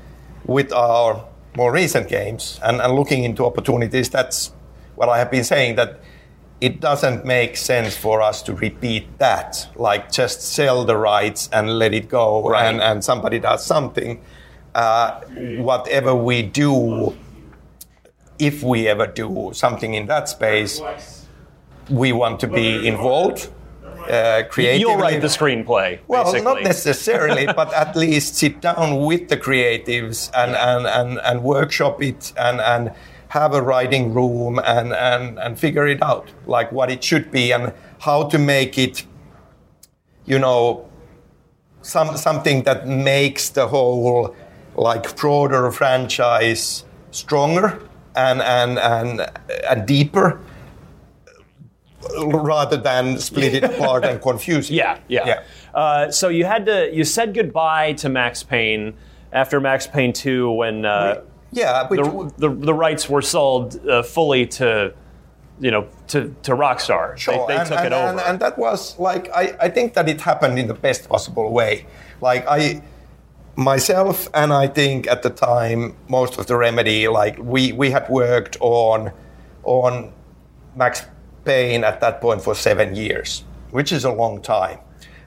[SPEAKER 5] with our more recent games and, and looking into opportunities. That's what I have been saying that it doesn't make sense for us to repeat that, like just sell the rights and let it go,
[SPEAKER 1] Right.
[SPEAKER 5] and, and somebody does something. Uh, whatever we do, if we ever do something in that space, we want to be involved. Uh, creatively.
[SPEAKER 1] You'll write the screenplay,
[SPEAKER 5] Well,
[SPEAKER 1] basically.
[SPEAKER 5] not necessarily, but at least sit down with the creatives and, and, and, and workshop it and, and have a writing room and, and, and figure it out, like what it should be and how to make it, you know, some, something that makes the whole like broader franchise stronger and, and, and, and deeper rather than split it apart and confuse it.
[SPEAKER 1] Yeah, yeah.
[SPEAKER 5] Yeah.
[SPEAKER 1] Uh, so you had to you said goodbye to Max Payne after Max Payne two when uh,
[SPEAKER 5] Yeah,
[SPEAKER 1] the, the the rights were sold uh, fully to you know to to Rockstar.
[SPEAKER 5] Sure,
[SPEAKER 1] They, they
[SPEAKER 5] and,
[SPEAKER 1] took
[SPEAKER 5] and,
[SPEAKER 1] it over.
[SPEAKER 5] And, and that was like I, I think that it happened in the best possible way. Like I myself and I think at the time most of the remedy like we, we had worked on on Max Payne at that point for seven years, which is a long time.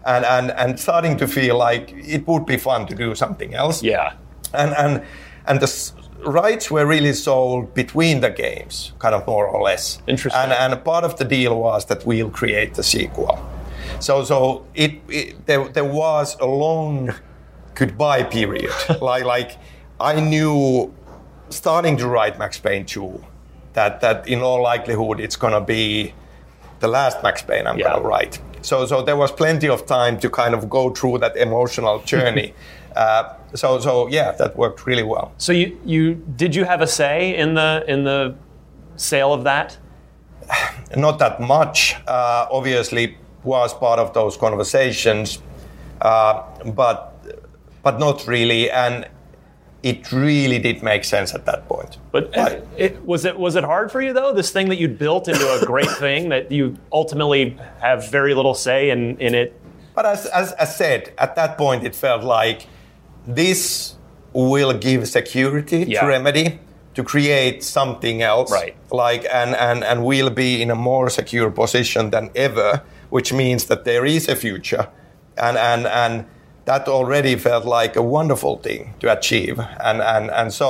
[SPEAKER 5] And, and and starting to feel like it would be fun to do something else
[SPEAKER 1] yeah.
[SPEAKER 5] and and and the rights were really sold between the games, kind of more or less.
[SPEAKER 1] Interesting.
[SPEAKER 5] And and part of the deal was that we'll create the sequel. So so it, it there there was a long goodbye period. like like I knew starting to write Max Payne 2 that that in all likelihood it's gonna be the last Max Payne I'm
[SPEAKER 1] Yeah.
[SPEAKER 5] gonna write. So so there was plenty of time to kind of go through that emotional journey. uh, so so yeah, that worked really well.
[SPEAKER 1] So you you did you have a say in the in the sale of that?
[SPEAKER 5] not that much. Uh, obviously, was part of those conversations, uh, but but not really. And it really did make sense at that point.
[SPEAKER 6] But it, was it was it hard for you though? This thing that you'd built into a great thing that you ultimately have very little say in in it.
[SPEAKER 5] But as as I said, at that point, it felt like this will give security
[SPEAKER 6] Yeah.
[SPEAKER 5] to Remedy to create something else,
[SPEAKER 6] Right.
[SPEAKER 5] Like and and and we'll be in a more secure position than ever, which means that there is a future, and and and that already felt like a wonderful thing to achieve, and and and so,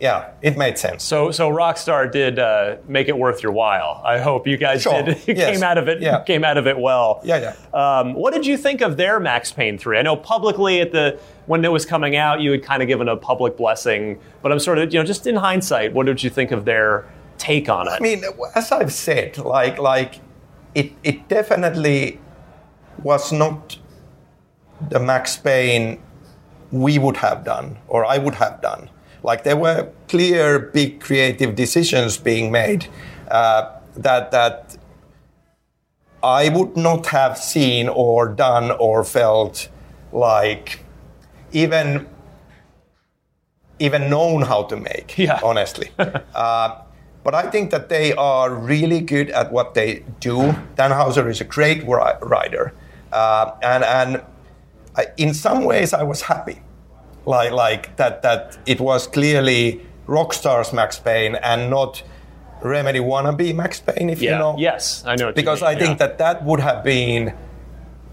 [SPEAKER 5] yeah, it made sense.
[SPEAKER 6] So so Rockstar did uh, make it worth your while. I hope you guys
[SPEAKER 5] Sure.
[SPEAKER 6] did
[SPEAKER 5] Yes.
[SPEAKER 6] came out of it
[SPEAKER 5] Yeah.
[SPEAKER 6] came out of it well.
[SPEAKER 5] Yeah, yeah.
[SPEAKER 6] Um, what did you think of their Max Payne three? I know publicly at the when it was coming out, you had kind of given a public blessing, but I'm sort of you know just in hindsight, what did you think of their take on it?
[SPEAKER 5] I mean, as I've said, like like it it definitely was not the Max Payne we would have done or I would have done. Like there were clear, big creative decisions being made uh, that that I would not have seen or done or felt like even even known how to make.
[SPEAKER 6] Yeah.
[SPEAKER 5] honestly. uh, but I think that they are really good at what they do. Dan Houser is a great writer, uh, and and I, in some ways I was happy, like like that that it was clearly Rockstar's Max Payne and not Remedy wannabe Max Payne, if
[SPEAKER 6] yeah.
[SPEAKER 5] you know.
[SPEAKER 6] Yes, I know.
[SPEAKER 5] Because I think
[SPEAKER 6] yeah.
[SPEAKER 5] that that would have been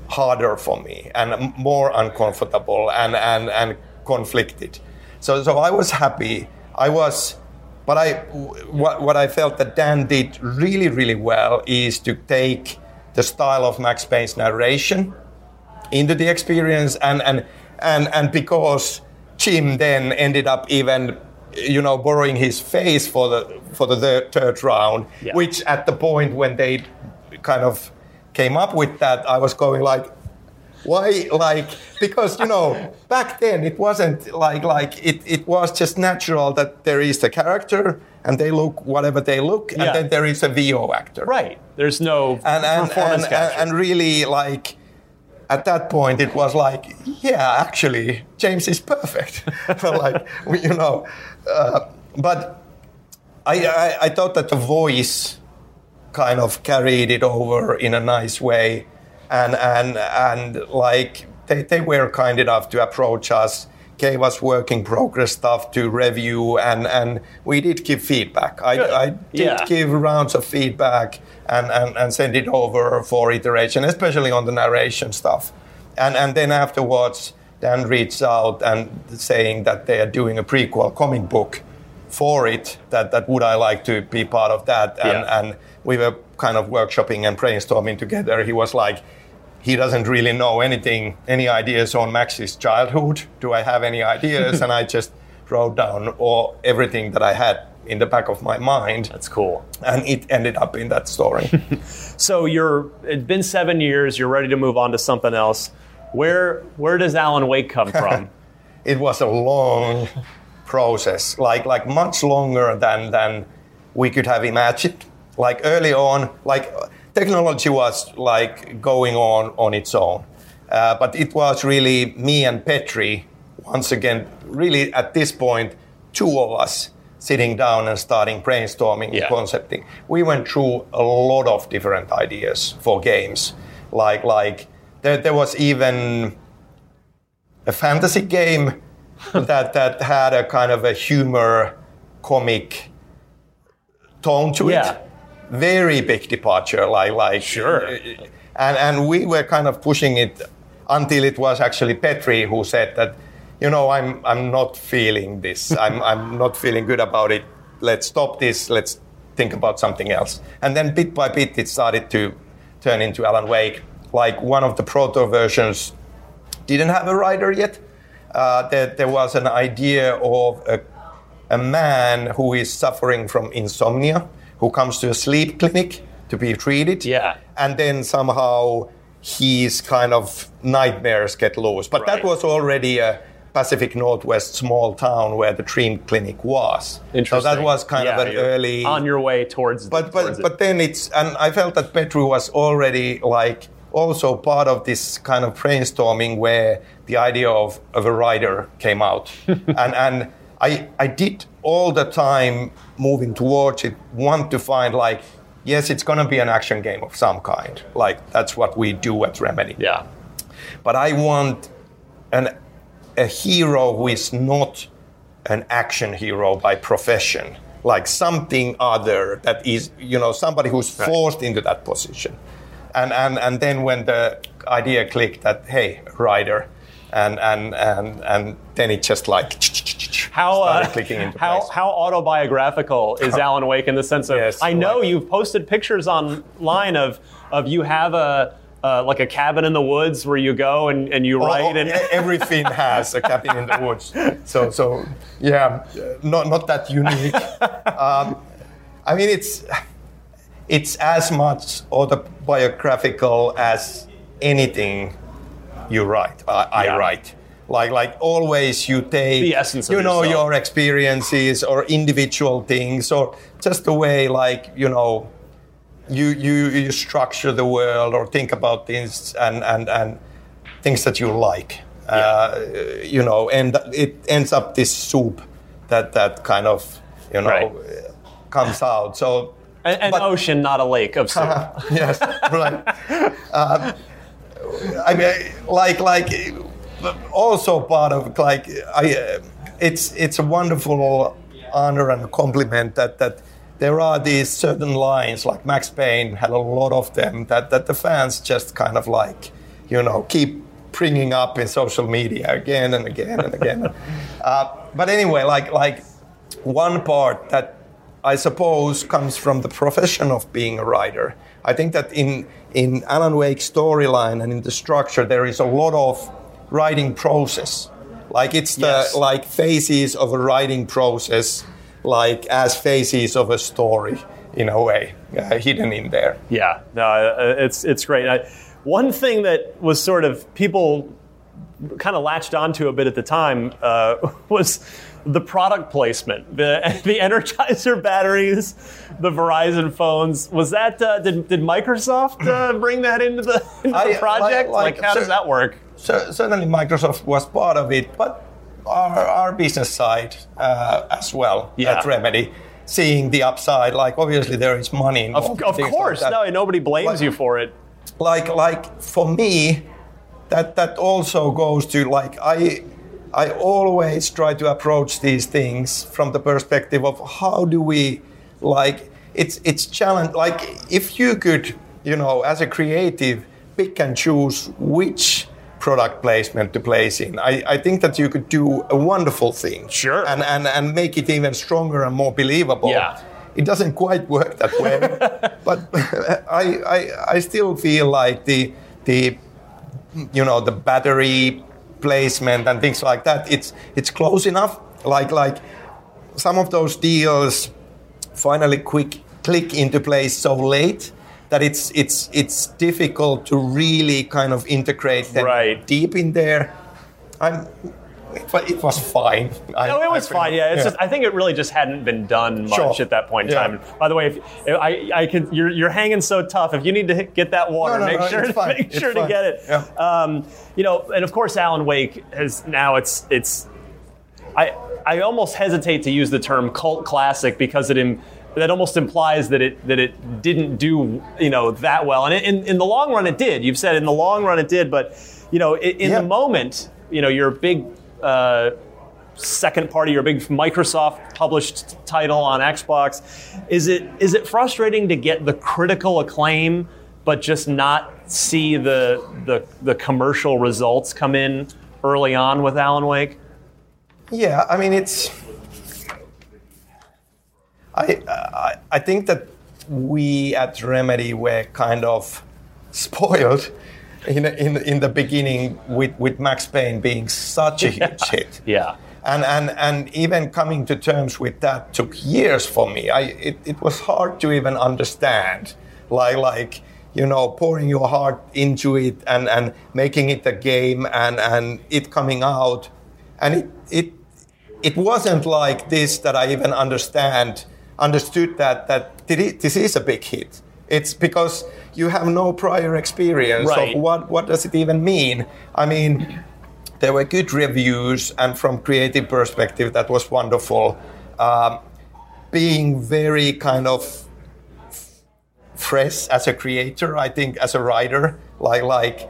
[SPEAKER 5] harder for me and more uncomfortable and, and, and conflicted. So, so I was happy. I was, but I, what, what I felt that Dan did really, really well is to take the style of Max Payne's narration into the experience and, and, and, and because Jim then ended up even you know borrowing his face for the for the third, third round
[SPEAKER 6] Yeah.
[SPEAKER 5] which at the point when they kind of came up with that I was going like why like because you know back then it wasn't like like it, it was just natural that there is a character and they look whatever they look
[SPEAKER 6] Yeah.
[SPEAKER 5] and then there is a VO actor
[SPEAKER 6] right. There's no
[SPEAKER 5] and and,
[SPEAKER 6] performance
[SPEAKER 5] and, and, and really like at that point it was like yeah actually james is perfect like you know uh, but I, I i thought that the voice kind of carried it over in a nice way and and and like they, they were kind enough to approach us gave us work in progress stuff to review and and we did give feedback i,
[SPEAKER 6] Good.
[SPEAKER 5] I did
[SPEAKER 6] Yeah.
[SPEAKER 5] give rounds of feedback and, and, and send it over for iteration especially on the narration stuff. And and then afterwards dan reached out and saying that they are doing a prequel comic book for it that, that would I like to be part of that. And,
[SPEAKER 6] Yeah.
[SPEAKER 5] and we were kind of workshopping and brainstorming together. He was like he doesn't really know anything any ideas on Max's childhood. Do I have any ideas? And I just wrote down all everything that I had in the back of my mind
[SPEAKER 6] That's cool.
[SPEAKER 5] and it ended up in that story
[SPEAKER 6] So you're it's been seven years. You're ready to move on to something else. Where where does Alan Wake come from?
[SPEAKER 5] it was a long process, like like much longer than than we could have imagined. Like early on, like technology was like going on on its own, uh, but it was really me and Petri once again. Really, at this point, two of us sitting down and starting brainstorming
[SPEAKER 6] Yeah.
[SPEAKER 5] and concepting. We went through a lot of different ideas for games, like like there, there was even a fantasy game that that had a kind of a humor comic tone to
[SPEAKER 6] Yeah.
[SPEAKER 5] it. Very big departure, like like
[SPEAKER 6] Sure.
[SPEAKER 5] And and we were kind of pushing it until it was actually Petri who said that, you know, I'm I'm not feeling this. I'm I'm not feeling good about it. Let's stop this. Let's think about something else. And then bit by bit it started to turn into Alan Wake. Like one of the proto versions didn't have a writer yet. Uh, there, there was an idea of a, a man who is suffering from insomnia, who comes to a sleep clinic to be treated.
[SPEAKER 6] Yeah.
[SPEAKER 5] And then somehow his kind of nightmares get loose. But
[SPEAKER 6] Right.
[SPEAKER 5] that was already a, Pacific Northwest small town where the Dream Clinic was. So that was kind
[SPEAKER 1] Yeah,
[SPEAKER 5] of an early
[SPEAKER 1] on your way towards.
[SPEAKER 5] but
[SPEAKER 1] towards
[SPEAKER 5] but
[SPEAKER 1] it.
[SPEAKER 5] but then it's and I felt that Petri was already like also part of this kind of brainstorming where the idea of, of a writer came out and and I I did all the time moving towards it want to find like yes it's gonna be an action game of some kind like that's what we do at Remedy
[SPEAKER 1] yeah,
[SPEAKER 5] but I want an a hero who is not an action hero by profession, like something other that is, you know, somebody who's forced into that position. And and and then when the idea clicked that hey, rider, and and and and then it just like
[SPEAKER 1] how uh,
[SPEAKER 5] clicking into
[SPEAKER 1] how
[SPEAKER 5] place.
[SPEAKER 1] how autobiographical is Alan Wake in the sense of
[SPEAKER 5] Yes,
[SPEAKER 1] I know
[SPEAKER 5] like-
[SPEAKER 1] you've posted pictures online of of you have a. Uh, like a cabin in the woods where you go and, and you write
[SPEAKER 5] Oh,
[SPEAKER 1] and
[SPEAKER 5] everything has a cabin in the woods. So, so yeah, not not that unique. Um, I mean, it's it's as much autobiographical as anything you write. I, I
[SPEAKER 1] Yeah.
[SPEAKER 5] write. Like, like always, you take
[SPEAKER 1] The essence of
[SPEAKER 5] you know
[SPEAKER 1] yourself.
[SPEAKER 5] your experiences or individual things or just the way, like you know, you you you structure the world or think about things and and and things that you like. Uh, you know, and it ends up this soup that that kind of you know
[SPEAKER 1] Right.
[SPEAKER 5] comes out. So
[SPEAKER 1] an, an
[SPEAKER 5] but-
[SPEAKER 1] ocean, not a lake of soup.
[SPEAKER 5] yes, right. Um, I mean, like, like, also part of like, I, uh, it's it's a wonderful honor and compliment that that there are these certain lines, like Max Payne had a lot of them that that the fans just kind of like, you know, keep bringing up in social media again and again and again. uh, but anyway, like like one part that I suppose comes from the profession of being a writer. I think that in in Alan Wake's storyline and in the structure there is a lot of writing process. Like it's the
[SPEAKER 1] Yes.
[SPEAKER 5] like phases of a writing process, like as phases of a story in a way, uh, hidden in there.
[SPEAKER 1] Yeah, no, uh, it's it's great. I, one thing that was sort of people kind of latched onto a bit at the time uh, was the product placement, the the Energizer batteries, the Verizon phones. Was that uh, did did Microsoft uh, bring that into the, into
[SPEAKER 5] I-
[SPEAKER 1] the project?
[SPEAKER 5] like-
[SPEAKER 1] Like,
[SPEAKER 5] like,
[SPEAKER 1] how does that work?
[SPEAKER 5] So, certainly Microsoft was part of it, but our, our business side uh, as well
[SPEAKER 1] Yeah.
[SPEAKER 5] at Remedy, seeing the upside. Like obviously there is money
[SPEAKER 1] Of,
[SPEAKER 5] involved.
[SPEAKER 1] of
[SPEAKER 5] like
[SPEAKER 1] course,
[SPEAKER 5] that.
[SPEAKER 1] no, nobody blames
[SPEAKER 5] Like-
[SPEAKER 1] you for it.
[SPEAKER 5] like like for me that that also goes to like i i always try to approach these things from the perspective of how do we like it's it's challenge like if you could you know as a creative pick and choose which product placement to place in i, I think that you could do a wonderful thing
[SPEAKER 1] Sure.
[SPEAKER 5] and, and and make it even stronger and more believable
[SPEAKER 1] Yeah.
[SPEAKER 5] it doesn't quite work that way. but I, I, I still feel like the, the, you know, the battery placement and things like that. It's, it's close enough. Like, like some of those deals finally quick click into place so late that it's, it's, it's difficult to really kind of integrate them
[SPEAKER 1] Right.
[SPEAKER 5] deep in there. I'm, but it was fine. I-
[SPEAKER 1] No, it was fine. Yeah, it's just I think it really just hadn't been done much
[SPEAKER 5] Sure.
[SPEAKER 1] at that point in
[SPEAKER 5] Yeah.
[SPEAKER 1] time. By the way, if, if I I can you're you're hanging so tough. If you need to hit, get that water,
[SPEAKER 5] No, no,
[SPEAKER 1] make
[SPEAKER 5] no,
[SPEAKER 1] sure
[SPEAKER 5] fine.
[SPEAKER 1] make
[SPEAKER 5] It's
[SPEAKER 1] sure to get it.
[SPEAKER 5] Yeah.
[SPEAKER 1] Um, you know, and of course, Alan Wake has now it's it's I I almost hesitate to use the term cult classic because it Im, that almost implies that it that it didn't do you know that well. And in in the long run, it did. You've said in the long run it did, but you know, in, in
[SPEAKER 5] Yeah.
[SPEAKER 1] the moment, you know, your big. Uh, second party your big Microsoft published title on Xbox is it is it frustrating to get the critical acclaim but just not see the the, the commercial results come in early on with Alan Wake
[SPEAKER 5] Yeah, I mean it's. I I, I think that we at Remedy were kind of spoiled in in, in the beginning with, with Max Payne being such a huge hit.
[SPEAKER 1] yeah
[SPEAKER 5] And, and and even coming to terms with that took years for me. I it, it was hard to even understand. Like like you know, pouring your heart into it and, and making it a game and, and it coming out and it it it wasn't like this that I even understand understood that that this is a big hit. It's because you have no prior experience
[SPEAKER 1] Right.
[SPEAKER 5] of what what does it even mean. I mean, there were good reviews, and from creative perspective, that was wonderful. Um, being very kind of fresh as a creator, I think, as a writer, like like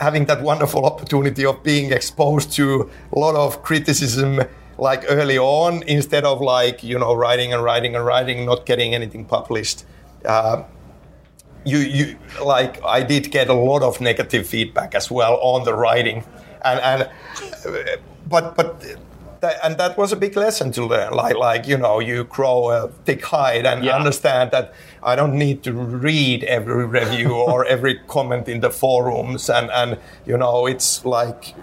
[SPEAKER 5] having that wonderful opportunity of being exposed to a lot of criticism like early on instead of like you know writing and writing and writing not getting anything published uh, you you like I did get a lot of negative feedback as well on the writing, and and uh, but but. That, and that was a big lesson to learn. Like, like you know, you grow a thick hide and
[SPEAKER 1] Yeah.
[SPEAKER 5] understand that I don't need to read every review or every comment in the forums, and and you know, it's like,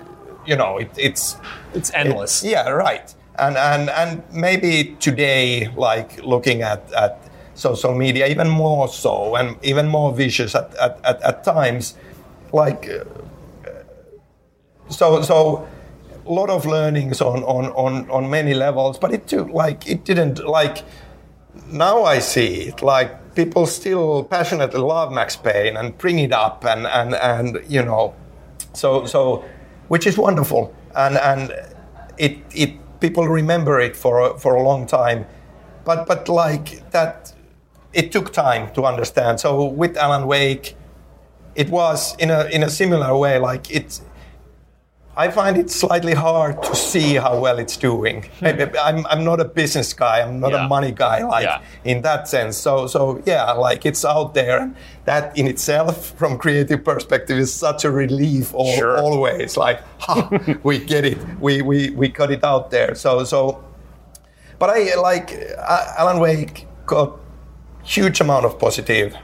[SPEAKER 5] you know, it, it's
[SPEAKER 1] It's endless.
[SPEAKER 5] yeah, right. And and and maybe today, like looking at at social media, even more so, and even more vicious at at, at, at times, like uh, so so. A lot of learnings on, on, on, on many levels, but it took like it didn't like now I see it like people still passionately love Max Payne and bring it up and and and you know so so which is wonderful. And and it it people remember it for a, for a long time. But but like that it took time to understand. So with Alan Wake it was in a in a similar way like it I find it slightly hard to see how well it's doing. I'm, I'm not a business guy. I'm not
[SPEAKER 1] Yeah.
[SPEAKER 5] a money guy, like
[SPEAKER 1] Yeah.
[SPEAKER 5] in that sense. So, so yeah, like it's out there, and that in itself, from creative perspective, is such a relief. All,
[SPEAKER 1] Sure.
[SPEAKER 5] Always, like, ha, we get it. We, we we got it out there. So, so, but I like uh, Alan Wake got huge amount of positive,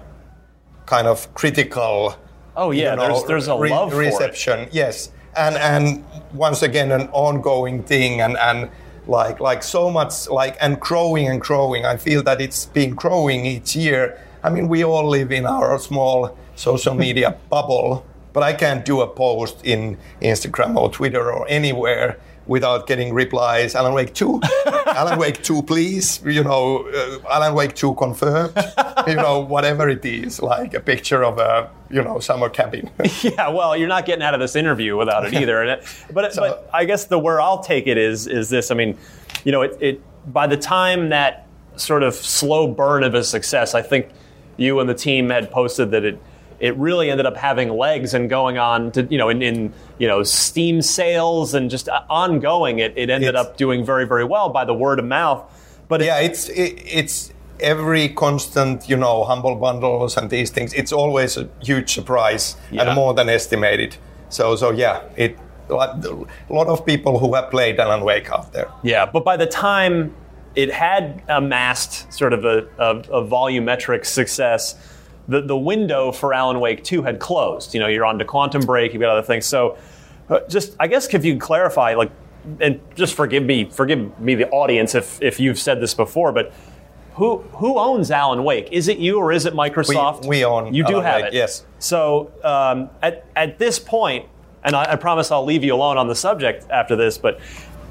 [SPEAKER 5] kind of critical
[SPEAKER 1] Oh yeah,
[SPEAKER 5] you know,
[SPEAKER 1] there's there's a
[SPEAKER 5] re-
[SPEAKER 1] love
[SPEAKER 5] reception. Yes, and and once again an ongoing thing, and and like like so much like and growing and growing. I feel that it's been growing each year. I mean, we all live in our small social media bubble, but I can't do a post in Instagram or Twitter or anywhere without getting replies. Alan Wake two, Alan Wake two, please. You know, uh, Alan Wake two confirmed. you know, whatever it is, like a picture of a you know summer cabin.
[SPEAKER 1] Yeah, well, you're not getting out of this interview without it either. And it, but
[SPEAKER 5] So-
[SPEAKER 1] but I guess the where I'll take it is is this. I mean, you know, it, it by the time that sort of slow burn of a success, I think you and the team had posted that it it really ended up having legs and going on to you know in, in you know Steam sales and just uh, ongoing. It it ended
[SPEAKER 5] It's-
[SPEAKER 1] up doing very very well by the word of mouth. But
[SPEAKER 5] yeah, it's it, it's every constant, you know, humble bundles and these things. It's always a huge surprise
[SPEAKER 1] Yeah.
[SPEAKER 5] and more than estimated. So so yeah, it a lot of people who have played Alan Wake out there.
[SPEAKER 1] Yeah, but by the time it had amassed sort of a, a, a volumetric success, the, the window for Alan Wake 2 had closed. You know, you're on to Quantum Break, you've got other things. So, uh, just I guess if you could clarify, like, and just forgive me, forgive me, the audience, if if you've said this before, but who who owns Alan Wake? Is it you or is it Microsoft?
[SPEAKER 5] we own
[SPEAKER 1] You do
[SPEAKER 5] Alan
[SPEAKER 1] have
[SPEAKER 5] Wake,
[SPEAKER 1] it.
[SPEAKER 5] yes.
[SPEAKER 1] So um, at at this point, and I, I promise I'll leave you alone on the subject after this, but.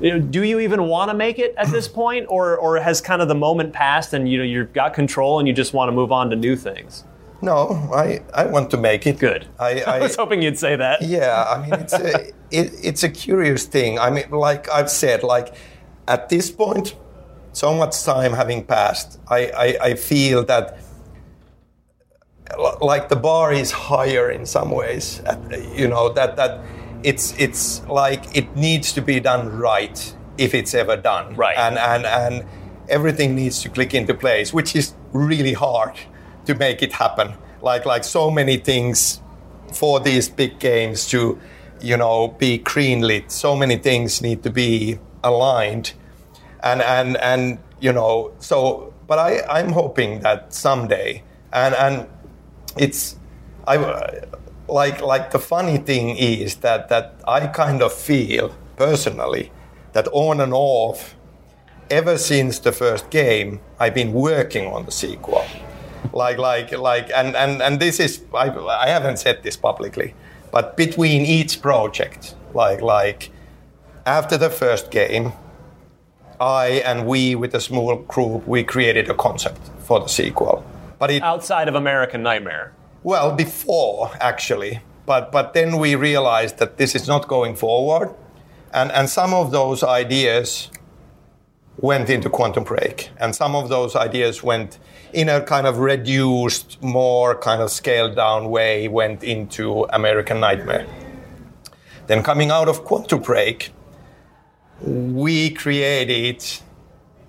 [SPEAKER 1] you know, Do you even want to make it at this point, or, or has kind of the moment passed and you know you've got control and you just want to move on to new things?
[SPEAKER 5] No, I, I want to make it.
[SPEAKER 1] Good.
[SPEAKER 5] I,
[SPEAKER 1] I
[SPEAKER 5] I
[SPEAKER 1] was hoping you'd say that.
[SPEAKER 5] Yeah, I mean it's a it, it's a curious thing. I mean, like I've said, like at this point, so much time having passed, I I, I feel that like the bar is higher in some ways. You know that that it's it's like it needs to be done right if it's ever done.
[SPEAKER 1] Right.
[SPEAKER 5] And and and everything needs to click into place, which is really hard to make it happen. Like like so many things for these big games to you know be greenlit. So many things need to be aligned and and and you know so but i i'm hoping that someday and and it's i like like the funny thing is that that i kind of feel personally that on and off ever since the first game i've been working on the sequel like like like and and and this is i i haven't said this publicly but between each project like like after the first game, I and we, with a small group, we created a concept for the sequel. But it
[SPEAKER 1] Outside of American Nightmare.
[SPEAKER 5] well before actually, but but then we realized that this is not going forward, and and some of those ideas went into Quantum Break, and some of those ideas went in a kind of reduced, more kind of scaled down way, went into American Nightmare. Then coming out of Quantum Break, we created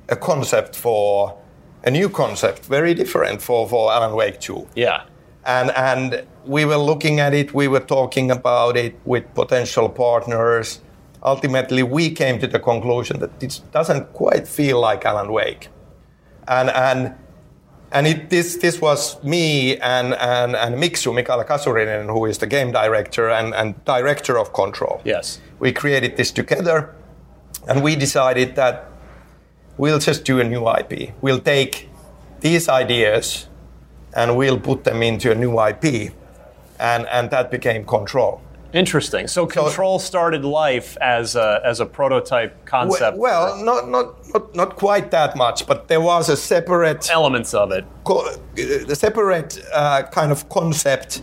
[SPEAKER 5] a concept for a new concept, very different for, for Alan Wake 2
[SPEAKER 1] Yeah.
[SPEAKER 5] and and we were looking at it we were talking about it with potential partners ultimately we came to the conclusion that it doesn't quite feel like alan wake and and and it, this this was me and and and Miksu Mikael Kasurinen, who is the game director and, and director of Control.
[SPEAKER 1] Yes.
[SPEAKER 5] We created this together, and we decided that we'll just do a new IP. We'll take these ideas and we'll put them into a new IP, and and that became Control.
[SPEAKER 1] Interesting. So Control started life as a, as a prototype concept.
[SPEAKER 5] Well, not, not not not quite that much, but there was a separate
[SPEAKER 1] elements of it.
[SPEAKER 5] co- a separate uh, kind of concept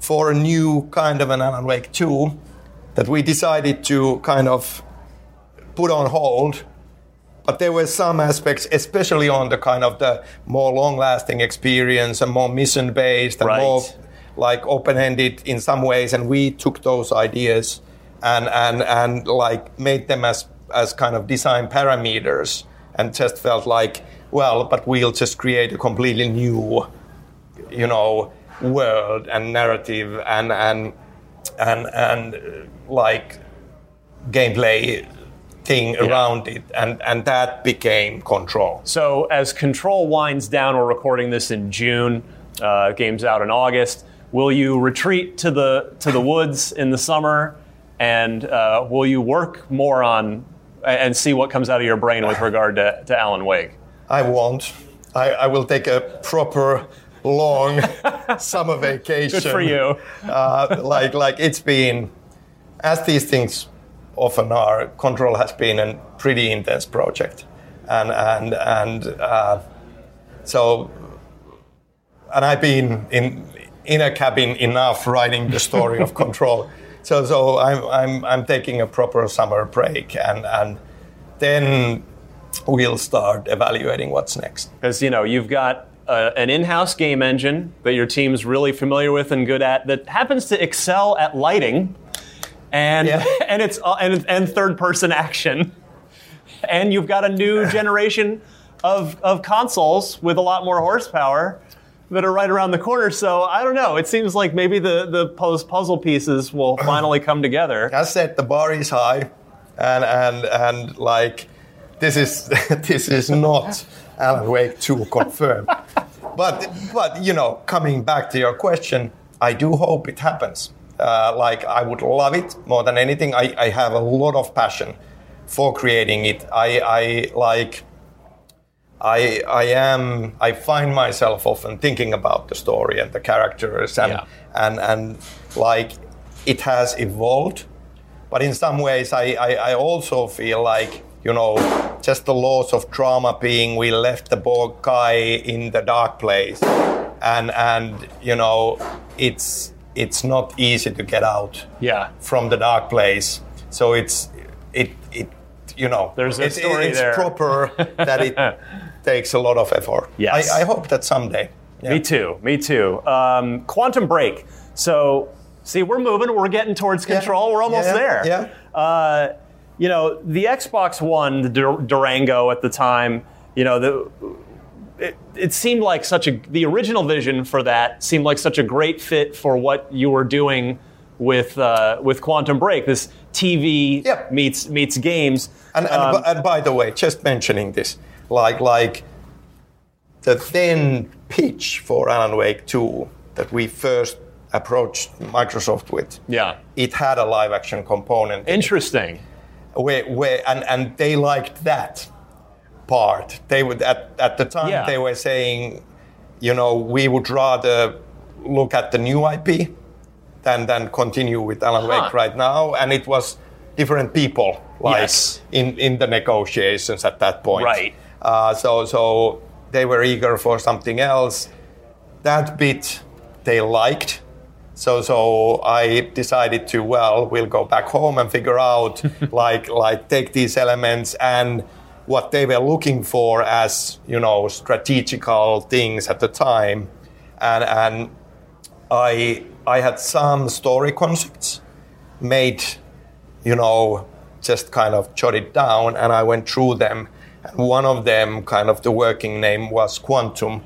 [SPEAKER 5] for a new kind of an Alan Wake 2 that we decided to kind of put on hold. But there were some aspects, especially on the kind of the more long-lasting experience and more mission-based and
[SPEAKER 1] Right.
[SPEAKER 5] more like open-ended in some ways, and we took those ideas and and and like made them as as kind of design parameters, and just felt like, well, but we'll just create a completely new, you know, world and narrative and and and and like gameplay thing around it, and and that became Control.
[SPEAKER 1] So as Control winds down, we're recording this in June. Uh, game's out in August. Will you retreat to the to the woods in the summer, and uh, will you work more on and see what comes out of your brain with regard to, to Alan Wake?
[SPEAKER 5] I won't. I, I will take a proper long summer vacation.
[SPEAKER 1] Good for you.
[SPEAKER 5] uh, like like it's been, as these things often are. Control has been a pretty intense project, and and and uh, so, and I've been in in a cabin enough writing the story of Control. So so I'm I'm I'm taking a proper summer break, and and then we'll start evaluating what's next.
[SPEAKER 1] Because you know you've got uh, an in-house game engine that your team's really familiar with and good at that happens to excel at lighting, and
[SPEAKER 5] Yeah.
[SPEAKER 1] and it's uh, and and third-person action, and you've got a new generation of of consoles with a lot more horsepower that are right around the corner. So I don't know. It seems like maybe the the puzzle pieces will finally come together.
[SPEAKER 5] I said, the bar is high, and and and like this is this is not Alan Wake 2 confirmed. but but you know, coming back to your question, I do hope it happens. Uh, like I would love it more than anything. I, I have a lot of passion for creating it. I I like. I I am I find myself often thinking about the story and the characters and
[SPEAKER 1] Yeah.
[SPEAKER 5] and and like it has evolved, but in some ways I, I I also feel like you know just the laws of drama being we left the poor guy in the dark place, and and you know it's it's not easy to get out
[SPEAKER 1] Yeah.
[SPEAKER 5] from the dark place. So it's it it you know
[SPEAKER 1] There's a
[SPEAKER 5] it-
[SPEAKER 1] story
[SPEAKER 5] it's
[SPEAKER 1] there.
[SPEAKER 5] proper that it takes a lot of effort.
[SPEAKER 1] Yes.
[SPEAKER 5] I, I hope that someday. Yeah.
[SPEAKER 1] Me too. Me too. Um, Quantum Break. So, see, we're moving. We're getting towards
[SPEAKER 5] Yeah.
[SPEAKER 1] control. We're almost
[SPEAKER 5] Yeah,
[SPEAKER 1] there.
[SPEAKER 5] yeah.
[SPEAKER 1] Uh, you know, the Xbox One, the Dur- Durango at the time. You know, the it, it seemed like such a the original vision for that seemed like such a great fit for what you were doing with uh, with Quantum Break. This TV
[SPEAKER 5] Yep.
[SPEAKER 1] meets meets games.
[SPEAKER 5] And, and,
[SPEAKER 1] Um,
[SPEAKER 5] bu- and by the way, just mentioning this, like like the thin pitch for Alan Wake 2 that we first approached Microsoft with,
[SPEAKER 1] yeah,
[SPEAKER 5] it had a live action component. in
[SPEAKER 1] interesting.
[SPEAKER 5] where, where and, and they liked that part. They would at, at the time
[SPEAKER 1] Yeah.
[SPEAKER 5] they were saying, you know, we would rather look at the new IP than than continue with Alan
[SPEAKER 1] Huh.
[SPEAKER 5] Wake right now. And it was different people like
[SPEAKER 1] Yes.
[SPEAKER 5] in in the negotiations at that point.
[SPEAKER 1] Right.
[SPEAKER 5] Uh, so so they were eager for something else. That bit they liked. So so I decided to well we'll go back home and figure out like like take these elements and what they were looking for as you know strategical things at the time and and I I had some story concepts made you know, just kind of jotted down and I went through them. One of them, kind of the working name, was Quantum,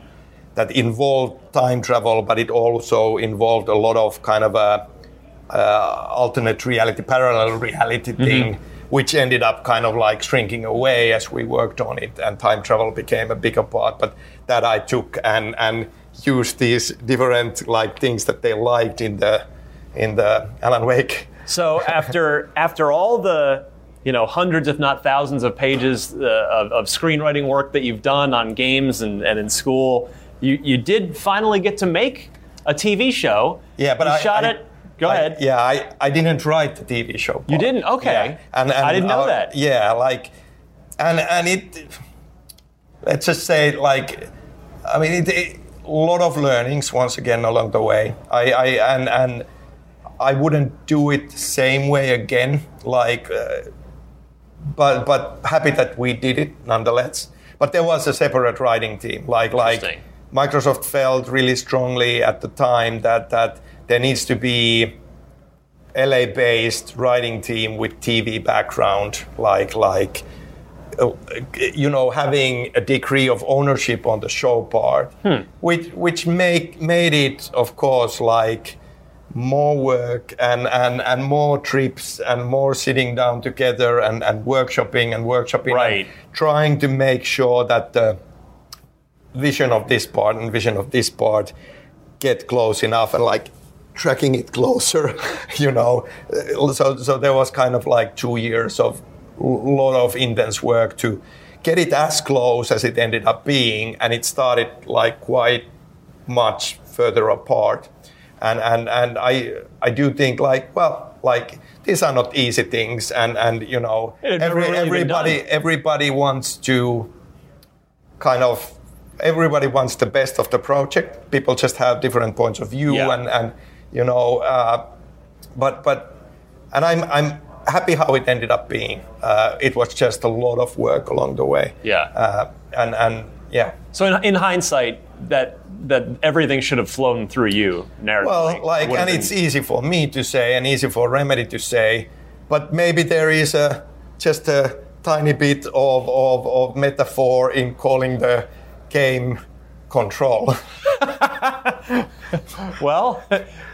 [SPEAKER 5] that involved time travel, but it also involved a lot of kind of a, uh, alternate reality, parallel reality thing, which ended up kind of like shrinking away as we worked on it, and time travel became a bigger part. But that I took and and used these different like things that they liked in the in the Alan Wake
[SPEAKER 1] So after after all the you know hundreds, if not thousands, of pages uh, of, of screenwriting work that you've done on games and, and in school, you, you did finally get to make a TV show.
[SPEAKER 5] Yeah, but
[SPEAKER 1] you
[SPEAKER 5] I
[SPEAKER 1] shot
[SPEAKER 5] I-
[SPEAKER 1] it. Go
[SPEAKER 5] I-
[SPEAKER 1] ahead.
[SPEAKER 5] Yeah, I, I didn't write the TV show.
[SPEAKER 1] You didn't? Okay.
[SPEAKER 5] Yeah. And, and
[SPEAKER 1] I didn't know
[SPEAKER 5] our-
[SPEAKER 1] that.
[SPEAKER 5] Yeah, like, and and it. Let's just say, like, I mean, it, it, a lot of learnings once again along the way. I, I and and I wouldn't do it the same way again. Like, uh, but but happy that we did it nonetheless. But there was a separate writing team. Like like Microsoft felt really strongly at the time that that there needs to be LA-based writing team with TV background, like like uh, you know having a degree of ownership on the show part, which which make made it of course like more work and, and, and more trips and more sitting down together and, and workshopping and workshopping
[SPEAKER 1] Right.
[SPEAKER 5] and trying to make sure that the vision of this part and vision of this part get close enough and like tracking it closer you know so so there was kind of like two years of a lot of intense work to get it as close as it ended up being and it started like quite much further apart and and and i i do think like well like these are not easy things and and you know
[SPEAKER 1] It had never
[SPEAKER 5] every,
[SPEAKER 1] really
[SPEAKER 5] everybody everybody wants to kind of everybody wants the best of the project. People just have different points of view,
[SPEAKER 1] Yeah.
[SPEAKER 5] and and you know, uh, but but, and I'm I'm happy how it ended up being. Uh, it was just a lot of work along the way.
[SPEAKER 1] Yeah.
[SPEAKER 5] uh, and and yeah.
[SPEAKER 1] So in, in hindsight, that that everything should have flown through you narratively.
[SPEAKER 5] Well, like, and
[SPEAKER 1] been-
[SPEAKER 5] it's easy for me to say and easy for Remedy to say, but maybe there is a just a tiny bit of, of, of metaphor in calling the game control.
[SPEAKER 1] Well,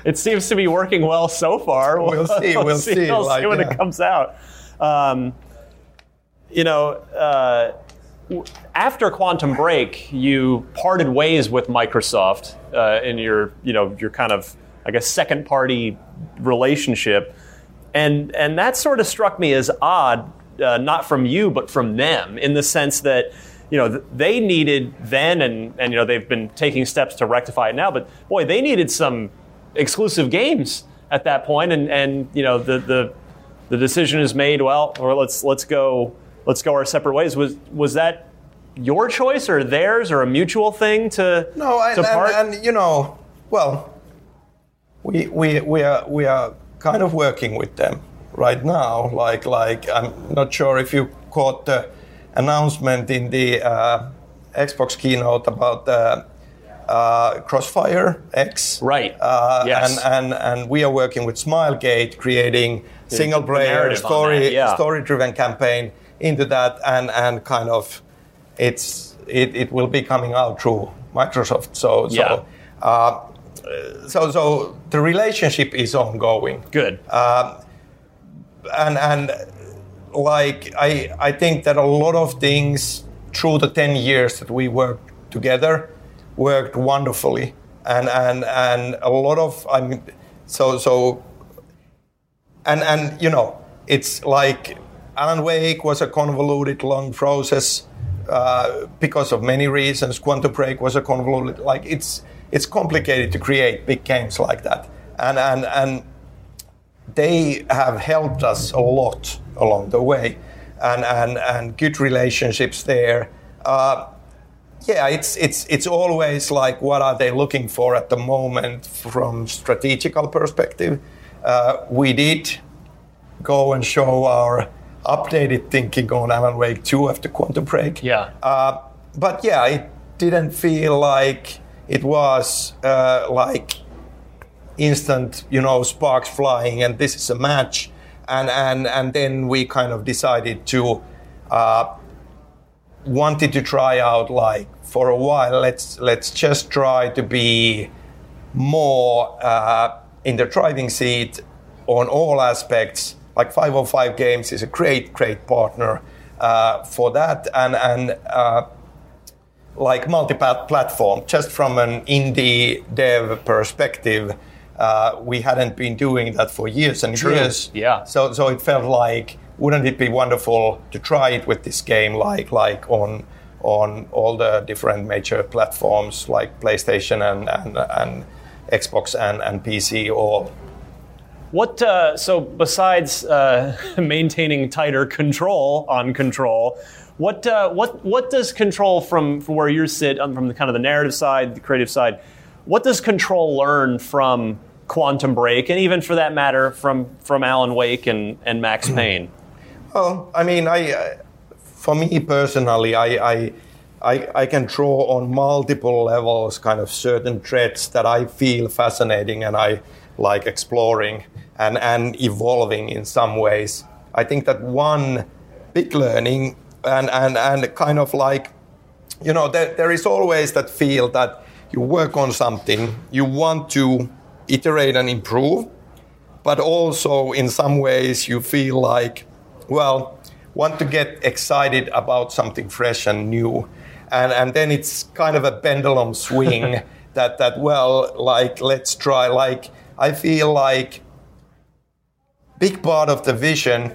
[SPEAKER 1] it seems to be working well so far.
[SPEAKER 5] We'll see, we'll see,
[SPEAKER 1] We'll
[SPEAKER 5] like,
[SPEAKER 1] see when
[SPEAKER 5] yeah.
[SPEAKER 1] it comes out. Um, you know, uh, after Quantum Break, you parted ways with Microsoft uh, in your, you know, your kind of, I guess, second party relationship, and and that sort of struck me as odd, uh, not from you, but from them, in the sense that. You know, they needed then, and, and you know they've been taking steps to rectify it now. But boy, they needed some exclusive games at that point, and and you know the the the decision is made. Well, or let's let's go let's go our separate ways. Was was that your choice or theirs or a mutual thing to
[SPEAKER 5] No, and,
[SPEAKER 1] to
[SPEAKER 5] and, and you know, well, we we we are we are kind of working with them right now. Like like I'm not sure if you caught the announcement in the uh, Xbox keynote about uh, Crossfire X.
[SPEAKER 1] Right.
[SPEAKER 5] Uh,
[SPEAKER 1] Yes.
[SPEAKER 5] And, and and we are working with Smilegate, creating single player story
[SPEAKER 1] yeah.
[SPEAKER 5] story driven campaign into that, and and kind of it's it, it will be coming out through Microsoft. So
[SPEAKER 1] Yeah.
[SPEAKER 5] so. Uh, so, so the relationship is ongoing,
[SPEAKER 1] Good.
[SPEAKER 5] and and like I I think that a lot of things through the ten years that we worked together worked wonderfully, and and and a lot of I mean, so so, and and you know it's like Alan Wake was a convoluted long process uh, because of many reasons. Quantum Break was a convoluted like it's it's complicated to create big games like that, and and and they have helped us a lot along the way, and and and good relationships there. Uh, yeah, it's it's it's always like what are they looking for at the moment from strategical perspective. Uh, we did go and show our updated thinking on Alan Wake 2 after Quantum Break.
[SPEAKER 6] Yeah.
[SPEAKER 5] Uh, but yeah, it didn't feel like it was uh, like instant, you know, sparks flying, and this is a match. And and and then we kind of decided to uh, wanted to try out like for a while. Let's let's just try to be more uh, in the driving seat on all aspects. Like 505 Games is a great great partner uh, for that, and and uh, like multi-platform. Just from an indie dev perspective, uh, we hadn't been doing that for years and
[SPEAKER 6] True.
[SPEAKER 5] years.
[SPEAKER 6] Yeah.
[SPEAKER 5] So so it felt like wouldn't it be wonderful to try it with this game like like on on all the different major platforms like PlayStation and and, and Xbox and, and PC all.
[SPEAKER 6] What uh, so besides uh, maintaining tighter control on control, what uh, what what does control from, from where you sit um, from the kind of the narrative side, the creative side? What does control learn from Quantum Break, and even for that matter, from from Alan Wake and, and Max Payne?
[SPEAKER 5] Well, I mean, I, uh, for me personally, I, I, I, I can draw on multiple levels, kind of certain threads that I feel fascinating and I like exploring and, and evolving in some ways. I think that one big learning and, and, and kind of like, you know, there, there is always that feel that you work on something, you want to iterate and improve, but also in some ways you feel like, well, want to get excited about something fresh and new. And, and then it's kind of a pendulum swing that, that, well, like, let's try. Like, I feel like big part of the vision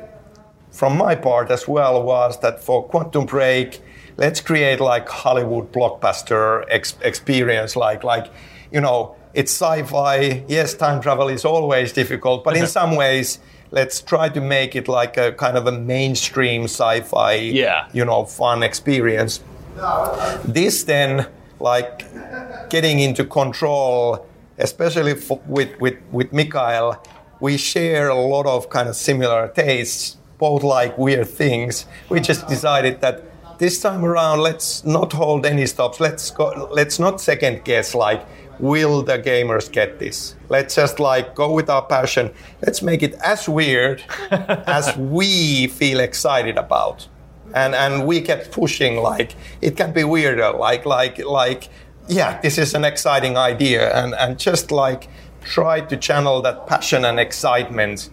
[SPEAKER 5] from my part as well was that for Quantum Break, let's create like Hollywood blockbuster ex- experience, like like you know it's sci-fi. Yes, time travel is always difficult, but in some ways, let's try to make it like a kind of a mainstream sci-fi,
[SPEAKER 6] Yeah.
[SPEAKER 5] you know, fun experience. This then, like getting into control, especially f with with with Mikael, we share a lot of kind of similar tastes, both like weird things. We just decided that this time around, let's not hold any stops. Let's go. Let's not second guess. Like, will the gamers get this? Let's just like go with our passion. Let's make it as weird as we feel excited about and and we kept pushing like it can be weirder like like like yeah this is an exciting idea and and just like try to channel that passion and excitement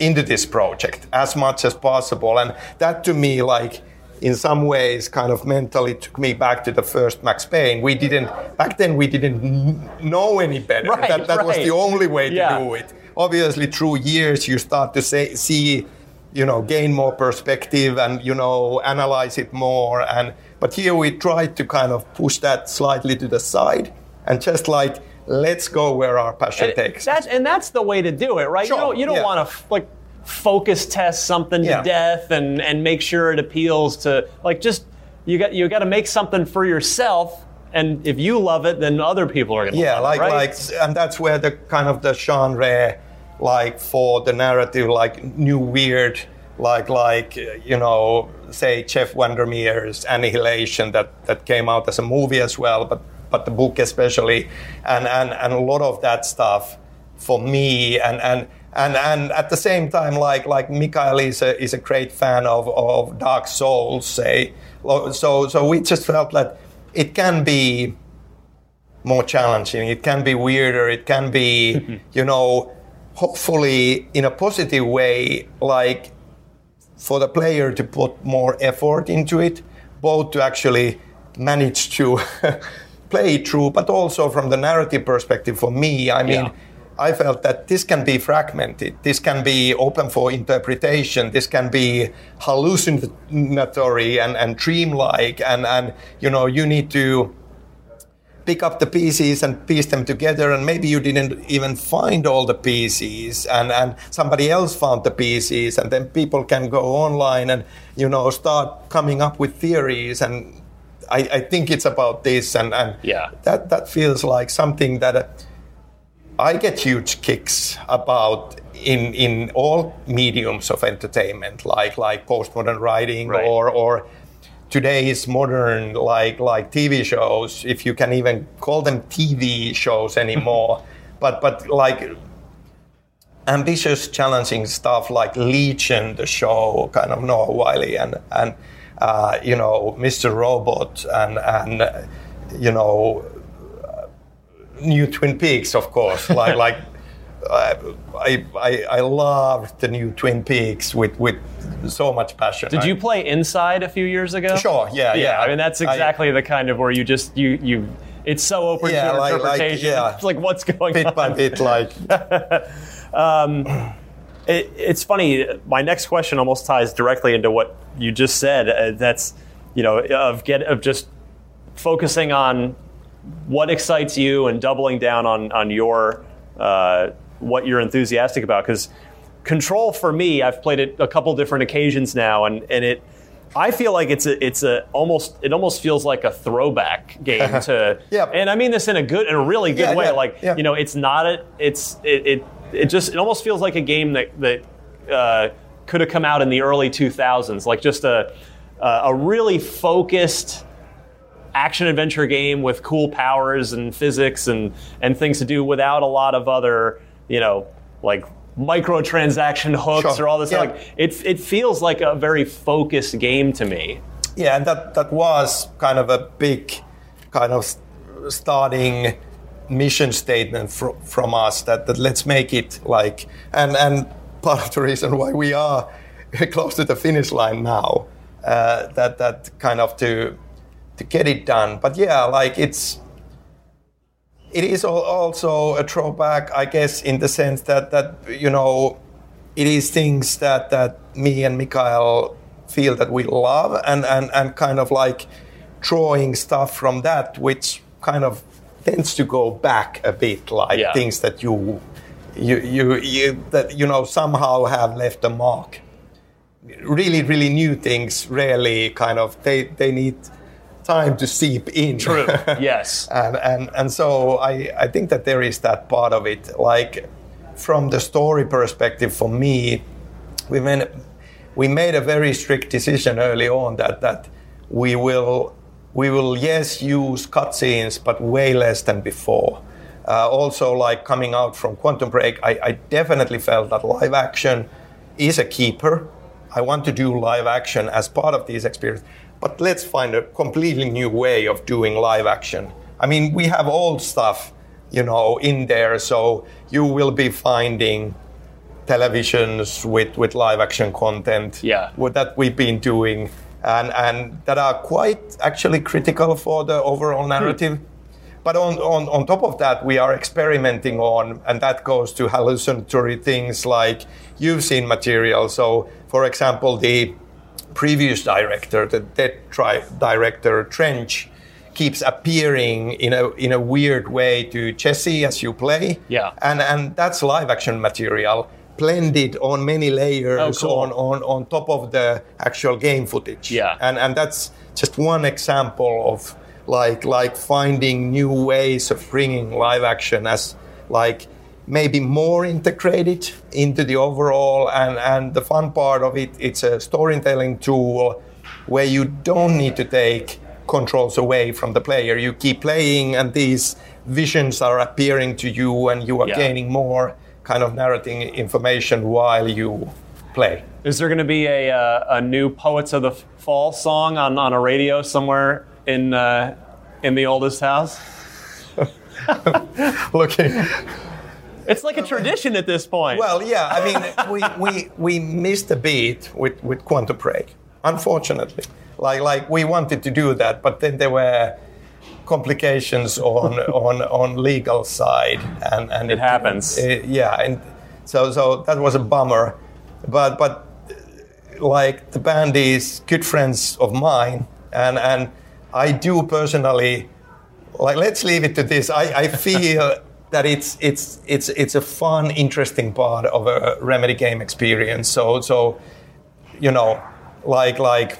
[SPEAKER 5] into this project as much as possible and that to me like in some ways kind of mentally took me back to the first Max Payne. We didn't back then we didn't know any better.
[SPEAKER 6] Right,
[SPEAKER 5] that that was the only way to
[SPEAKER 6] Yeah.
[SPEAKER 5] do it. Obviously through years you start to say, see you know gain more perspective and you know analyze it more and but here we tried to kind of push that slightly to the side and just like let's go where our passion
[SPEAKER 6] And
[SPEAKER 5] takes us.
[SPEAKER 6] and that's the way to do it, right?
[SPEAKER 5] Sure,
[SPEAKER 6] You don't you don't
[SPEAKER 5] yeah.
[SPEAKER 6] want to like focus test something
[SPEAKER 5] Yeah.
[SPEAKER 6] to death and and make sure it appeals to like just you got you got to make something for yourself, and if you love it, then other people are gonna
[SPEAKER 5] yeah
[SPEAKER 6] love
[SPEAKER 5] like
[SPEAKER 6] it, right?
[SPEAKER 5] like and that's where the kind of the genre like for the narrative like new weird like like you know say jeff vandermeer's annihilation that that came out as a movie as well but but the book especially and and and a lot of that stuff for me and and and and at the same time like like Mikael is a is a great fan of of Dark Souls eh? say so so we just felt that it can be more challenging. It can be weirder. It can be, you know, hopefully in a positive way, like for the player to put more effort into it, both to actually manage to through, but also from the narrative perspective for me, I mean,
[SPEAKER 6] Yeah.
[SPEAKER 5] I felt that this can be fragmented. This can be open for interpretation. This can be hallucinatory and, and dreamlike. And, and, you know, you need to pick up the pieces and piece them together and maybe you didn't even find all the pieces and, and somebody else found the pieces and then people can go online and you know start coming up with theories and I, I think it's about this and, and
[SPEAKER 1] Yeah.
[SPEAKER 5] that that feels like something that uh, I get huge kicks about in in all mediums of entertainment, like like postmodern writing
[SPEAKER 1] Right.
[SPEAKER 5] or or today's modern like like TV shows, if you can even call them TV shows anymore. but but like ambitious, challenging stuff like Legion, the show, kind of Noah Hawley and and uh, you know Mr. Robot and and you know new Twin Peaks, of course. Like like I, I I love the new Twin Peaks with with so much passion.
[SPEAKER 1] Did
[SPEAKER 5] I-
[SPEAKER 1] you play Inside a few years ago?
[SPEAKER 5] Sure, yeah, yeah.
[SPEAKER 1] I mean, that's
[SPEAKER 5] I-
[SPEAKER 1] exactly the kind of where you just you you. It's so open
[SPEAKER 5] Yeah,
[SPEAKER 1] to
[SPEAKER 5] like- like,
[SPEAKER 1] interpretation.
[SPEAKER 5] yeah.
[SPEAKER 1] It's like what's going
[SPEAKER 5] bit
[SPEAKER 1] on.
[SPEAKER 5] Bit by bit, like
[SPEAKER 1] It, it's funny. My next question almost ties directly into what you just said. Uh, that's you know of get of just focusing on what excites you and doubling down on on your uh, what you're enthusiastic about. Because Control for me, I've played it a couple different occasions now, and and it. I feel like it's a it's a almost it almost feels like a throwback game to
[SPEAKER 5] Yeah.
[SPEAKER 1] and I mean this in a good in a really good
[SPEAKER 5] Yeah,
[SPEAKER 1] way
[SPEAKER 5] yeah,
[SPEAKER 1] like you know it's not a it's it, it it just it almost feels like a game that that uh, could have come out in the early 2000s like just a a really focused action adventure game with cool powers and physics and and things to do without a lot of other you know like microtransaction hooks
[SPEAKER 5] Sure.
[SPEAKER 1] or all this
[SPEAKER 5] Yeah.
[SPEAKER 1] like it it feels like a very focused game to me
[SPEAKER 5] yeah, and that that was kind of a big kind of starting mission statement fr- from us that, that let's make it like and and part of the reason why we are close to the finish line now uh, that that kind of to to get it done. But yeah like it's it is also a throwback i guess in the sense that that you know it is things that that me and Mikael feel that we love and and and kind of like drawing stuff from that which kind of tends to go back a bit like
[SPEAKER 1] Yeah.
[SPEAKER 5] things that you you you, you that you know somehow have left a mark really really new things rarely kind of they they need time to seep in
[SPEAKER 1] true yes
[SPEAKER 5] and and and so I I think that there is that part of it. Like from the story perspective, for me, we made we made a very strict decision early on that that we will we will yes use cutscenes, but way less than before. Uh, also, like coming out from Quantum Break, I, I definitely felt that live action is a keeper. I want to do live action as part of these experiences, but let's find a completely new way of doing live action. I mean, we have old stuff, you know, in there, so you will be finding televisions with, with live action content
[SPEAKER 1] Yeah.
[SPEAKER 5] what that we've been doing and, and that are quite actually critical for the overall narrative. But on, on, on top of that, we are experimenting on, and that goes to hallucinatory things like you've seen material. So, for example, the previous director, the dead tri- director Trench, keeps appearing in a in a weird way to Jesse as you play.
[SPEAKER 1] Yeah.
[SPEAKER 5] And and that's live action material blended on many layers
[SPEAKER 1] Oh, cool.
[SPEAKER 5] on, on on top of the actual game footage.
[SPEAKER 1] Yeah.
[SPEAKER 5] And and that's just one example of like like finding new ways of bringing live action as like maybe more integrated into the overall and and the fun part of it it's a storytelling tool where you don't need to take controls away from the player you keep playing and these visions are appearing to you and you are
[SPEAKER 1] Yeah.
[SPEAKER 5] gaining more kind of narrating information while you play
[SPEAKER 1] Is there going to be a, uh, a new Poets of the Fall song on, on a radio somewhere in uh, in the oldest house?
[SPEAKER 5] looking
[SPEAKER 1] It's like a tradition at this point.
[SPEAKER 5] Well, yeah, I mean, we, we, we missed a beat with, with Quantum Break, unfortunately. Like, like we wanted to do that, but then there were complications on, on, on legal side. And, and
[SPEAKER 1] It happens.
[SPEAKER 5] uh, yeah, and so, so that was a bummer. But, but like the band is good friends of mine, and, and I do personally like let's leave it to this. I, I feel that it's it's it's it's a fun, interesting part of a Remedy game experience. So so you know, like like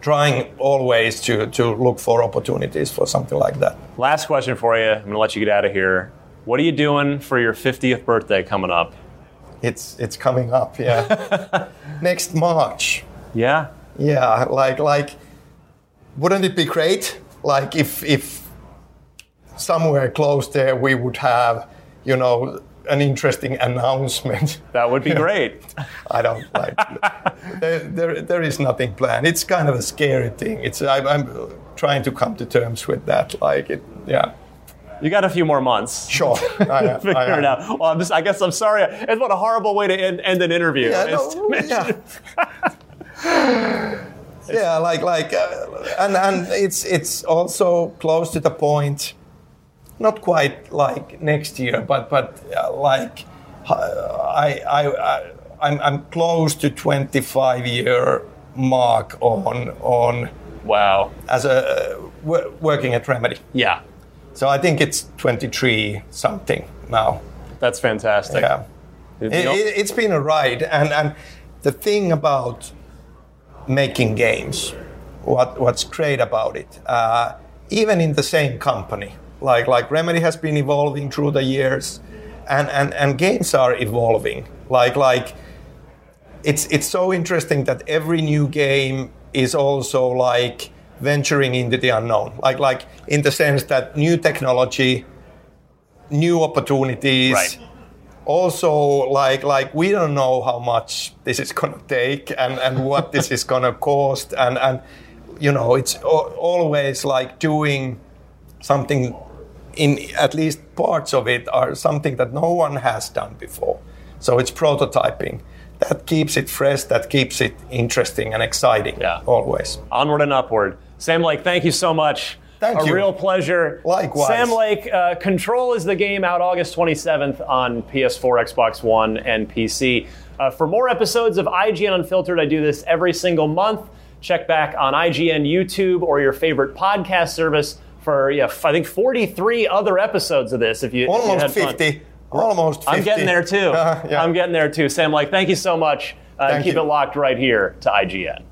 [SPEAKER 5] trying always to to look for opportunities for something like that.
[SPEAKER 1] Last question for you. I'm going to let you get out of here. What are you doing for your 50th birthday coming up?
[SPEAKER 5] It's it's coming up, yeah. Next March.
[SPEAKER 1] Yeah.
[SPEAKER 5] Yeah, like like wouldn't it be great like if if somewhere close there we would have, you know, an interesting announcement.
[SPEAKER 1] That would be great.
[SPEAKER 5] I don't like. there, there, there is nothing planned. It's kind of a scary thing. It's I, I'm trying to come to terms with that. Like it, yeah.
[SPEAKER 1] You got a few more months.
[SPEAKER 5] Sure, I, am,
[SPEAKER 1] Figure
[SPEAKER 5] I
[SPEAKER 1] it out. Well, I'm just, I guess I'm sorry. It's what a horrible way to end, end an interview.
[SPEAKER 5] Yeah, no, yeah. yeah, like like, uh, and and it's it's also close to the point. Not quite like next year, but but uh, like uh, I I, I I'm, I'm close to 25 year mark on on
[SPEAKER 1] Wow.
[SPEAKER 5] as a uh, working at Remedy.
[SPEAKER 1] Yeah.
[SPEAKER 5] So I think it's 23 something now.
[SPEAKER 1] That's fantastic.
[SPEAKER 5] Yeah. It,
[SPEAKER 1] know-
[SPEAKER 5] it, it's been a ride, and and the thing about making games, what what's great about it, uh, even in the same company, like like Remedy has been evolving through the years, and and and games are evolving. Like like it's it's so interesting that every new game is also like venturing into the unknown. Like like in the sense that new technology, new opportunities
[SPEAKER 1] Right.
[SPEAKER 5] also like like we don't know how much this is going to take and and what this is going to cost and and you know it's al- always like doing something in at least parts of it are something that no one has done before so it's prototyping that keeps it fresh that keeps it interesting and exciting
[SPEAKER 1] Yeah.
[SPEAKER 5] always
[SPEAKER 1] Onward and upward. Sam Lake, thank you so much.
[SPEAKER 5] Thank
[SPEAKER 1] a
[SPEAKER 5] you.
[SPEAKER 1] real pleasure.
[SPEAKER 5] Likewise.
[SPEAKER 1] Sam Lake, uh, Control is the game out August 27th on PS4, Xbox One, and PC. Uh, for more episodes of IGN Unfiltered, I do this every single month. Check back on IGN YouTube or your favorite podcast service for, yeah, f- I think 43 other episodes of this. If you if you
[SPEAKER 5] almost
[SPEAKER 1] had fun.
[SPEAKER 5] 50 almost 50
[SPEAKER 1] I'm getting there too.
[SPEAKER 5] Uh, yeah.
[SPEAKER 1] I'm getting there too. Sam Lake, thank you so much. Uh, keep
[SPEAKER 5] you.
[SPEAKER 1] it locked right here to IGN.